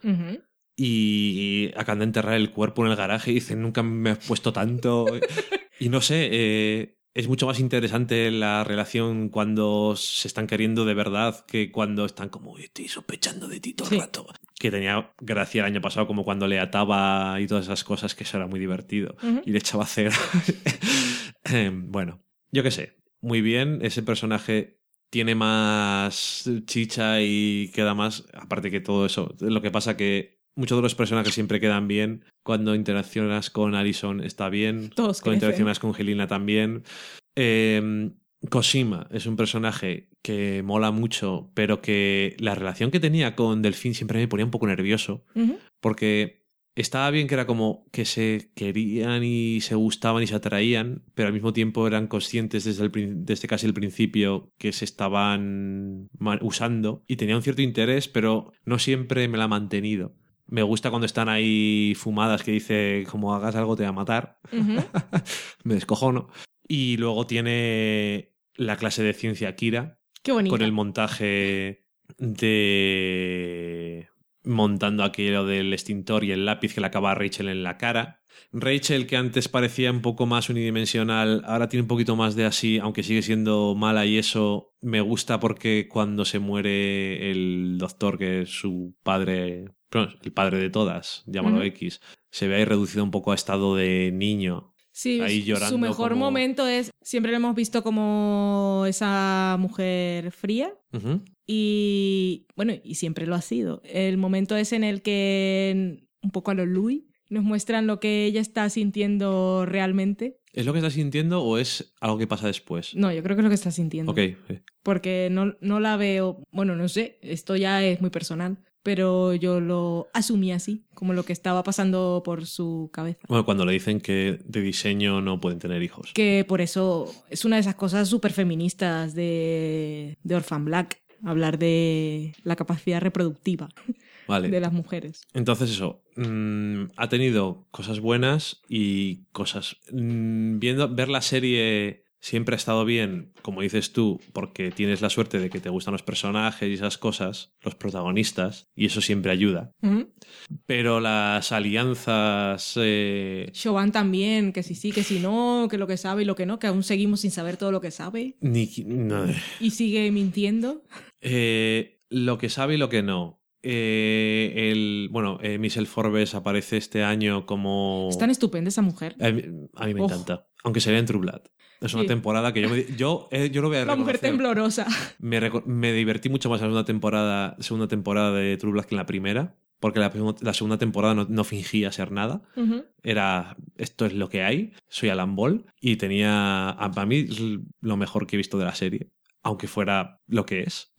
y acaban de enterrar el cuerpo en el garaje y dicen nunca me has puesto tanto. y no sé, eh, es mucho más interesante la relación cuando se están queriendo de verdad que cuando están como "Uy, estoy sospechando de ti todo el Sí. rato. Que tenía gracia el año pasado como cuando le ataba y todas esas cosas, que eso era muy divertido. Y le echaba cera. Em, bueno, yo qué sé. Muy bien, ese personaje tiene más chicha y queda más. Aparte que todo eso. Lo que pasa que muchos de los personajes siempre quedan bien. Cuando interaccionas con Alison está bien. Todos Cuando interaccionas con Helena también. Eh, Cosima es un personaje que mola mucho, pero que la relación que tenía con Delfín siempre me ponía un poco nervioso. Porque estaba bien que era como que se querían y se gustaban y se atraían, pero al mismo tiempo eran conscientes desde, el, desde casi el principio que se estaban usando y tenía un cierto interés, pero no siempre me la ha mantenido. Me gusta cuando están ahí fumadas que dice, como hagas algo te va a matar. Me descojono. Y luego tiene la clase de ciencia Kira, Qué bonito. con el montaje de montando aquello del extintor y el lápiz que le acaba a Rachel en la cara. Rachel, que antes parecía un poco más unidimensional, ahora tiene un poquito más de así, aunque sigue siendo mala y eso me gusta porque cuando se muere el doctor, que es su padre, el padre de todas, llámalo X, se ve ahí reducido un poco a estado de niño. Sí, su mejor momento es, siempre lo hemos visto como esa mujer fría y bueno, y siempre lo ha sido. El momento es en el que, un poco a los Louis, nos muestran lo que ella está sintiendo realmente. ¿Es lo que está sintiendo o es algo que pasa después? No, yo creo que es lo que está sintiendo. Ok. Porque no, no la veo, bueno, no sé, esto ya es muy personal, pero yo lo asumí así, como lo que estaba pasando por su cabeza. Bueno, cuando le dicen que de diseño no pueden tener hijos. Que por eso es una de esas cosas súper feministas de, de Orphan Black, hablar de la capacidad reproductiva de las mujeres. Entonces eso, mm, ha tenido cosas buenas y cosas... Mm, viendo, ver la serie siempre ha estado bien, como dices tú, porque tienes la suerte de que te gustan los personajes y esas cosas, los protagonistas, y eso siempre ayuda. Pero las alianzas... Eh... también, que si sí, que si no, que lo que sabe y lo que no, que aún seguimos sin saber todo lo que sabe. Ni... Y sigue mintiendo. Eh, lo que sabe y lo que no. Eh, el, bueno, eh, Michelle Forbes aparece este año como... Es tan estupenda esa mujer. A mí, me encanta. Aunque se vea en True Blood. Es una temporada que yo, yo, eh, yo lo voy a La mujer temblorosa. Me, me, divertí mucho más en la segunda temporada, segunda temporada de True Blood que en la primera. Porque la, la segunda temporada no, no, fingía ser nada. Era, esto es lo que hay. Soy Alan Ball. Y tenía, para mí, lo mejor que he visto de la serie. Aunque fuera lo que es.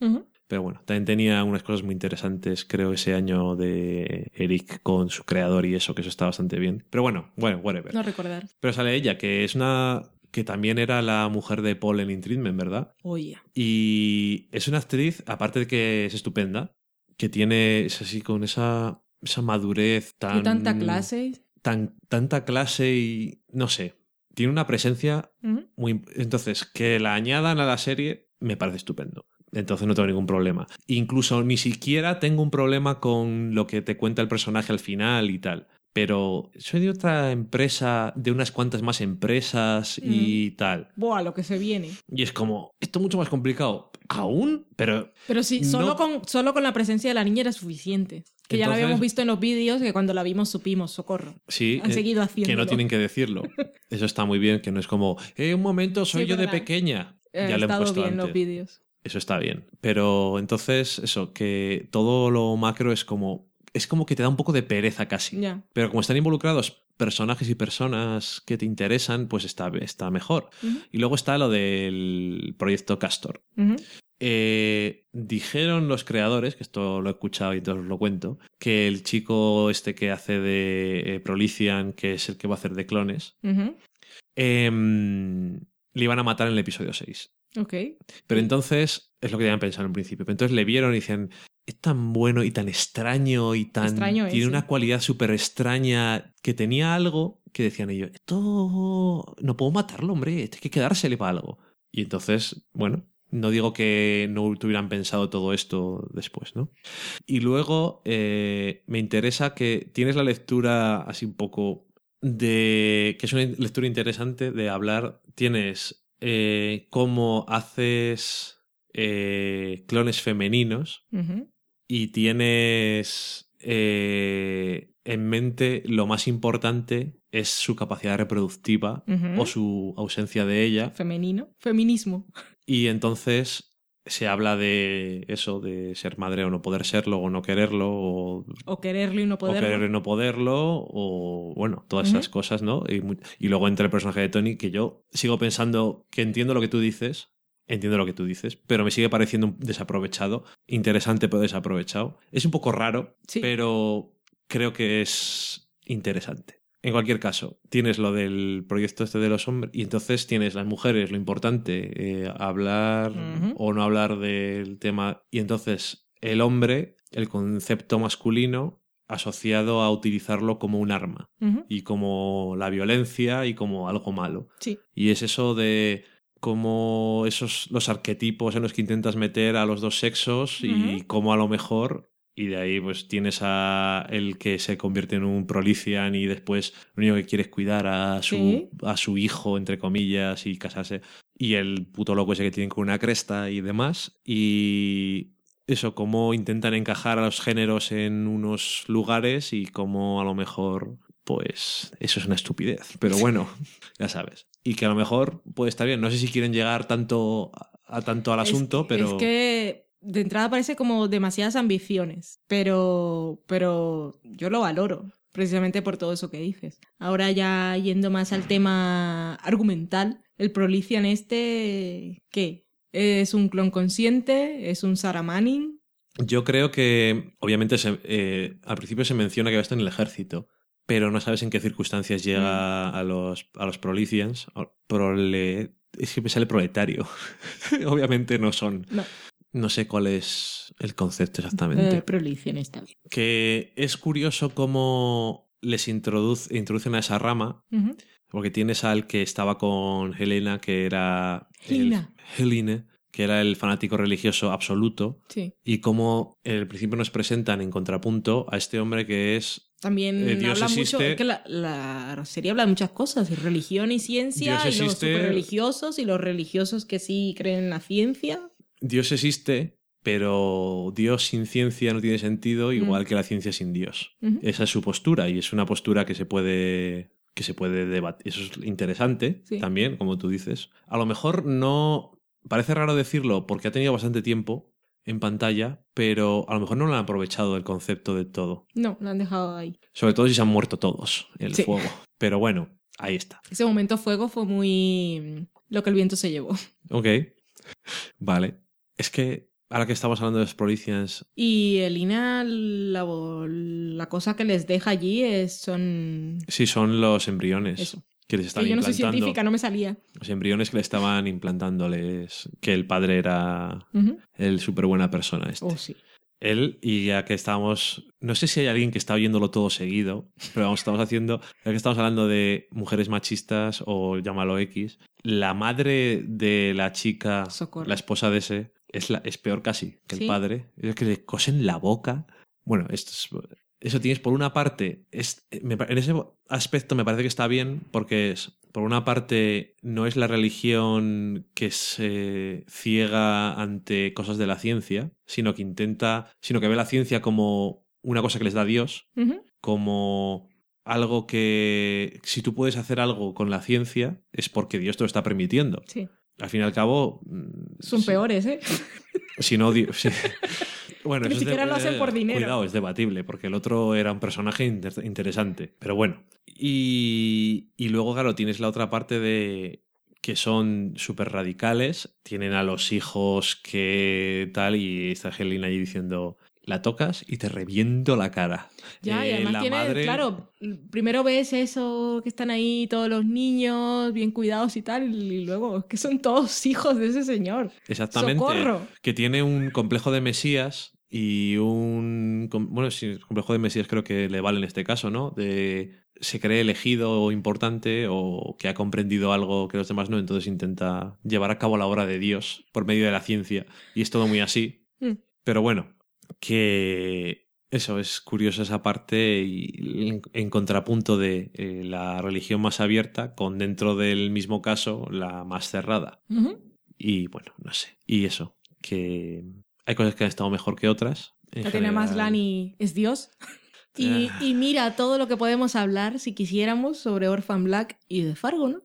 Pero bueno, también tenía unas cosas muy interesantes, creo, ese año de Eric con su creador y eso, que eso está bastante bien. Pero bueno, bueno, whatever. No recordar. Pero sale ella, que es una que también era la mujer de Paul en In Treatment, ¿verdad? Oye. Y es una actriz, aparte de que es estupenda, que tiene, es así, con esa, esa madurez tan... Y tanta clase. Tan, tanta clase y, no sé, tiene una presencia muy... Entonces, que la añadan a la serie me parece estupendo. Entonces no tengo ningún problema. Incluso ni siquiera tengo un problema con lo que te cuenta el personaje al final y tal pero soy de otra empresa, de unas cuantas más empresas y mm. tal. Buah, lo que se viene. Y es como, esto es mucho más complicado. ¿Aún? Pero. Pero sí, solo, con, solo con la presencia de la niña era suficiente. Que ya lo habíamos visto en los vídeos, que cuando la vimos supimos, socorro. Sí. Han eh, seguido haciendo. Que no tienen que decirlo. Eso está muy bien, que no es como, eh, un momento, soy yo de pequeña. Ya he puesto bien los vídeos. Eso está bien. Pero entonces, eso, que todo lo macro es como es como que te da un poco de pereza casi. Pero como están involucrados personajes y personas que te interesan, pues está, está mejor. Y luego está lo del proyecto Castor. Eh, dijeron los creadores, que esto lo he escuchado y entonces os lo cuento, que el chico este que hace de eh, Prolician, que es el que va a hacer de clones, em, le iban a matar en el episodio 6. Ok. Pero entonces, es lo que habían pensado en principio. Pero entonces le vieron y dicen, es tan bueno y tan extraño y tan... Extraño tiene una cualidad súper extraña que tenía algo que decían ellos, esto no puedo matarlo, hombre, hay que quedársele para algo. Y entonces, bueno, no digo que no tuvieran pensado todo esto después, ¿no? Y luego eh, me interesa que tienes la lectura así un poco de... que es una lectura interesante de hablar, tienes eh, cómo haces eh, clones femeninos y tienes eh, en mente lo más importante es su capacidad reproductiva o su ausencia de ella. Femenino, feminismo. Y entonces se habla de eso, de ser madre o no poder serlo, o no quererlo, o, o quererlo y no poderlo. O quererlo y no poderlo, o bueno, todas esas cosas, ¿no? Y, y, luego entre el personaje de Tony, que yo sigo pensando que entiendo lo que tú dices, Entiendo lo que tú dices, pero me sigue pareciendo desaprovechado, interesante pero desaprovechado. Es un poco raro, pero creo que es interesante. En cualquier caso, tienes lo del proyecto este de los hombres y entonces tienes las mujeres, lo importante, eh, hablar o no hablar del tema y entonces el hombre, el concepto masculino asociado a utilizarlo como un arma y como la violencia y como algo malo. Sí. Y es eso de como esos los arquetipos en los que intentas meter a los dos sexos y cómo a lo mejor Y de ahí pues tienes a el que se convierte en un prolician y después lo único que quiere es cuidar a su, a su hijo, entre comillas, y casarse. Y el puto loco ese que tiene con una cresta y demás. Y eso, cómo intentan encajar a los géneros en unos lugares y cómo a lo mejor, pues, eso es una estupidez. Pero bueno, ya sabes. Y que a lo mejor puede estar bien. No sé si quieren llegar tanto a tanto al asunto, pero... Es que de entrada parece como demasiadas ambiciones, pero, pero yo lo valoro precisamente por todo eso que dices. Ahora ya yendo más al tema argumental, el Prolician este, ¿qué? ¿Es un clon consciente? ¿Es un Sarah Manning? Yo creo que, obviamente, eh, al principio se menciona que va a estar en el ejército, pero no sabes en qué circunstancias llega mm. a los, a los Prolicians. Prole, es que me sale proletario. obviamente no son. No. Sé cuál es el concepto exactamente. Eh, bien. Que es curioso cómo les introduce, introducen a esa rama. Porque tienes al que estaba con Helena, que era. Helena. Helene, que era el fanático religioso absoluto. Sí. Y cómo en el principio nos presentan en contrapunto a este hombre que es. También eh, Dios habla existe. mucho. que la, la, serie habla de muchas cosas: religión y ciencia, Dios y los existe. religiosos y los religiosos que sí creen en la ciencia. Dios existe, pero Dios sin ciencia no tiene sentido, igual Mm. que la ciencia sin Dios. Esa es su postura y es una postura que se puede que se puede debatir. Eso es interesante Sí. también, como tú dices. A lo mejor no parece raro decirlo porque ha tenido bastante tiempo en pantalla, pero a lo mejor no lo han aprovechado el concepto de todo. No, lo han dejado ahí. Sobre todo si se han muerto todos en el Sí. fuego. Pero bueno, ahí está. Ese momento fuego fue muy mm, lo que el viento se llevó. Ok. Vale. Es que ahora que estamos hablando de los Prolicians, Y Elina, la, la cosa que les deja allí es son sí son los embriones. eso. que les estaban Que yo no soy científica, no me salía. Los embriones que le estaban implantándoles que el padre era el súper buena persona este. Oh, sí. Él, y ya que estábamos. No sé si hay alguien que está oyéndolo todo seguido, pero vamos, estamos haciendo. Ya que estamos hablando de mujeres machistas o llámalo X, la madre de la chica, Socorro. la esposa de ese, es, la, es peor casi que ¿Sí? el padre. Es que le cosen la boca. Bueno, esto es- eso tienes por una parte. Es, me pa- en ese aspecto me parece que está bien, porque es. Por una parte, no es la religión que se ciega ante cosas de la ciencia, sino que intenta, sino que ve la ciencia como una cosa que les da Dios, como algo que si tú puedes hacer algo con la ciencia es porque Dios te lo está permitiendo. Sí. Al fin y al cabo, mm, Son si- peores, ¿eh? Si no, si- bueno, Ni eso es siquiera de- lo hacen por dinero. Cuidado, es debatible, porque el otro era un personaje inter- interesante. Pero bueno. Y, y luego, claro, tienes la otra parte de que son súper radicales. Tienen a los hijos que tal, y está Helen ahí diciendo. La tocas y te reviento la cara. Ya, y Eh, además la tiene, madre- claro, primero ves eso, que están ahí todos los niños bien cuidados y tal, y luego es que son todos hijos de ese señor. Exactamente. ¡Socorro! Que tiene un complejo de Mesías y un. Bueno, sí, complejo de Mesías creo que le vale en este caso, ¿no? De. Se cree elegido o importante o que ha comprendido algo que los demás no, entonces intenta llevar a cabo la obra de Dios por medio de la ciencia. Y es todo muy así. Mm. Pero bueno, que. Eso es curioso esa parte y en, contrapunto de eh, la religión más abierta con dentro del mismo caso la más cerrada. Y bueno, no sé. Y eso, que hay cosas que han estado mejor que otras. Tatiana general. Maslany es Dios. Y, Ah. y mira todo lo que podemos hablar, si quisiéramos, sobre Orphan Black y de Fargo, ¿no?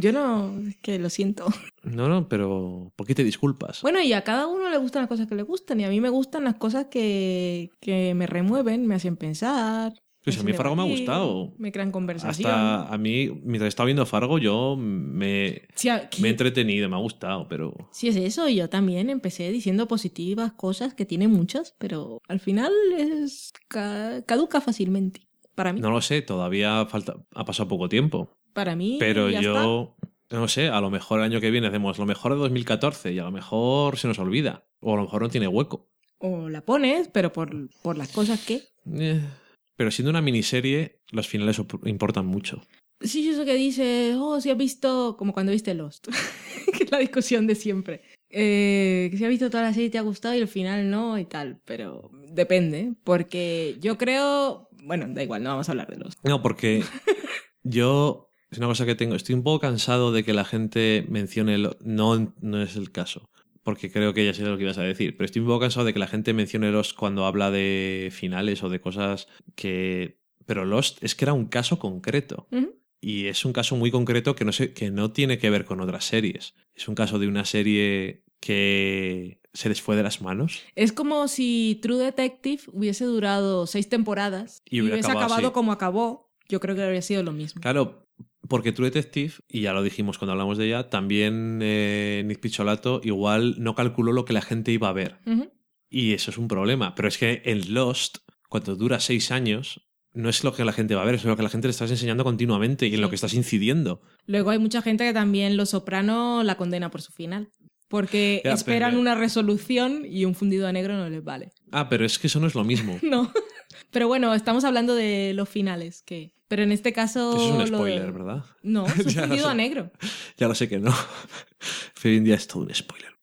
Yo no, es que lo siento. No, no, pero ¿por qué te disculpas? Bueno, y a cada uno le gustan las cosas que le gustan, y a mí me gustan las cosas que, que me remueven, me hacen pensar. Pues me a mí Fargo me ha gustado. Me crean conversación. Hasta a mí, mientras estaba viendo Fargo, yo me, Sí, me he entretenido, me ha gustado, pero Sí, es eso. Yo también empecé diciendo positivas cosas, que tiene muchas, pero al final es ca- caduca fácilmente. Para mí. no lo sé, todavía falta, ha pasado poco tiempo. Para mí. Pero ya yo, no sé, a lo mejor el año que viene hacemos lo mejor de 2014 y a lo mejor se nos olvida. O a lo mejor no tiene hueco. O la pones, pero por, por las cosas que. Eh, Pero siendo una miniserie, los finales importan mucho. Sí, eso que dices, oh, si has visto. Como cuando viste Lost. que es la discusión de siempre. eh, si has visto toda la serie y te ha gustado y al final no y tal, pero depende, porque yo creo, bueno, da igual, no vamos a hablar de los. No, porque yo es una cosa que tengo, estoy un poco cansado de que la gente mencione, no, no es el caso, porque creo que ya sé lo que ibas a decir, pero estoy un poco cansado de que la gente mencione los cuando habla de finales o de cosas que... Pero Lost es que era un caso concreto. Y es un caso muy concreto que no, sé, que no tiene que ver con otras series. Es un caso de una serie que se les fue de las manos. Es como si True Detective hubiese durado seis temporadas y, hubiese acabado, como acabó. Yo creo que habría sido lo mismo. Claro, porque True Detective, y ya lo dijimos cuando hablamos de ella, también eh, Nick Picholato igual no calculó lo que la gente iba a ver. Y eso es un problema. Pero es que en Lost, cuando dura seis años, no es lo que la gente va a ver, es lo que la gente le estás enseñando continuamente y en lo que estás incidiendo. Luego hay mucha gente que también Los Soprano la condena por su final. Porque esperan una resolución y un fundido a negro no les vale. Ah, pero es que eso no es lo mismo. no. Pero bueno, estamos hablando de los finales, que pero en este caso. Eso es un spoiler, ¿verdad? No, es un fundido a negro. Ya lo sé que no. Hoy en día es todo un spoiler.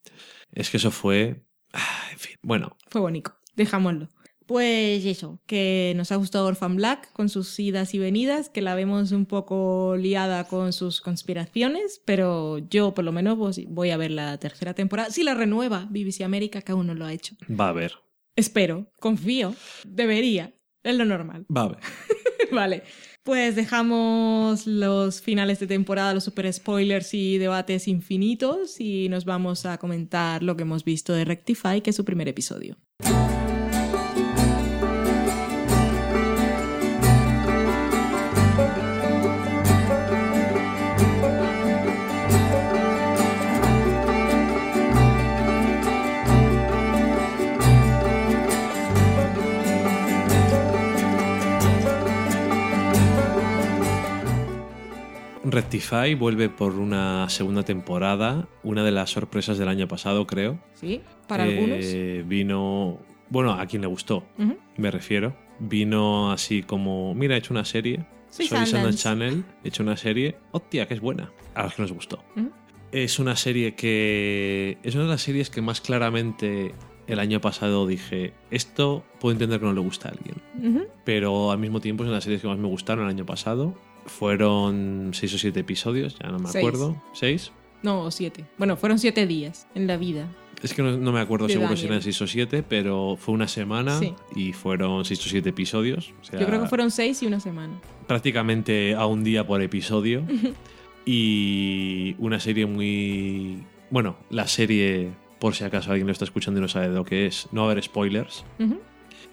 Es que eso fue. Ah, en fin, bueno. Fue bonito. Dejámoslo. Pues eso, que nos ha gustado Orphan Black con sus idas y venidas, que la vemos un poco liada con sus conspiraciones, pero yo por lo menos voy a ver la tercera temporada. Si la renueva BBC América, que aún no lo ha hecho. Va a ver. Espero, confío, debería, es lo normal. Va a ver. vale. Pues dejamos los finales de temporada, los super spoilers y debates infinitos y nos vamos a comentar lo que hemos visto de Rectify, que es su primer episodio. Rectify vuelve por una segunda temporada, una de las sorpresas del año pasado, creo. Sí, para eh, algunos. Vino, bueno, a quien le gustó, me refiero. Vino así como, mira, he hecho una serie. Soy, Channel, he hecho una serie. Hostia, que es buena. A los que nos gustó. Es una serie que. Es una de las series que más claramente el año pasado dije, esto puedo entender que no le gusta a alguien. Pero al mismo tiempo es una de las series que más me gustaron el año pasado fueron seis o siete episodios, ya no me acuerdo. ¿Seis? No, siete. Bueno, fueron siete días en la vida. Es que no, me acuerdo seguro si eran seis o siete, pero fue una semana y fueron seis o siete episodios. Yo creo que fueron seis y una semana. Prácticamente a un día por episodio. y una serie muy... Bueno, la serie, por si acaso alguien lo está escuchando y no sabe de lo que es, no va a haber spoilers.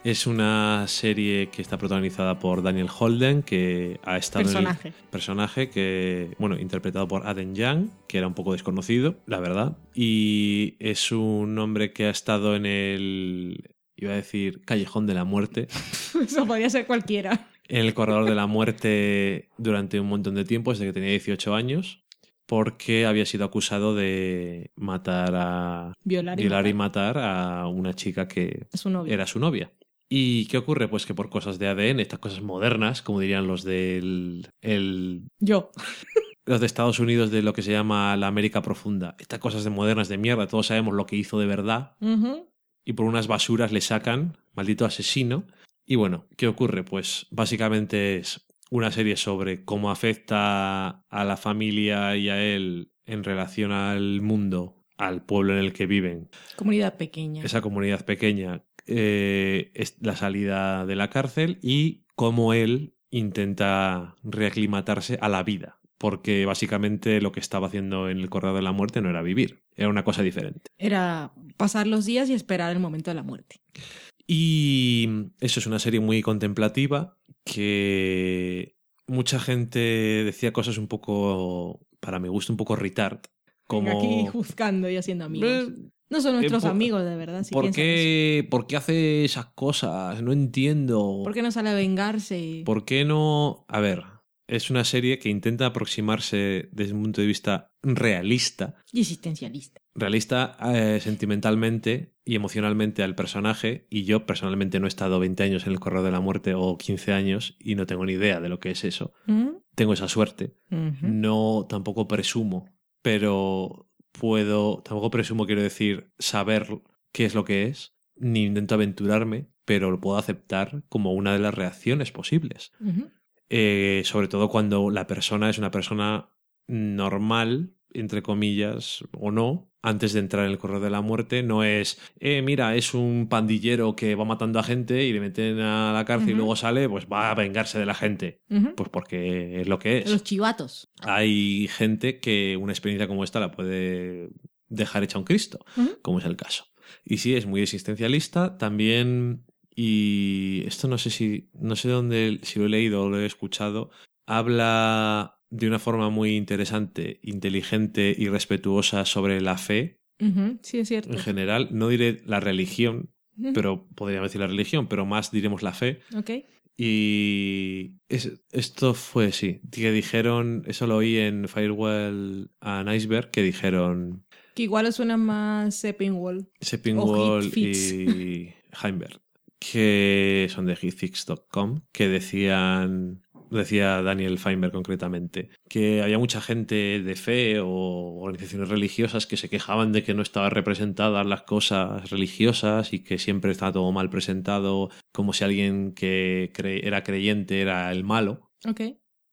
Es una serie que está protagonizada por Daniel Holden, que ha estado personaje. en el personaje que, bueno, interpretado por Aden Young, que era un poco desconocido, la verdad, y es un hombre que ha estado en el iba a decir Callejón de la Muerte. Eso podría ser cualquiera. En el Corredor de la Muerte durante un montón de tiempo, desde que tenía 18 años, porque había sido acusado de matar a. Violar y, matar. a una chica que era su novia. ¿Y qué ocurre? Pues que por cosas de ADN, estas cosas modernas, como dirían los del... El, Yo. Los de Estados Unidos de lo que se llama la América Profunda. Estas cosas de modernas de mierda, todos sabemos lo que hizo de verdad. Y por unas basuras le sacan, maldito asesino. Y bueno, ¿qué ocurre? Pues básicamente es una serie sobre cómo afecta a la familia y a él en relación al mundo, al pueblo en el que viven. Comunidad pequeña. Esa comunidad pequeña, eh, la salida de la cárcel y cómo él intenta reaclimatarse a la vida. Porque básicamente lo que estaba haciendo en el corredor de la muerte no era vivir, era una cosa diferente. Era pasar los días y esperar el momento de la muerte. Y eso es una serie muy contemplativa que mucha gente decía cosas un poco, para mi gusto, un poco retard. Como... Aquí juzgando y haciendo amigos. No son nuestros amigos, de verdad. ¿por, qué, ¿Por qué hace esas cosas? No entiendo. ¿Por qué no sale a vengarse? ¿Por qué no...? A ver, es una serie que intenta aproximarse desde un punto de vista realista. Y existencialista. Realista eh, sentimentalmente y emocionalmente al personaje. Y yo personalmente no he estado 20 años en el correo de la muerte o 15 años y no tengo ni idea de lo que es eso. ¿Mm? Tengo esa suerte. No tampoco presumo. Pero puedo, tampoco presumo, quiero decir, saber qué es lo que es, ni intento aventurarme, pero lo puedo aceptar como una de las reacciones posibles. Eh, sobre todo cuando la persona es una persona normal, entre comillas, o no, antes de entrar en el corredor de la muerte, no es, eh, mira, es un pandillero que va matando a gente y le meten a la cárcel y luego sale, pues va a vengarse de la gente. Pues porque es lo que es. Los chivatos. Hay gente que una experiencia como esta la puede dejar hecha un Cristo, como es el caso. Y sí, es muy existencialista. También, y esto no sé si, no sé dónde, si lo he leído o lo he escuchado, habla de una forma muy interesante, inteligente y respetuosa sobre la fe. Sí, es cierto. En general, no diré la religión, pero podríamos decir la religión, pero más diremos la fe. Ok. Y esto fue, sí, que dijeron, eso lo oí en Firewall and Iceberg, que dijeron... Que igual suena más Seppingwall. Seppingwall y Heimberg, que son de hitfix.com, que decían decía Daniel Feinberg concretamente, que había mucha gente de fe o organizaciones religiosas que se quejaban de que no estaban representadas las cosas religiosas y que siempre estaba todo mal presentado, como si alguien que era creyente era el malo. Ok.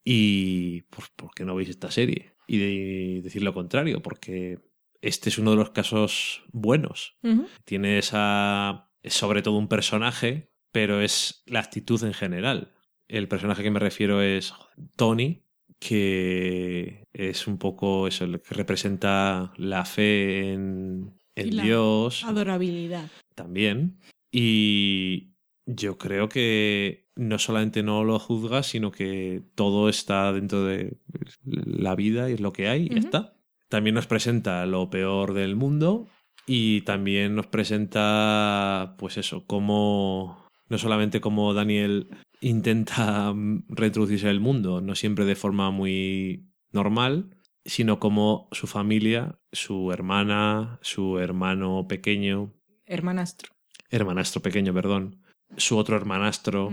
Y pues, ¿por qué no veis esta serie? Y decir lo contrario, porque este es uno de los casos buenos. Tiene esa... Es sobre todo un personaje, pero es la actitud en general el personaje que me refiero es Tony, que es un poco eso, el que representa la fe en, Dios. Adorabilidad. También. Y yo creo que no solamente no lo juzga, sino que todo está dentro de la vida y es lo que hay y ya está. También nos presenta lo peor del mundo y también nos presenta, pues eso, cómo no solamente como Daniel intenta reintroducirse en el mundo, no siempre de forma muy normal, sino como su familia, su hermana, su hermano pequeño. Hermanastro. Hermanastro pequeño, perdón. Su otro hermanastro,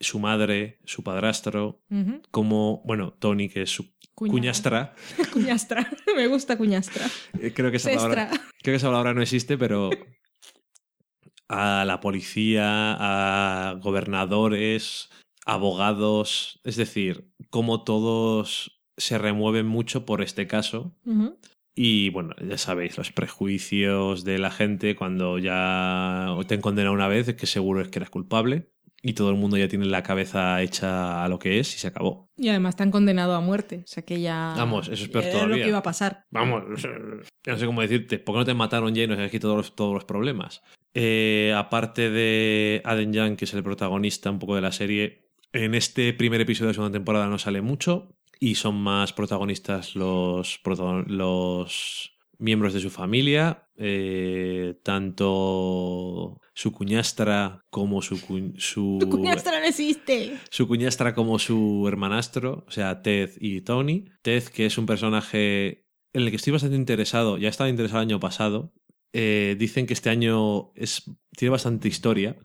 su madre, su padrastro, como, bueno, Tony, que es su cuñastra. cuñastra, me gusta cuñastra. Eh, creo que esa palabra, creo que esa palabra no existe, pero a la policía, a gobernadores, abogados, es decir, como todos se remueven mucho por este caso. Y bueno, ya sabéis, los prejuicios de la gente cuando ya te han condenado una vez, es que seguro es que eres culpable y todo el mundo ya tiene la cabeza hecha a lo que es y se acabó. Y además te han condenado a muerte, o sea que ya... Vamos, eso es peor todavía. lo que iba a pasar. Vamos, no sé cómo decirte, ¿por qué no te mataron ya y nos has quitado todos los problemas? Eh, aparte de Aden Young, que es el protagonista un poco de la serie, en este primer episodio de segunda temporada no sale mucho y son más protagonistas los, los miembros de su familia, eh, tanto su cuñastra como su, su... Tu cuñastra no existe. Su cuñastra como su hermanastro, o sea, Ted y Tony. Ted, que es un personaje en el que estoy bastante interesado, ya estaba interesado el año pasado, eh, dicen que este año es, tiene bastante historia,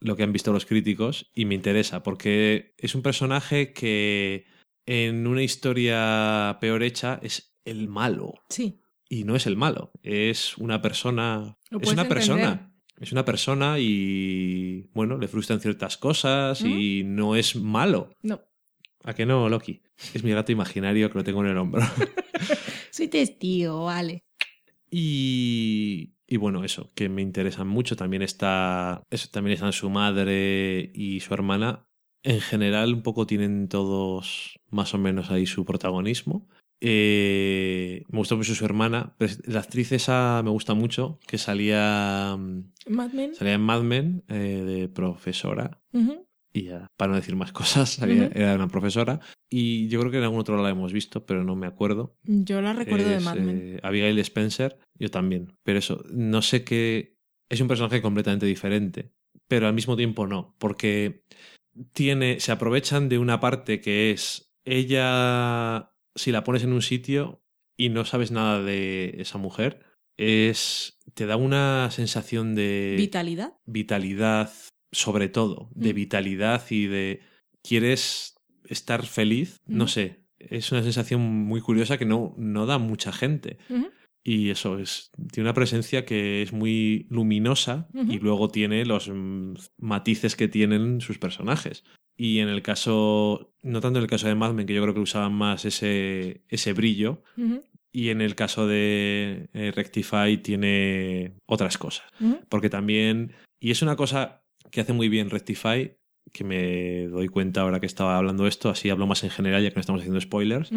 lo que han visto los críticos, y me interesa, porque es un personaje que en una historia peor hecha es el malo. Sí. Y no es el malo, es una persona. Es una persona. Es una persona y, bueno, le frustran ciertas cosas y no es malo. No. ¿A qué no, Loki? Es mi gato imaginario que lo tengo en el hombro. Soy testigo, vale. Y, y bueno, eso, que me interesan mucho. También está. Eso, también están su madre y su hermana. En general, un poco tienen todos más o menos ahí su protagonismo. Eh, me gustó mucho su hermana. La actriz esa me gusta mucho, que salía. Mad Men. Salía en Mad Men eh, de profesora y ya, para no decir más cosas, era una profesora. Y yo creo que en algún otro la hemos visto, pero no me acuerdo. Yo la recuerdo de Mad Men. Eh, Abigail Spencer, yo también. Pero eso, no sé qué. Es un personaje completamente diferente, pero al mismo tiempo no, porque tiene. Se aprovechan de una parte que es. Ella, si la pones en un sitio y no sabes nada de esa mujer, es. te da una sensación de. Vitalidad. Vitalidad, sobre todo, de mm. vitalidad y de quieres estar feliz, no sé, es una sensación muy curiosa que no, no da mucha gente. Y eso es, tiene una presencia que es muy luminosa y luego tiene los mm, matices que tienen sus personajes. Y en el caso, no tanto en el caso de Mad Men, que yo creo que usaban más ese, ese brillo, y en el caso de eh, Rectify tiene otras cosas. Porque también, y es una cosa que hace muy bien Rectify, que me doy cuenta ahora que estaba hablando esto, así hablo más en general ya que no estamos haciendo spoilers,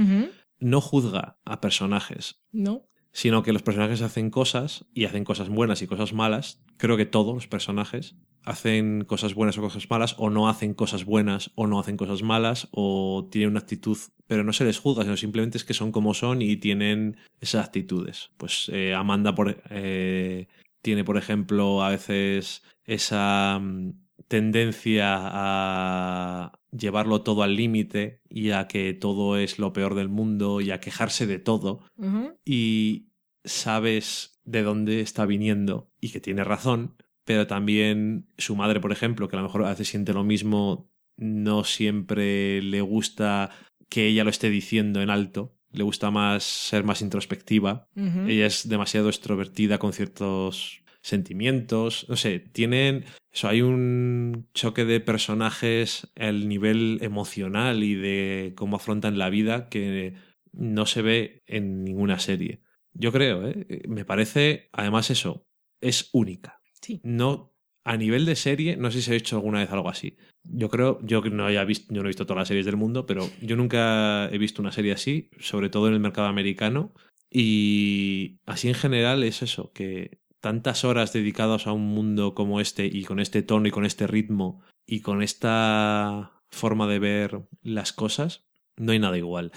no juzga a personajes. No sino que los personajes hacen cosas y hacen cosas buenas y cosas malas. Creo que todos los personajes hacen cosas buenas o cosas malas, o no hacen cosas buenas o no hacen cosas malas, o tienen una actitud, pero no se les juzga, sino simplemente es que son como son y tienen esas actitudes. Pues eh, Amanda por, eh, tiene, por ejemplo, a veces esa mm, tendencia a llevarlo todo al límite y a que todo es lo peor del mundo y a quejarse de todo. Y sabes de dónde está viniendo y que tiene razón, pero también su madre, por ejemplo, que a lo mejor a veces siente lo mismo, no siempre le gusta que ella lo esté diciendo en alto. Le gusta más ser más introspectiva. Ella es demasiado extrovertida con ciertos sentimientos, no sé, tienen, eso, hay un choque de personajes el nivel emocional y de cómo afrontan la vida que no se ve en ninguna serie. Yo creo, ¿eh? me parece, además eso, es única. Sí. No, a nivel de serie, no sé si se ha hecho alguna vez algo así. Yo creo, yo no haya visto, yo no he visto todas las series del mundo, pero yo nunca he visto una serie así, sobre todo en el mercado americano. Y así en general es eso, que tantas horas dedicadas a un mundo como este y con este tono y con este ritmo y con esta forma de ver las cosas, no hay nada igual.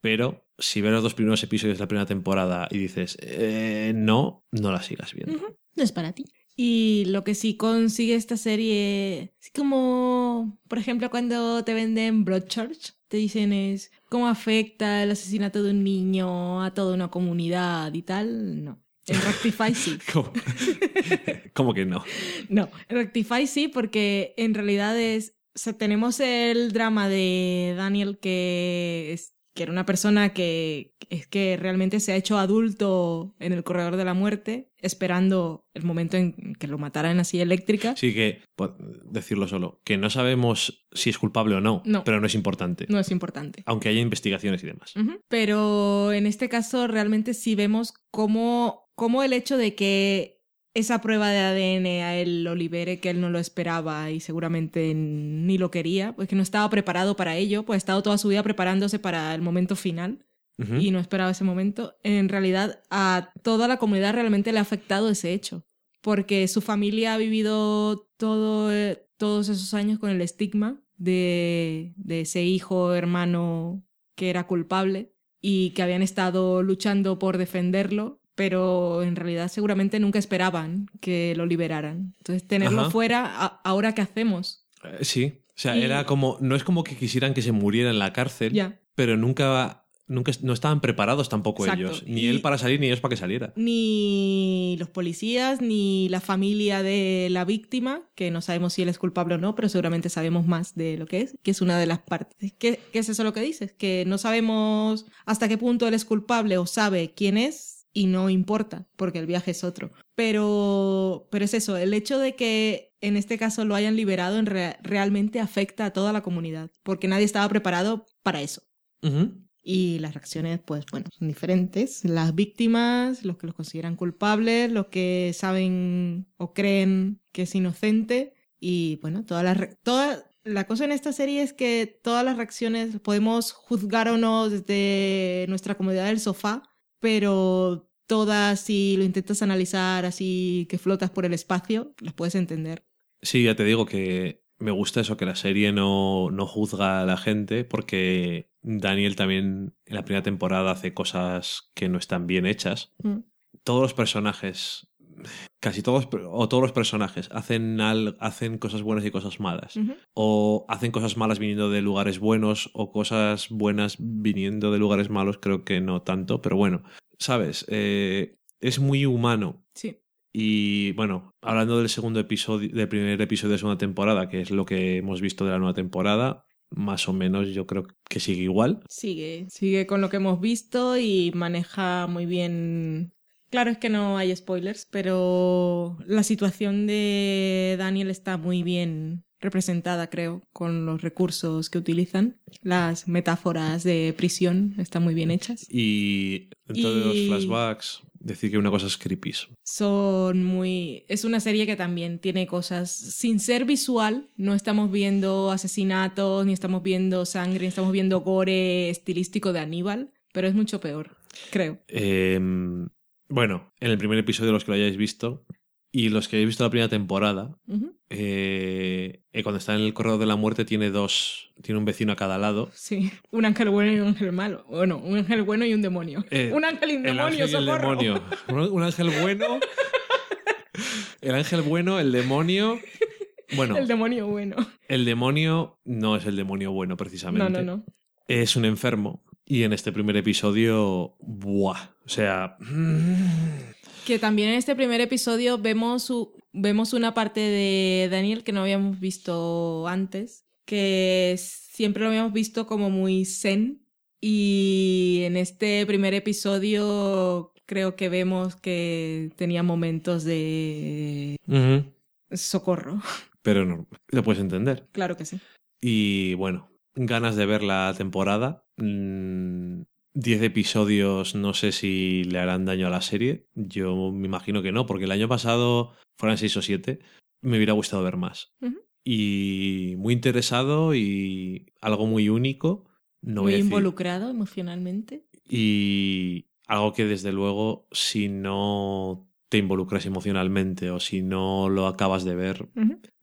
Pero si ves los dos primeros episodios de la primera temporada y dices, eh, no, no la sigas viendo. No es para ti. Y lo que sí consigue esta serie, es como, por ejemplo, cuando te venden Broadchurch, te dicen es cómo afecta el asesinato de un niño a toda una comunidad y tal, no. En Rectify sí. ¿Cómo? que no? No, en Rectify sí, porque en realidad es. tenemos el drama de Daniel que es que era una persona que es que realmente se ha hecho adulto en el corredor de la muerte, esperando el momento en que lo mataran así eléctrica. Sí, que, por decirlo solo, que no sabemos si es culpable o no, pero no es importante. No es importante. Aunque haya investigaciones y demás. Pero en este caso realmente sí vemos cómo como el hecho de que esa prueba de ADN a él lo libere, que él no lo esperaba y seguramente ni lo quería, pues que no estaba preparado para ello, pues ha estado toda su vida preparándose para el momento final y no esperaba ese momento, en realidad a toda la comunidad realmente le ha afectado ese hecho, porque su familia ha vivido todo, eh, todos esos años con el estigma de, de ese hijo, hermano que era culpable y que habían estado luchando por defenderlo pero en realidad seguramente nunca esperaban que lo liberaran. Entonces, tenerlo fuera, ¿ahora qué hacemos? Eh, sí, o sea, era como, no es como que quisieran que se muriera en la cárcel, pero nunca nunca no estaban preparados tampoco ellos. Ni él para salir, ni ellos para que saliera. Ni los policías, ni la familia de la víctima, que no sabemos si él es culpable o no, pero seguramente sabemos más de lo que es, que es una de las partes. ¿Qué, qué es eso lo que dices? Que no sabemos hasta qué punto él es culpable o sabe quién es y no importa, porque el viaje es otro. Pero, pero es eso, el hecho de que en este caso lo hayan liberado en realmente afecta a toda la comunidad, porque nadie estaba preparado para eso. Y las reacciones, pues bueno, son diferentes. Las víctimas, los que los consideran culpables, los que saben o creen que es inocente. Y bueno, todas las... Toda, la cosa en esta serie es que todas las reacciones podemos juzgar o no desde nuestra comodidad del sofá, pero todas, si lo intentas analizar así que flotas por el espacio, las puedes entender. Sí, ya te digo que me gusta eso, que la serie no, no juzga a la gente, porque Daniel también en la primera temporada hace cosas que no están bien hechas. Mm. Todos los personajes, casi todos, o todos los personajes, hacen, hacen cosas buenas y cosas malas. O hacen cosas malas viniendo de lugares buenos, o cosas buenas viniendo de lugares malos, creo que no tanto, pero bueno, ¿sabes? Eh, es muy humano. Sí. Y bueno, hablando del segundo episodio, del primer episodio de segunda temporada, que es lo que hemos visto de la nueva temporada, más o menos yo creo que sigue igual. Sigue, sigue con lo que hemos visto y maneja muy bien Claro, es que no hay spoilers, pero la situación de Daniel está muy bien representada, creo, con los recursos que utilizan. Las metáforas de prisión están muy bien hechas. Y en todos los flashbacks, decir que una cosa es creepy. Son muy. Es una serie que también tiene cosas. Sin ser visual, no estamos viendo asesinatos, ni estamos viendo sangre, ni estamos viendo gore estilístico de Aníbal, pero es mucho peor, creo. Em, bueno, en el primer episodio, los que lo hayáis visto, y los que habéis visto la primera temporada, eh, eh, cuando está en el corredor de la muerte tiene dos, tiene un vecino a cada lado. Sí, un ángel bueno y un ángel malo. Bueno, un ángel bueno y un demonio. Eh, un ángel y un demonio, el demonio. Un, ángel bueno. el ángel bueno, el demonio. Bueno. El demonio bueno. El demonio no es el demonio bueno, precisamente. No, no, no. Es un enfermo. Y en este primer episodio, ¡buah! O sea. Que también en este primer episodio vemos, vemos una parte de Daniel que no habíamos visto antes, que siempre lo habíamos visto como muy zen. Y en este primer episodio creo que vemos que tenía momentos de socorro. Pero no, lo puedes entender. Claro que sí. Y bueno, ganas de ver la temporada. Mm, 10 episodios no sé si le harán daño a la serie. Yo me imagino que no, porque el año pasado fueran 6 o 7. Me hubiera gustado ver más. Y muy interesado y algo muy único. No muy involucrado emocionalmente. Y algo que desde luego si no te involucras emocionalmente o si no lo acabas de ver,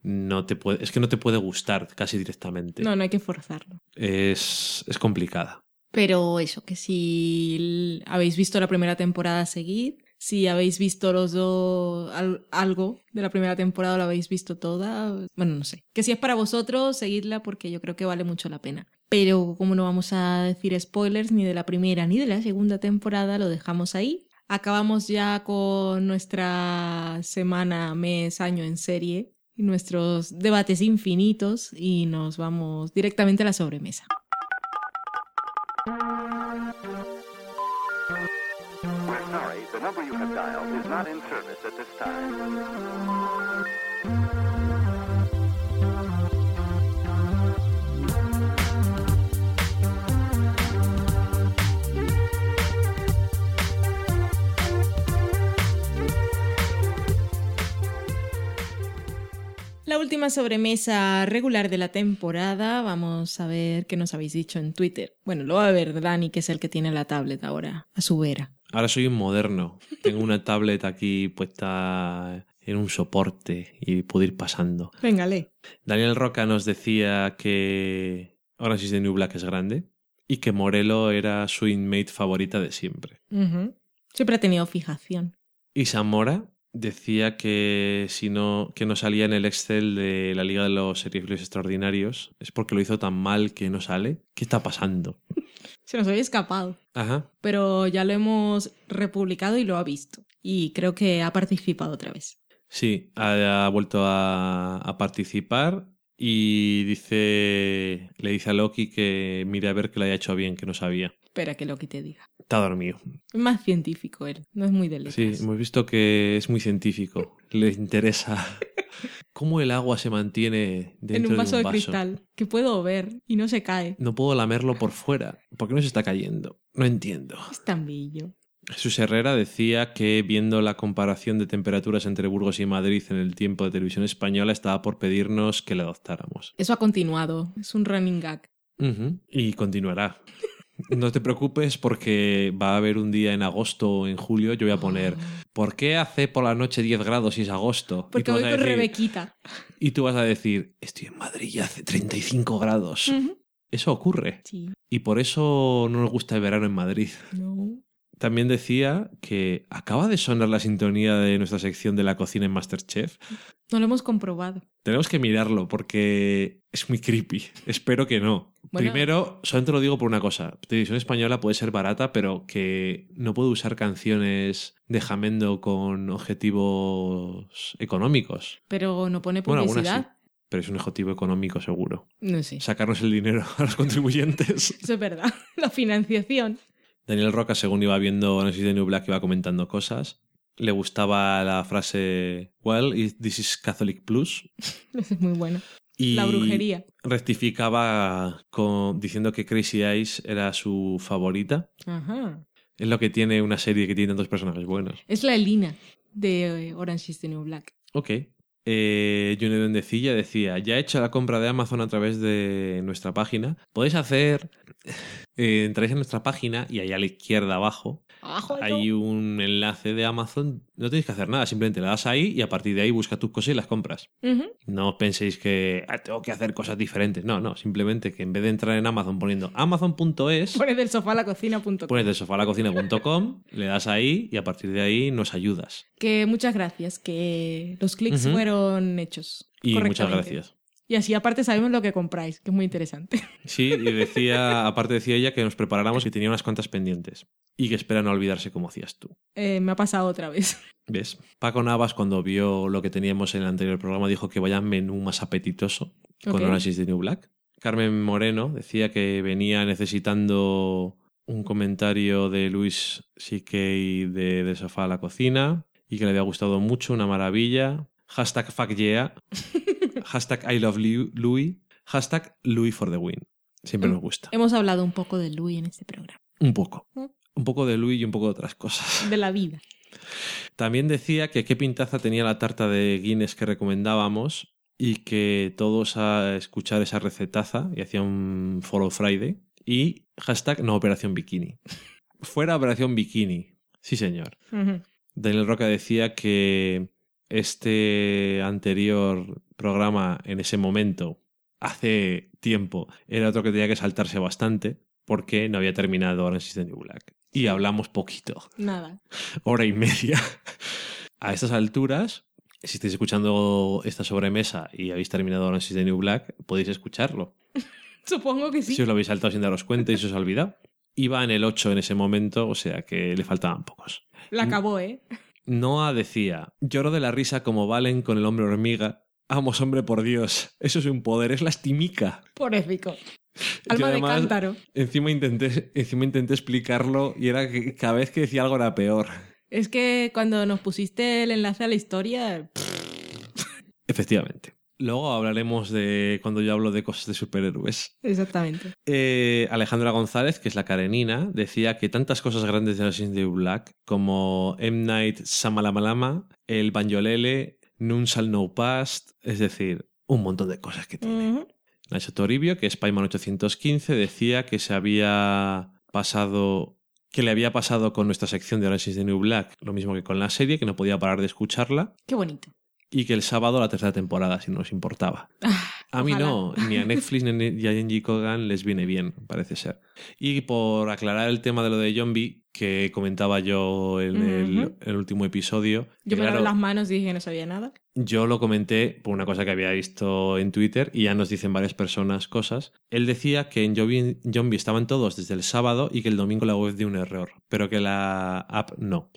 no te puede, es que no te puede gustar casi directamente. No, no hay que forzarlo. Es, es complicada. Pero eso, que si habéis visto la primera temporada, seguid. Si habéis visto los dos algo de la primera temporada, lo habéis visto toda. Bueno, no sé. Que si es para vosotros, seguidla porque yo creo que vale mucho la pena. Pero como no vamos a decir spoilers ni de la primera ni de la segunda temporada, lo dejamos ahí. Acabamos ya con nuestra semana, mes, año en serie nuestros debates infinitos y nos vamos directamente a la sobremesa. Time. La última sobremesa regular de la temporada. Vamos a ver qué nos habéis dicho en Twitter. Bueno, lo va a ver Dani, que es el que tiene la tablet ahora a su vera. Ahora soy un moderno. Tengo una tablet aquí puesta en un soporte y puedo ir pasando. Véngale. Daniel Roca nos decía que Orange is the New Black es grande y que Morelo era su inmate favorita de siempre. Siempre ha tenido fijación. Y Zamora decía que si no, que no salía en el Excel de la Liga de los Seriales Extraordinarios es porque lo hizo tan mal que no sale. ¿Qué está pasando? Se nos había escapado. Ajá. Pero ya lo hemos republicado y lo ha visto. Y creo que ha participado otra vez. Sí, ha, vuelto a, participar y dice le dice a Loki que mire a ver que lo haya hecho bien, que no sabía. Espera que Loki te diga. Está dormido. Es más científico él, no es muy de Sí, hemos visto que es muy científico. Le interesa cómo el agua se mantiene dentro en un vaso de un vaso. de cristal que puedo ver y no se cae. No puedo lamerlo por fuera. ¿Por qué no se está cayendo? No entiendo. Es tan bello. Jesús Herrera decía que viendo la comparación de temperaturas entre Burgos y Madrid en el tiempo de televisión española estaba por pedirnos que le adoptáramos. Eso ha continuado, es un running gag. Y continuará. No te preocupes porque va a haber un día en agosto o en julio, yo voy a poner. ¿por qué hace por la noche 10 grados si es agosto? Porque voy con Rebequita. Y tú vas a decir, estoy en Madrid y hace 35 grados. Eso ocurre. Sí. Y por eso no nos gusta el verano en Madrid. No. También decía que acaba de sonar la sintonía de nuestra sección de la cocina en Masterchef. No lo hemos comprobado. Tenemos que mirarlo porque es muy creepy. Espero que no. Primero, solamente lo digo por una cosa. Televisión española puede ser barata, pero que no puede usar canciones de Jamendo con objetivos económicos. Pero no pone publicidad. pero es un objetivo económico seguro. No sé. Sacarnos el dinero a los contribuyentes. Eso es verdad. La financiación. Daniel Roca, según iba viendo Orange is the New Black, iba comentando cosas. Le gustaba la frase, well, this is Catholic Plus. es muy bueno. Y la brujería. rectificaba con, diciendo que Crazy Eyes era su favorita. Ajá. Es lo que tiene una serie que tiene tantos personajes buenos. Es la Elina de Orange is the New Black. Ok. Eh, Junior Bendecilla decía, ya he hecho la compra de Amazon a través de nuestra página. Podéis hacer, eh, entráis en nuestra página y ahí a la izquierda abajo hay un enlace de Amazon. No tenéis que hacer nada, simplemente le das ahí y a partir de ahí busca tus cosas y las compras. No penséis que ah, tengo que hacer cosas diferentes. No, no, simplemente que en vez de entrar en Amazon poniendo amazon.es, pones del sofá a la cocina.com. Pones del sofá a la cocina.com, le das ahí y a partir de ahí nos ayudas. Que muchas gracias, que los clics fueron hechos. Y muchas gracias. Y así aparte sabemos lo que compráis, que es muy interesante. Sí, y decía, aparte decía ella que nos preparáramos y tenía unas cuantas pendientes. Y que espera no olvidarse como hacías tú. Eh, me ha pasado otra vez. ¿Ves? Paco Navas, cuando vio lo que teníamos en el anterior programa, dijo que vaya menú más apetitoso con Orange de New Black. Carmen Moreno decía que venía necesitando un comentario de Luis C.K. de, de Sofá a la Cocina y que le había gustado mucho, una maravilla. Hashtag fuck yeah. hashtag I love Louis, hashtag Louis for the win. Siempre nos gusta. Hemos hablado un poco de Louis en este programa. Un poco. ¿Mm? Un poco de Louis y un poco de otras cosas. De la vida. También decía que qué pintaza tenía la tarta de Guinness que recomendábamos y que todos a escuchar esa recetaza y hacía un Follow Friday y hashtag no Operación Bikini. Fuera Operación Bikini. Sí, señor. Daniel Roca decía que este anterior programa en ese momento, hace tiempo, era otro que tenía que saltarse bastante porque no había terminado Orange is the New Black. Y hablamos poquito. Nada. Hora y media. A estas alturas, si estáis escuchando esta sobremesa y habéis terminado Orange is the New Black, podéis escucharlo. Supongo que sí. Si os lo habéis saltado sin daros cuenta y se os ha olvidado. Iba en el 8 en ese momento, o sea que le faltaban pocos. La acabó, ¿eh? Noah decía, lloro de la risa como Valen con el hombre hormiga. Vamos, hombre, por Dios. Eso es un poder, es la estimica. Pobrecito. Alma de cántaro. Encima intenté, encima intenté explicarlo y era que cada vez que decía algo era peor. Es que cuando nos pusiste el enlace a la historia... Efectivamente. Luego hablaremos de cuando yo hablo de cosas de superhéroes. Exactamente. Eh, Alejandra González, que es la Karenina, decía que tantas cosas grandes de los de Black como M. Night Samalamalama, el Banjolele, Nun Shall No Past, es decir, un montón de cosas que tiene. Uh Toribio, que es Paiman 815, decía que se había pasado que le había pasado con nuestra sección de Orange de New Black, lo mismo que con la serie, que no podía parar de escucharla. Qué bonito y que el sábado la tercera temporada, si no os importaba. Ah, a mí no, ni a Netflix ni a Genji Kogan les viene bien, parece ser. Y por aclarar el tema de lo de Zombie, que comentaba yo en el, último episodio. Yo me claro, las manos y dije que no sabía nada. Yo lo comenté por una cosa que había visto en Twitter y ya nos dicen varias personas cosas. Él decía que en Zombie estaban todos desde el sábado y que el domingo la web dio un error, pero que la app no.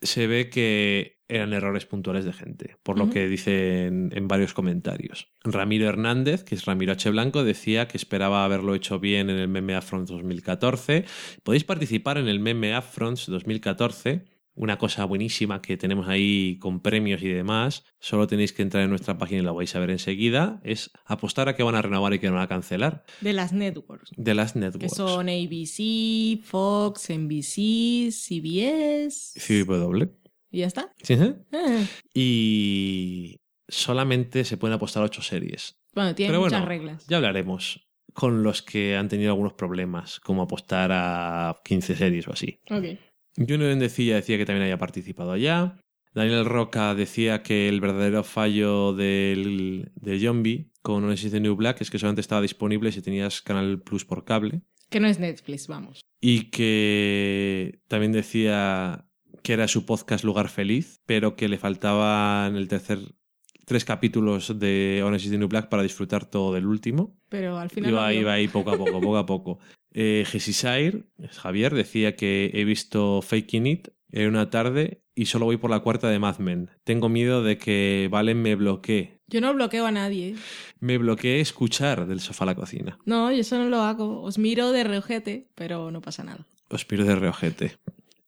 Se ve que eran errores puntuales de gente, por lo que dicen en varios comentarios. Ramiro Hernández, que es Ramiro H. Blanco, decía que esperaba haberlo hecho bien en el Meme Affront 2014. Podéis participar en el Meme Affront 2014. Una cosa buenísima que tenemos ahí con premios y demás, solo tenéis que entrar en nuestra página y la vais a ver enseguida, es apostar a que van a renovar y que no van a cancelar. De las networks. De las networks. Que son ABC, Fox, NBC, CBS. CW. ¿Y ya está? Sí. Ah. Y solamente se pueden apostar ocho series. Bueno, tiene muchas reglas. Ya hablaremos con los que han tenido algunos problemas, como apostar a 15 series o así. Ok. Junior decía, decía que también había participado allá. Daniel Roca decía que el verdadero fallo del, de Zombie con Oasis de New Black es que solamente estaba disponible si tenías Canal Plus por cable. Que no es Netflix, vamos. Y que también decía que era su podcast Lugar Feliz, pero que le faltaban el tercer tres capítulos de Orange is the New Black para disfrutar todo del último. Pero al final. Iba, iba ahí poco a poco, poco a poco. Eh, Javier, decía que he visto Faking It en una tarde y solo voy por la cuarta de Mad Men. Tengo miedo de que Valen me bloquee. Yo no bloqueo a nadie. Me bloqueé escuchar del sofá a la cocina. No, yo eso no lo hago. Os miro de reojete, pero no pasa nada. Os de reojete.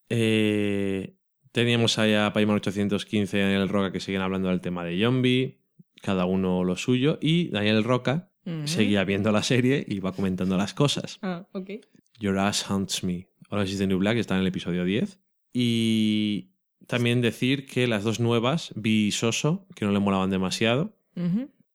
Eh, teníamos allá a Paimon 815 y Daniel Roca que siguen hablando del tema de Zombie, cada uno lo suyo, y Daniel Roca seguía viendo la serie y iba comentando las cosas. Ah, ok. Your Ass Hunts Me. Ahora sí de New Black está en el episodio 10. Y también decir que las dos nuevas, Vi y Soso, que no le molaban demasiado.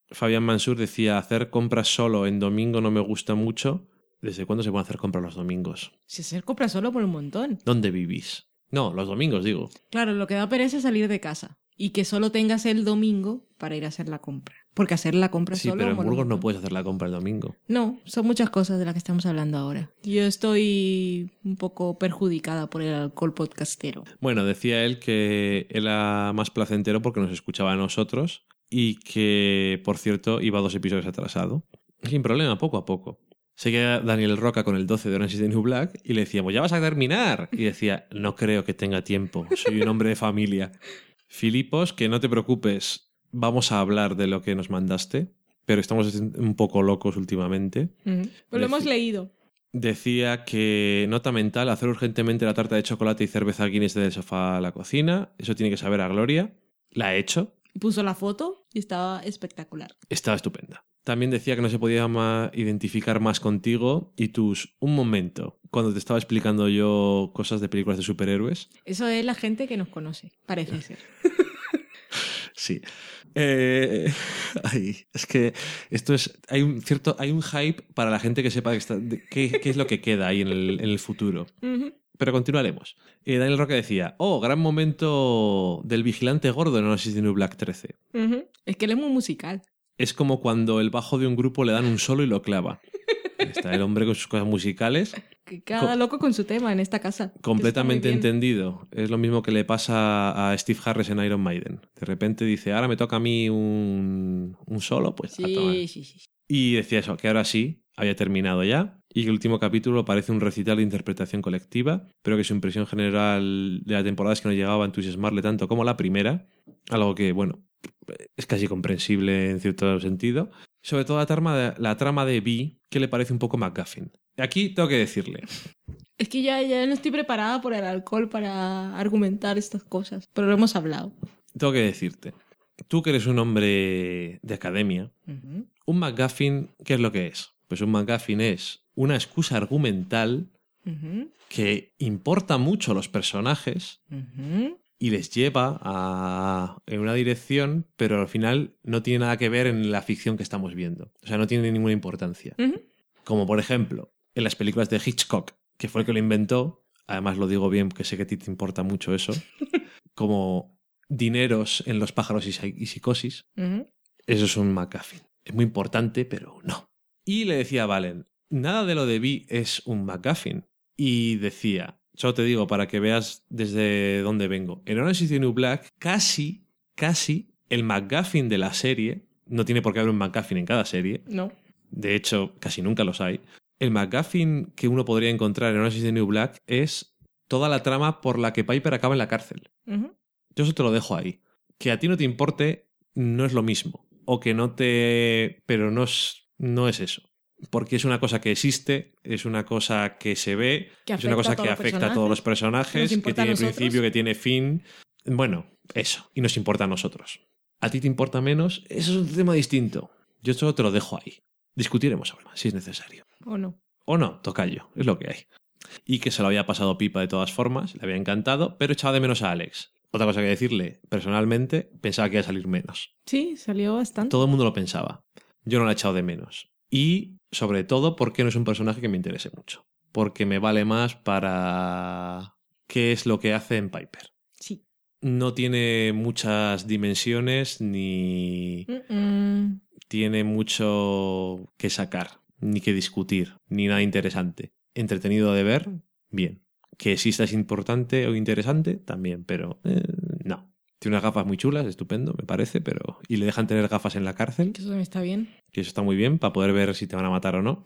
Fabián Mansur decía, hacer compras solo en domingo no me gusta mucho. ¿Desde cuándo se pueden hacer compras los domingos? Si hacer compras solo por un montón. ¿Dónde vivís? No, los domingos digo. Claro, lo que da pereza es salir de casa y que solo tengas el domingo para ir a hacer la compra. Porque hacer la compra sí, solo. Sí, pero en Burgos no puedes hacer la compra el domingo. No, son muchas cosas de las que estamos hablando ahora. Yo estoy un poco perjudicada por el alcohol podcastero. Bueno, decía él que era más placentero porque nos escuchaba a nosotros y que, por cierto, iba dos episodios atrasado. Sin problema, poco a poco. Seguía Daniel Roca con el 12 de Orange is the New Black y le decíamos, ya vas a terminar. Y decía, no creo que tenga tiempo, soy un hombre de familia. Filipos, que no te preocupes, vamos a hablar de lo que nos mandaste, pero estamos un poco locos últimamente. Pero lo hemos leído. Decía que nota mental, hacer urgentemente la tarta de chocolate y cerveza Guinness del sofá a la cocina. Eso tiene que saber a Gloria. La ha hecho. Puso la foto y estaba espectacular. Estaba estupenda. También decía que no se podía identificar más contigo y tus un momento cuando te estaba explicando yo cosas de películas de superhéroes. Eso es la gente que nos conoce, parece ser. sí. Eh, es que esto es. Hay un cierto. Hay un hype para la gente que sepa qué, es lo que queda ahí en el, futuro. Pero continuaremos. Eh, Daniel Roque decía: Oh, gran momento del vigilante gordo en Oasis de New Black 13. Es que él es muy musical. Es como cuando el bajo de un grupo le dan un solo y lo clava. Está el hombre con sus cosas musicales. Cada loco con su tema en esta casa. Completamente entendido. Es lo mismo que le pasa a Steve Harris en Iron Maiden. De repente dice, ahora me toca a mí un, un solo, pues. Sí, sí, sí. Y decía eso, que ahora sí, había terminado ya. Y que el último capítulo parece un recital de interpretación colectiva, pero que su impresión general de la temporada es que no llegaba a entusiasmarle tanto como la primera. Algo que, bueno, es casi comprensible en cierto sentido. Sobre todo la trama de, la trama de Vi, que le parece un poco McGuffin. Aquí tengo que decirle. Es que ya, ya no estoy preparada por el alcohol para argumentar estas cosas, pero lo hemos hablado. Tengo que decirte. Tú que eres un hombre de academia, un McGuffin, ¿qué es lo que es? Pues un McGuffin es una excusa argumental que importa mucho a los personajes y les lleva a, en una dirección, pero al final no tiene nada que ver en la ficción que estamos viendo. O sea, no tiene ninguna importancia. Como por ejemplo, en las películas de Hitchcock, que fue el que lo inventó, además lo digo bien porque sé que a ti te importa mucho eso, como dineros en los pájaros y, psicosis, eso es un McGuffin. Es muy importante, pero no. Y le decía a Valen, nada de lo de Vi es un McGuffin. Y decía, Solo te digo para que veas desde dónde vengo. En Orange is the New Black, casi, casi el McGuffin de la serie, no tiene por qué haber un McGuffin en cada serie. No. De hecho, casi nunca los hay. El McGuffin que uno podría encontrar en Orange is the New Black es toda la trama por la que Piper acaba en la cárcel. Yo eso te lo dejo ahí. Que a ti no te importe no es lo mismo. O que no te... Pero no es, no es eso porque es una cosa que existe, es una cosa que se ve, es una cosa que afecta a todos los personajes, que tiene principio, que tiene fin. Bueno, eso, y nos importa a nosotros. ¿A ti te importa menos? Eso es un tema distinto. Yo solo te lo dejo ahí. Discutiremos ahora, si es necesario. O no. O no, toca yo, es lo que hay. Y que se lo había pasado pipa de todas formas, le había encantado, pero echaba de menos a Alex. Otra cosa que decirle, personalmente, pensaba que iba a salir menos. Sí, salió bastante. Todo el mundo lo pensaba. Yo no la he echado de menos. Y sobre todo porque no es un personaje que me interese mucho. Porque me vale más para qué es lo que hace en Piper. Sí. No tiene muchas dimensiones ni tiene mucho que sacar, ni que discutir, ni nada interesante. Entretenido de ver, bien. Que exista es importante o interesante, también, pero eh. Tiene unas gafas muy chulas, estupendo, me parece, pero. Y le dejan tener gafas en la cárcel. Que eso también está bien. Que eso está muy bien, para poder ver si te van a matar o no.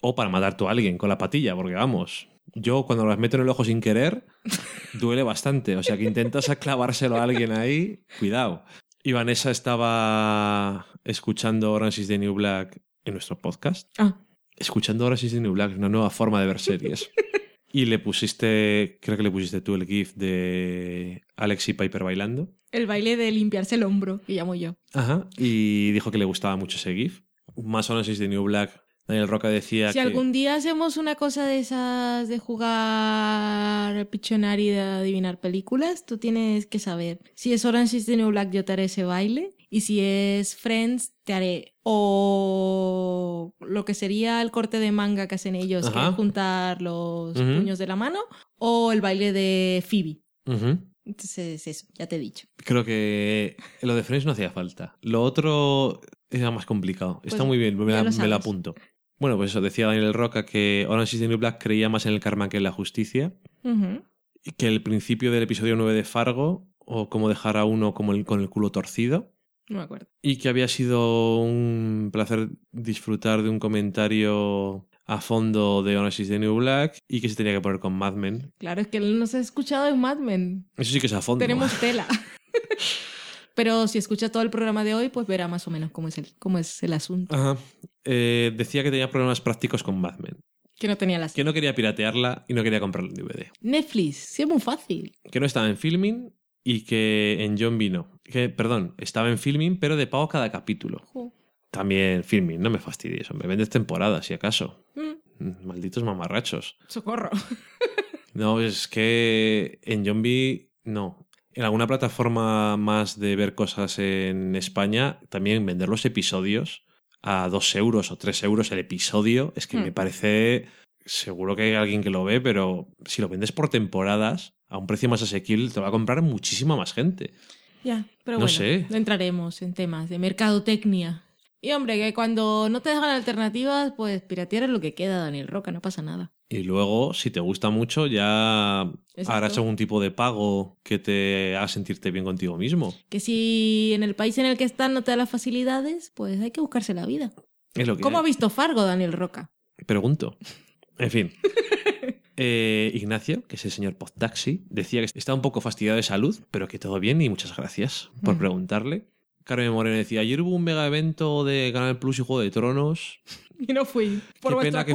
O para matar tú a alguien con la patilla, porque vamos. Yo cuando las meto en el ojo sin querer, duele bastante. O sea que intentas clavárselo a alguien ahí, cuidado. Y Vanessa estaba escuchando Orange is the New Black en nuestro podcast. Ah. Escuchando Orange is the New Black una nueva forma de ver series. Y le pusiste, creo que le pusiste tú el GIF de Alex y Piper bailando. El baile de limpiarse el hombro, que llamo yo. Ajá. Y dijo que le gustaba mucho ese GIF. Más análisis de New Black. Daniel Roca decía si que. Si algún día hacemos una cosa de esas de jugar Pictionary de adivinar películas, tú tienes que saber. Si es Orange is the New Black, yo te haré ese baile. Y si es Friends, te haré o lo que sería el corte de manga que hacen ellos, que es juntar los puños de la mano, o el baile de Phoebe. Entonces, eso, ya te he dicho. Creo que lo de Friends no hacía falta. Lo otro era más complicado. Está pues muy bien, me, lo apunto. Bueno, pues eso decía Daniel Roca que Orange is the New Black creía más en el karma que en la justicia. Y que el principio del episodio 9 de Fargo, o cómo dejar a uno como el, con el culo torcido, no me acuerdo. Y que había sido un placer disfrutar de un comentario a fondo de Orange is the New Black y que se tenía que poner con Mad Men. Claro, es que él no se ha escuchado en Mad Men. Eso sí que es a fondo. Tenemos tela. Pero si escucha todo el programa de hoy, pues verá más o menos cómo es el, cómo es el asunto. Ajá. Eh, decía que tenía problemas prácticos con Mad Men. Que no tenía las. Que no quería piratearla y no quería comprarla en DVD. Netflix, sí es muy fácil. Que no estaba en filming y que en John vino. Que, perdón, estaba en filming, pero de pago cada capítulo. También filming, no me fastidies, hombre. Vendes temporadas, si acaso. Mm. Malditos mamarrachos. Socorro. no, es que en John no. En alguna plataforma más de ver cosas en España, también vender los episodios a dos euros o tres euros el episodio, es que me mm. parece. Seguro que hay alguien que lo ve, pero si lo vendes por temporadas, a un precio más asequible te va a comprar muchísima más gente. Ya, pero no bueno, sé. entraremos en temas de mercadotecnia. Y hombre, que cuando no te dejan alternativas, pues piratear es lo que queda, Daniel Roca, no pasa nada. Y luego, si te gusta mucho, ya harás algún tipo de pago que te haga sentirte bien contigo mismo. Que si en el país en el que estás no te da las facilidades, pues hay que buscarse la vida. Es lo que ¿Cómo ha visto Fargo, Daniel Roca? Pregunto. En fin. Eh, Ignacio, que es el señor Podtaxi, decía que está un poco fastidiado de salud, pero que todo bien y muchas gracias por mm. preguntarle. Carmen Moreno decía, ayer hubo un mega evento de Canal Plus y Juego de Tronos. Y no fui. Por Qué pena que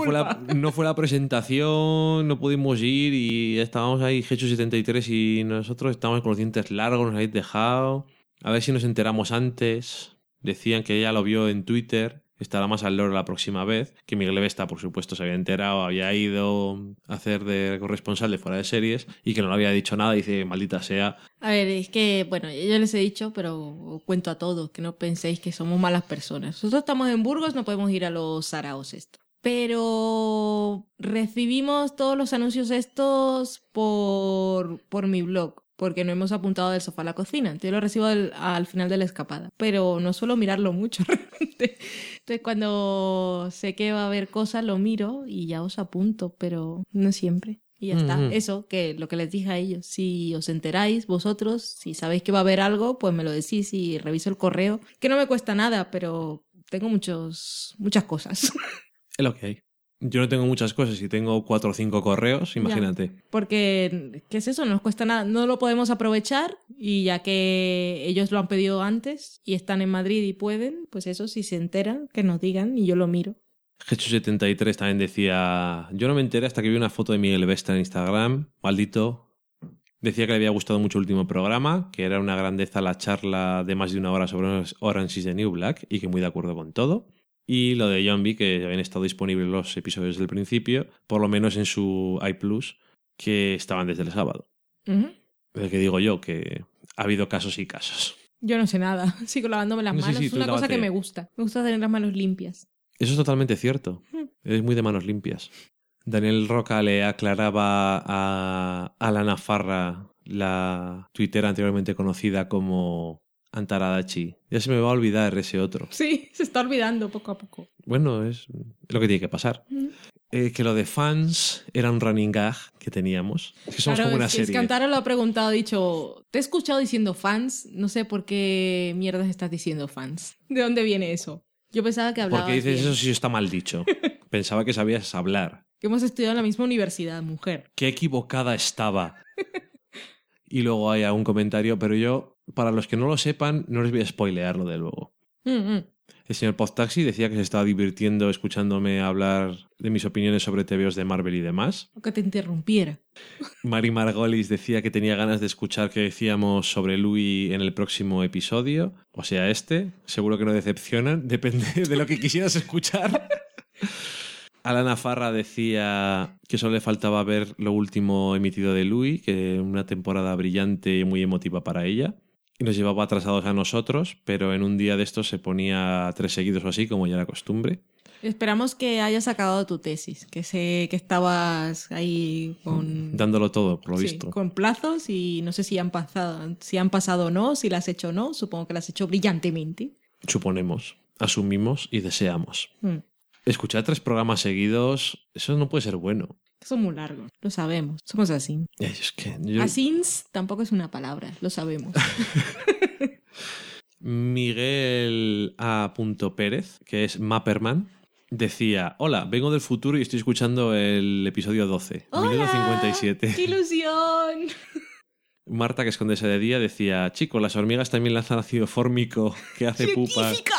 no fue la presentación, no pudimos ir y estábamos ahí, Hecho 73, y nosotros estábamos con los dientes largos, nos habéis dejado. A ver si nos enteramos antes. Decían que ella lo vio en Twitter estará más al loro la próxima vez, que Miguel Vesta, por supuesto, se había enterado, había ido a hacer de corresponsal de fuera de series y que no le había dicho nada, dice, maldita sea. A ver, es que, bueno, yo les he dicho, pero cuento a todos, que no penséis que somos malas personas. Nosotros estamos en Burgos, no podemos ir a los Saraos esto. Pero recibimos todos los anuncios estos por, por mi blog porque no hemos apuntado del sofá a la cocina. Yo lo recibo al, final de la escapada, pero no suelo mirarlo mucho realmente. Entonces cuando sé que va a haber cosas, lo miro y ya os apunto, pero no siempre. Y ya está. Eso, que lo que les dije a ellos. Si os enteráis vosotros, si sabéis que va a haber algo, pues me lo decís y reviso el correo. Que no me cuesta nada, pero tengo muchos, muchas cosas. Es lo que hay. Yo no tengo muchas cosas y tengo cuatro o cinco correos, imagínate. porque, ¿qué es eso? No nos cuesta nada. No lo podemos aprovechar y ya que ellos lo han pedido antes y están en Madrid y pueden, pues eso, si se enteran, que nos digan y yo lo miro. Gecho73 también decía, yo no me enteré hasta que vi una foto de Miguel Vesta en Instagram, maldito. Decía que le había gustado mucho el último programa, que era una grandeza la charla de más de una hora sobre Orange is the New Black y que muy de acuerdo con todo. Y lo de John B, que habían estado disponibles los episodios del principio, por lo menos en su iPlus, que estaban desde el sábado. Uh que digo yo, que ha habido casos y casos. Yo no sé nada, sigo lavándome las manos, es una cosa que me gusta. Me gusta tener las manos limpias. Eso es totalmente cierto. Eres muy de manos limpias. Daniel Roca le aclaraba a Alana Farra, la tuitera anteriormente conocida como Antaradachi. Ya se me va a olvidar ese otro. Sí, se está olvidando poco a poco. Bueno, es lo que tiene que pasar. Eh, que lo de fans era un running gag que teníamos. Es que somos como una serie. Es que Antara lo ha preguntado, ha dicho, te he escuchado diciendo fans, no sé por qué mierdas estás diciendo fans. ¿De dónde viene eso? Yo pensaba que hablaba. Porque dices eso si está mal dicho. Pensaba que sabías hablar. Que hemos estudiado en la misma universidad, mujer. Qué equivocada estaba. y luego hay algún comentario, pero yo para los que no lo sepan, no les voy a spoilearlo de luego. Mm, mm. El señor Podtaxi decía que se estaba divirtiendo escuchándome hablar de mis opiniones sobre TVOs de Marvel y demás. O que te interrumpiera. Mari Margolis decía que tenía ganas de escuchar qué decíamos sobre Louis en el próximo episodio. O sea, este. Seguro que no decepcionan. Depende de lo que quisieras escuchar. Alana Farra decía que solo le faltaba ver lo último emitido de Louis, que una temporada brillante y muy emotiva para ella. Y nos llevaba atrasados a nosotros, pero en un día de estos se ponía tres seguidos o así, como ya era costumbre. Esperamos que hayas acabado tu tesis, que sé que estabas ahí con... Dándolo todo, por lo Sí, visto. con plazos y no sé si han pasado, si han pasado o no, si las has hecho o no, supongo que las has hecho brillantemente. Suponemos, asumimos y deseamos. Hmm. Escuchar tres programas seguidos, eso no puede ser bueno. Son muy largos, lo sabemos, somos así. Es que yo- Asins tampoco es una palabra, lo sabemos. Miguel A. Pérez, que es Mapperman, decía: Hola, vengo del futuro y estoy escuchando el episodio 12, minuto ¡Hola! 57. ¡Qué ilusión! Marta, que es condesa de día, decía: Chicos, las hormigas también lanzan ácido fórmico que hace pupa. ¡Científica!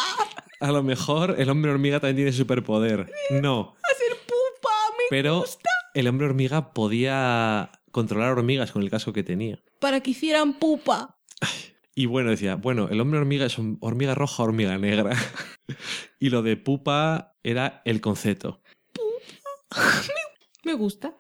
A lo mejor el hombre hormiga también tiene superpoder. No, ¡Hacer pupa! ¡Me pero gusta! El hombre hormiga podía controlar hormigas con el casco que tenía. Para que hicieran pupa. Y bueno, decía, bueno, el hombre hormiga es hormiga roja, hormiga negra. y lo de pupa era el concepto. Me gusta.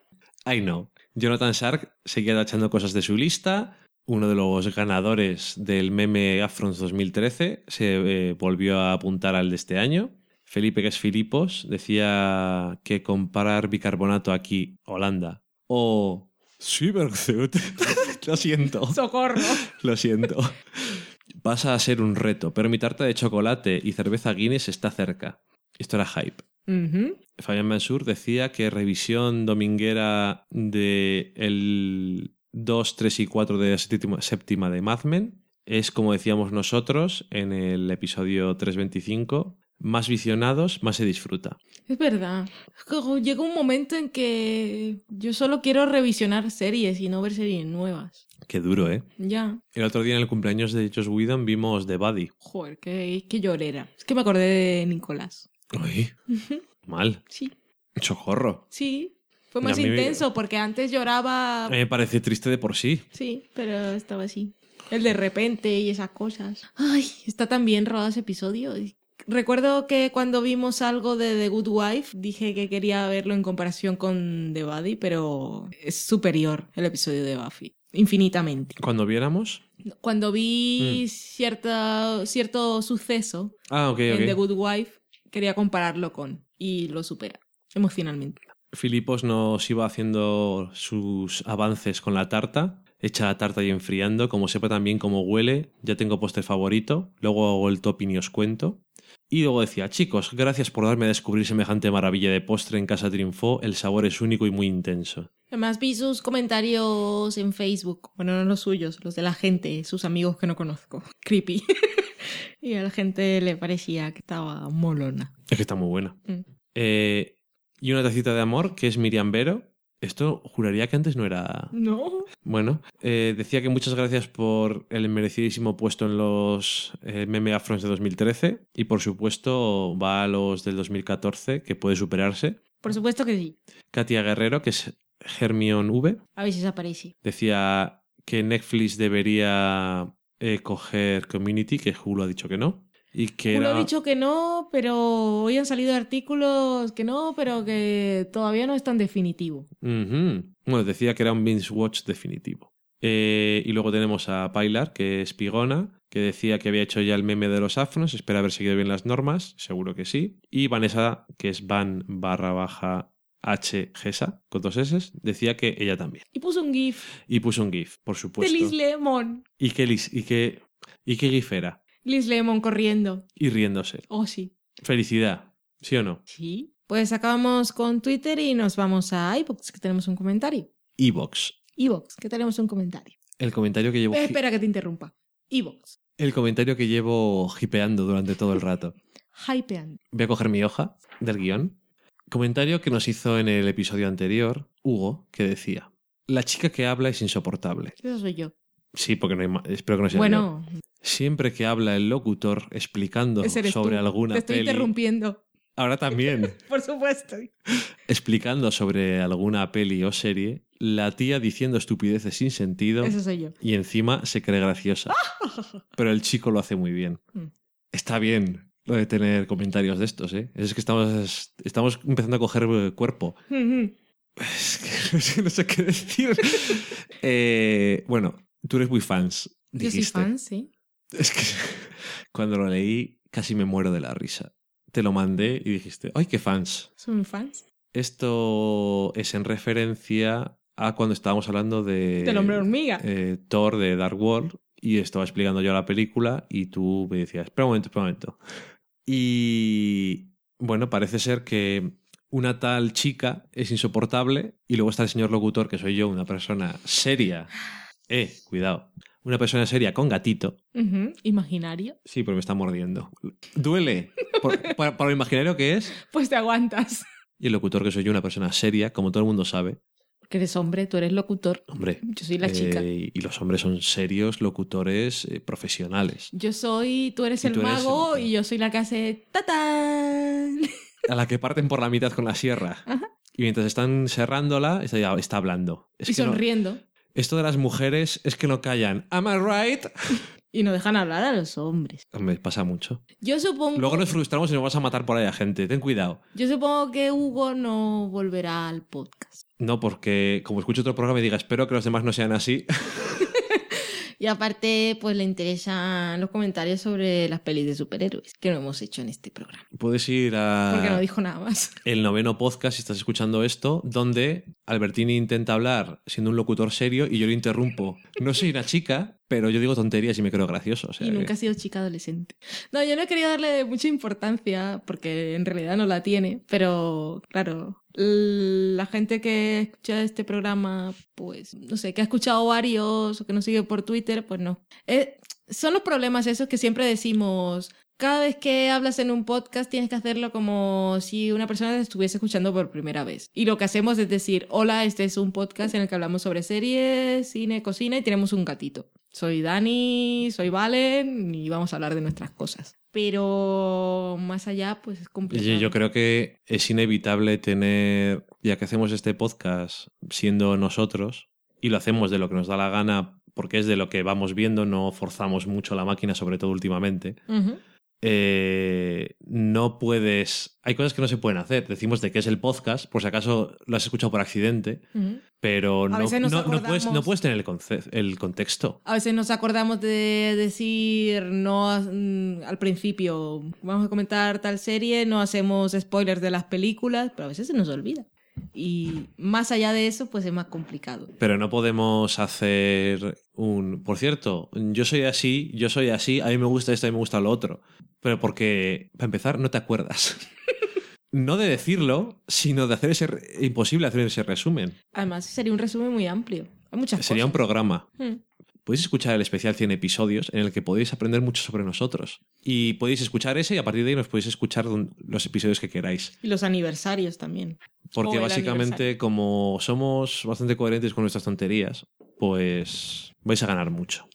I know. Jonathan Shark seguía tachando cosas de su lista. Uno de los ganadores del meme Afrons 2013 se eh, volvió a apuntar al de este año. Felipe, que es Filipos, decía que comparar bicarbonato aquí, Holanda, o Cyberzoot, lo siento, ¡Socorro! lo siento, pasa a ser un reto, pero mi tarta de chocolate y cerveza Guinness está cerca. Esto era hype. Fabián Mansur decía que revisión dominguera de el 2, 3 y 4 de la séptima, séptima de Mad Men es como decíamos nosotros en el episodio 325, más visionados, más se disfruta. Es verdad. Llega un momento en que yo solo quiero revisionar series y no ver series nuevas. Qué duro, ¿eh? Ya. El otro día en el cumpleaños de Josh Whedon vimos The Buddy. Joder, qué, qué llorera. Es que me acordé de Nicolás. Uy, mal. Sí, Chocorro. sí. Fue más mí intenso porque antes lloraba. Me parece triste de por sí. Sí, pero estaba así. El de repente y esas cosas. Ay, está tan bien rodado ese episodio. Recuerdo que cuando vimos algo de The Good Wife dije que quería verlo en comparación con The Buddy, pero es superior el episodio de Buffy. Infinitamente. Cuando viéramos... Cuando Mm. vi cierta, cierto suceso Ah, en The. Good Wife, quería compararlo con y lo supera emocionalmente. Filipos nos iba haciendo sus avances con la tarta, echa la tarta y enfriando, como sepa también cómo huele, ya tengo postre favorito, luego hago el topping y os cuento. Y luego decía, chicos, gracias por darme a descubrir semejante maravilla de postre en Casa Triunfo, el sabor es único y muy intenso. Además vi sus comentarios en Facebook, bueno, no los suyos, los de la gente, sus amigos que no conozco. Creepy. y a la gente le parecía que estaba molona. Es que está muy buena. Mm. Eh, y una tacita de amor, que es Miriam Vero. Esto juraría que antes no era... No. Bueno, eh, decía que muchas gracias por el merecidísimo puesto en los eh, meme afrons de 2013 y por supuesto va a los del 2014 que puede superarse. Por supuesto que sí. Katia Guerrero, que es Hermione V, A ver si se aparece. decía que Netflix debería eh, coger Community, que Hulu ha dicho que no. Y que Uno era... ha dicho que no, pero hoy han salido artículos que no, pero que todavía no es tan definitivo. Bueno, decía que era un binge watch definitivo. Eh, y luego tenemos a Pilar, que es Pigona, que decía que había hecho ya el meme de los afros, espera haber seguido bien las normas, seguro que sí. Y Vanessa, que es Van barra baja H Gesa, con dos S, decía que ella también. Y puso un GIF Y puso un GIF, por de supuesto. Liz Lemon. ¿Y qué, y, qué, ¿Y qué GIF era? Liz Lemon corriendo. Y riéndose. Oh, sí. Felicidad, ¿sí o no? Sí. Pues acabamos con Twitter y nos vamos a iVoox, que tenemos un comentario. Evox. iVoox, que tenemos un comentario. El comentario que llevo... Eh, espera que te interrumpa. iVoox. El comentario que llevo hipeando durante todo el rato. Hypean. Voy a coger mi hoja del guion. Comentario que nos hizo en el episodio anterior, Hugo, que decía: La chica que habla es insoportable. Eso soy yo. Sí, porque no hay ma- espero que no sea Bueno, Siempre que habla el locutor explicando sobre alguna Te estoy interrumpiendo. Ahora también. Por supuesto. Explicando sobre alguna peli o serie, la tía diciendo estupideces sin sentido. Eso soy yo. Y encima se cree graciosa. Pero el chico lo hace muy bien. Mm. Está bien lo de tener comentarios de estos, ¿eh? Es que estamos, estamos empezando a coger eh, cuerpo. Es que no sé, qué decir. Eh, bueno, tú eres muy fans. Dijiste. Yo soy fan, sí. Es que cuando lo leí casi me muero de la risa. Te lo mandé y dijiste, ¡ay, qué fans! ¿Son fans? Esto es en referencia a cuando estábamos hablando de... Del hombre hormiga. Eh, Thor de Dark World y estaba explicando yo la película y tú me decías, espera un momento, espera un momento. Y bueno, parece ser que una tal chica es insoportable y luego está el señor locutor, que soy yo, una persona seria. Eh, cuidado. Una persona seria con gatito. Imaginario. Sí, pero me está mordiendo. Duele. para, lo imaginario que es. Pues te aguantas. Y el locutor, que soy yo, una persona seria, como todo el mundo sabe. Porque eres hombre, tú eres locutor. Hombre. Yo soy la chica. Eh, y los hombres son serios locutores eh, profesionales. Yo soy, tú eres el mago y yo soy la que hace ¡Tatán! A la que parten por la mitad con la sierra. Y mientras están cerrándola, está, está hablando. y sonriendo. Esto de las mujeres es que no callan. ¿Am I right? Y no dejan hablar a los hombres. Me pasa mucho. Yo supongo. Luego nos frustramos y nos vamos a matar por ahí a gente. Ten cuidado. Yo supongo que Hugo no volverá al podcast. No, porque como escucho otro programa y diga, espero que los demás no sean así. Y aparte, pues le interesan los comentarios sobre las pelis de superhéroes que no hemos hecho en este programa. Puedes ir a. Porque no dijo nada más. El noveno podcast, si estás escuchando esto, donde Albertini intenta hablar siendo un locutor serio y yo lo interrumpo. No soy una chica, pero yo digo tonterías y me creo gracioso. y nunca ha sido chica adolescente. No, yo no he querido darle mucha importancia porque en realidad no la tiene, pero claro, la gente que escucha este programa, pues, no sé, que ha escuchado varios o que nos sigue por Twitter, pues no. Eh, son los problemas esos que siempre decimos, cada vez que hablas en un podcast tienes que hacerlo como si una persona te estuviese escuchando por primera vez. Y lo que hacemos es decir, hola, este es un podcast en el que hablamos sobre series, cine, cocina y tenemos un gatito. Soy Dani, soy Valen y vamos a hablar de nuestras cosas pero más allá, pues es complicado. Yo creo que es inevitable tener, ya que hacemos este podcast siendo nosotros, y lo hacemos de lo que nos da la gana, porque es de lo que vamos viendo, no forzamos mucho la máquina, sobre todo últimamente. Eh, no puedes. Hay cosas que no se pueden hacer. Decimos de qué es el podcast, por si acaso lo has escuchado por accidente, pero no, no, puedes, no, puedes, tener el, el, contexto. A veces nos acordamos de decir no mm, al principio, vamos a comentar tal serie, no hacemos spoilers de las películas, pero a veces se nos olvida. Y más allá de eso, pues es más complicado. Pero no podemos hacer un... Por cierto, yo soy así, yo soy así, a mí me gusta esto, a mí me gusta lo otro. Pero porque, para empezar, no te acuerdas. no de decirlo, sino de hacer ese... Imposible hacer ese resumen. Además, sería un resumen muy amplio. Hay muchas Sería un programa. Hmm podéis escuchar el especial 100 episodios en el que podéis aprender mucho sobre nosotros. Y podéis escuchar ese y a partir de ahí nos podéis escuchar los episodios que queráis. Y los aniversarios también. Porque básicamente como somos bastante coherentes con nuestras tonterías, pues vais a ganar mucho.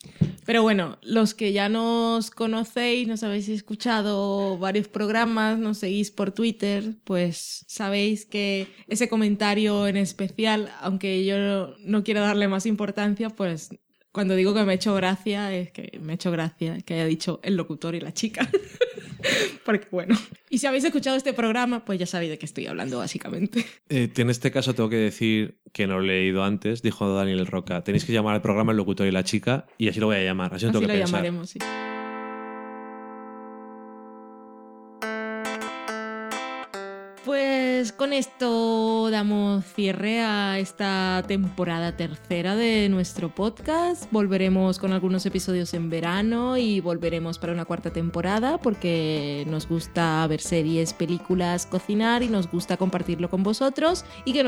Pero bueno, los que ya nos conocéis, nos habéis escuchado varios programas, nos seguís por Twitter, pues sabéis que ese comentario en especial, aunque yo no quiero darle más importancia, pues cuando digo que me ha hecho gracia, es que me ha hecho gracia que haya dicho el locutor y la chica. Porque bueno, y si habéis escuchado este programa, pues ya sabéis de qué estoy hablando básicamente. Eh, en este caso tengo que decir que no lo he leído antes, dijo Daniel Roca. Tenéis que llamar al programa el locutor y la chica y así lo voy a llamar. Así, lo llamaremos, sí. Con esto damos cierre a esta temporada tercera de nuestro podcast. Volveremos con algunos episodios en verano y volveremos para una cuarta temporada porque nos gusta ver series, películas, cocinar y nos gusta compartirlo con vosotros y que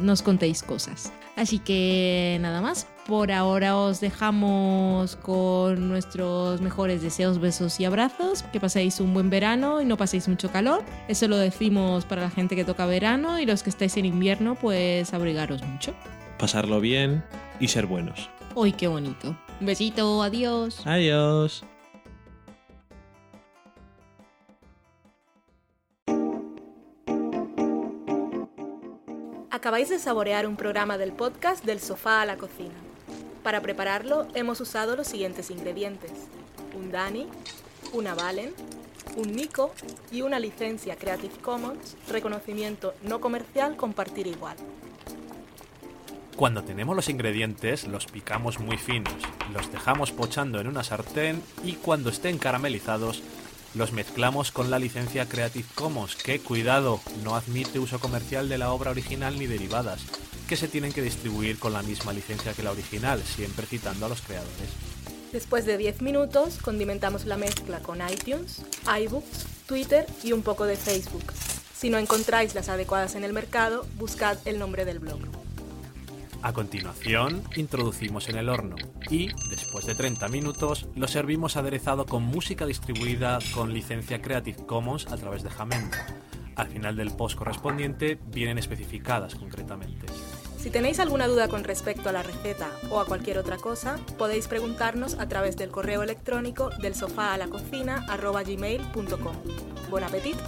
nos contéis cosas. Así que nada más. Por ahora os dejamos con nuestros mejores deseos, besos y abrazos. Que paséis un buen verano y no paséis mucho calor. Eso lo decimos para la gente que toca verano y los que estáis en invierno, pues abrigaros mucho. Pasarlo bien y ser buenos. ¡Uy, qué bonito! Un besito, adiós. Adiós. Acabáis de saborear un programa del podcast Del Sofá a la Cocina. Para prepararlo hemos usado los siguientes ingredientes. Un Dani, una Valen, un Nico y una licencia Creative Commons, reconocimiento no comercial, compartir igual. Cuando tenemos los ingredientes los picamos muy finos, los dejamos pochando en una sartén y cuando estén caramelizados los mezclamos con la licencia Creative Commons, que cuidado, no admite uso comercial de la obra original ni derivadas, que se tienen que distribuir con la misma licencia que la original, siempre citando a los creadores. Después de 10 minutos, condimentamos la mezcla con iTunes, iBooks, Twitter y un poco de Facebook. Si no encontráis las adecuadas en el mercado, buscad el nombre del blog. A continuación, introducimos en el horno y, después de 30 minutos, lo servimos aderezado con música distribuida con licencia Creative Commons a través de Jamendo. Al final del post correspondiente vienen especificadas concretamente. Si tenéis alguna duda con respecto a la receta o a cualquier otra cosa, podéis preguntarnos a través del correo electrónico del sofá a la cocina Buen apetito.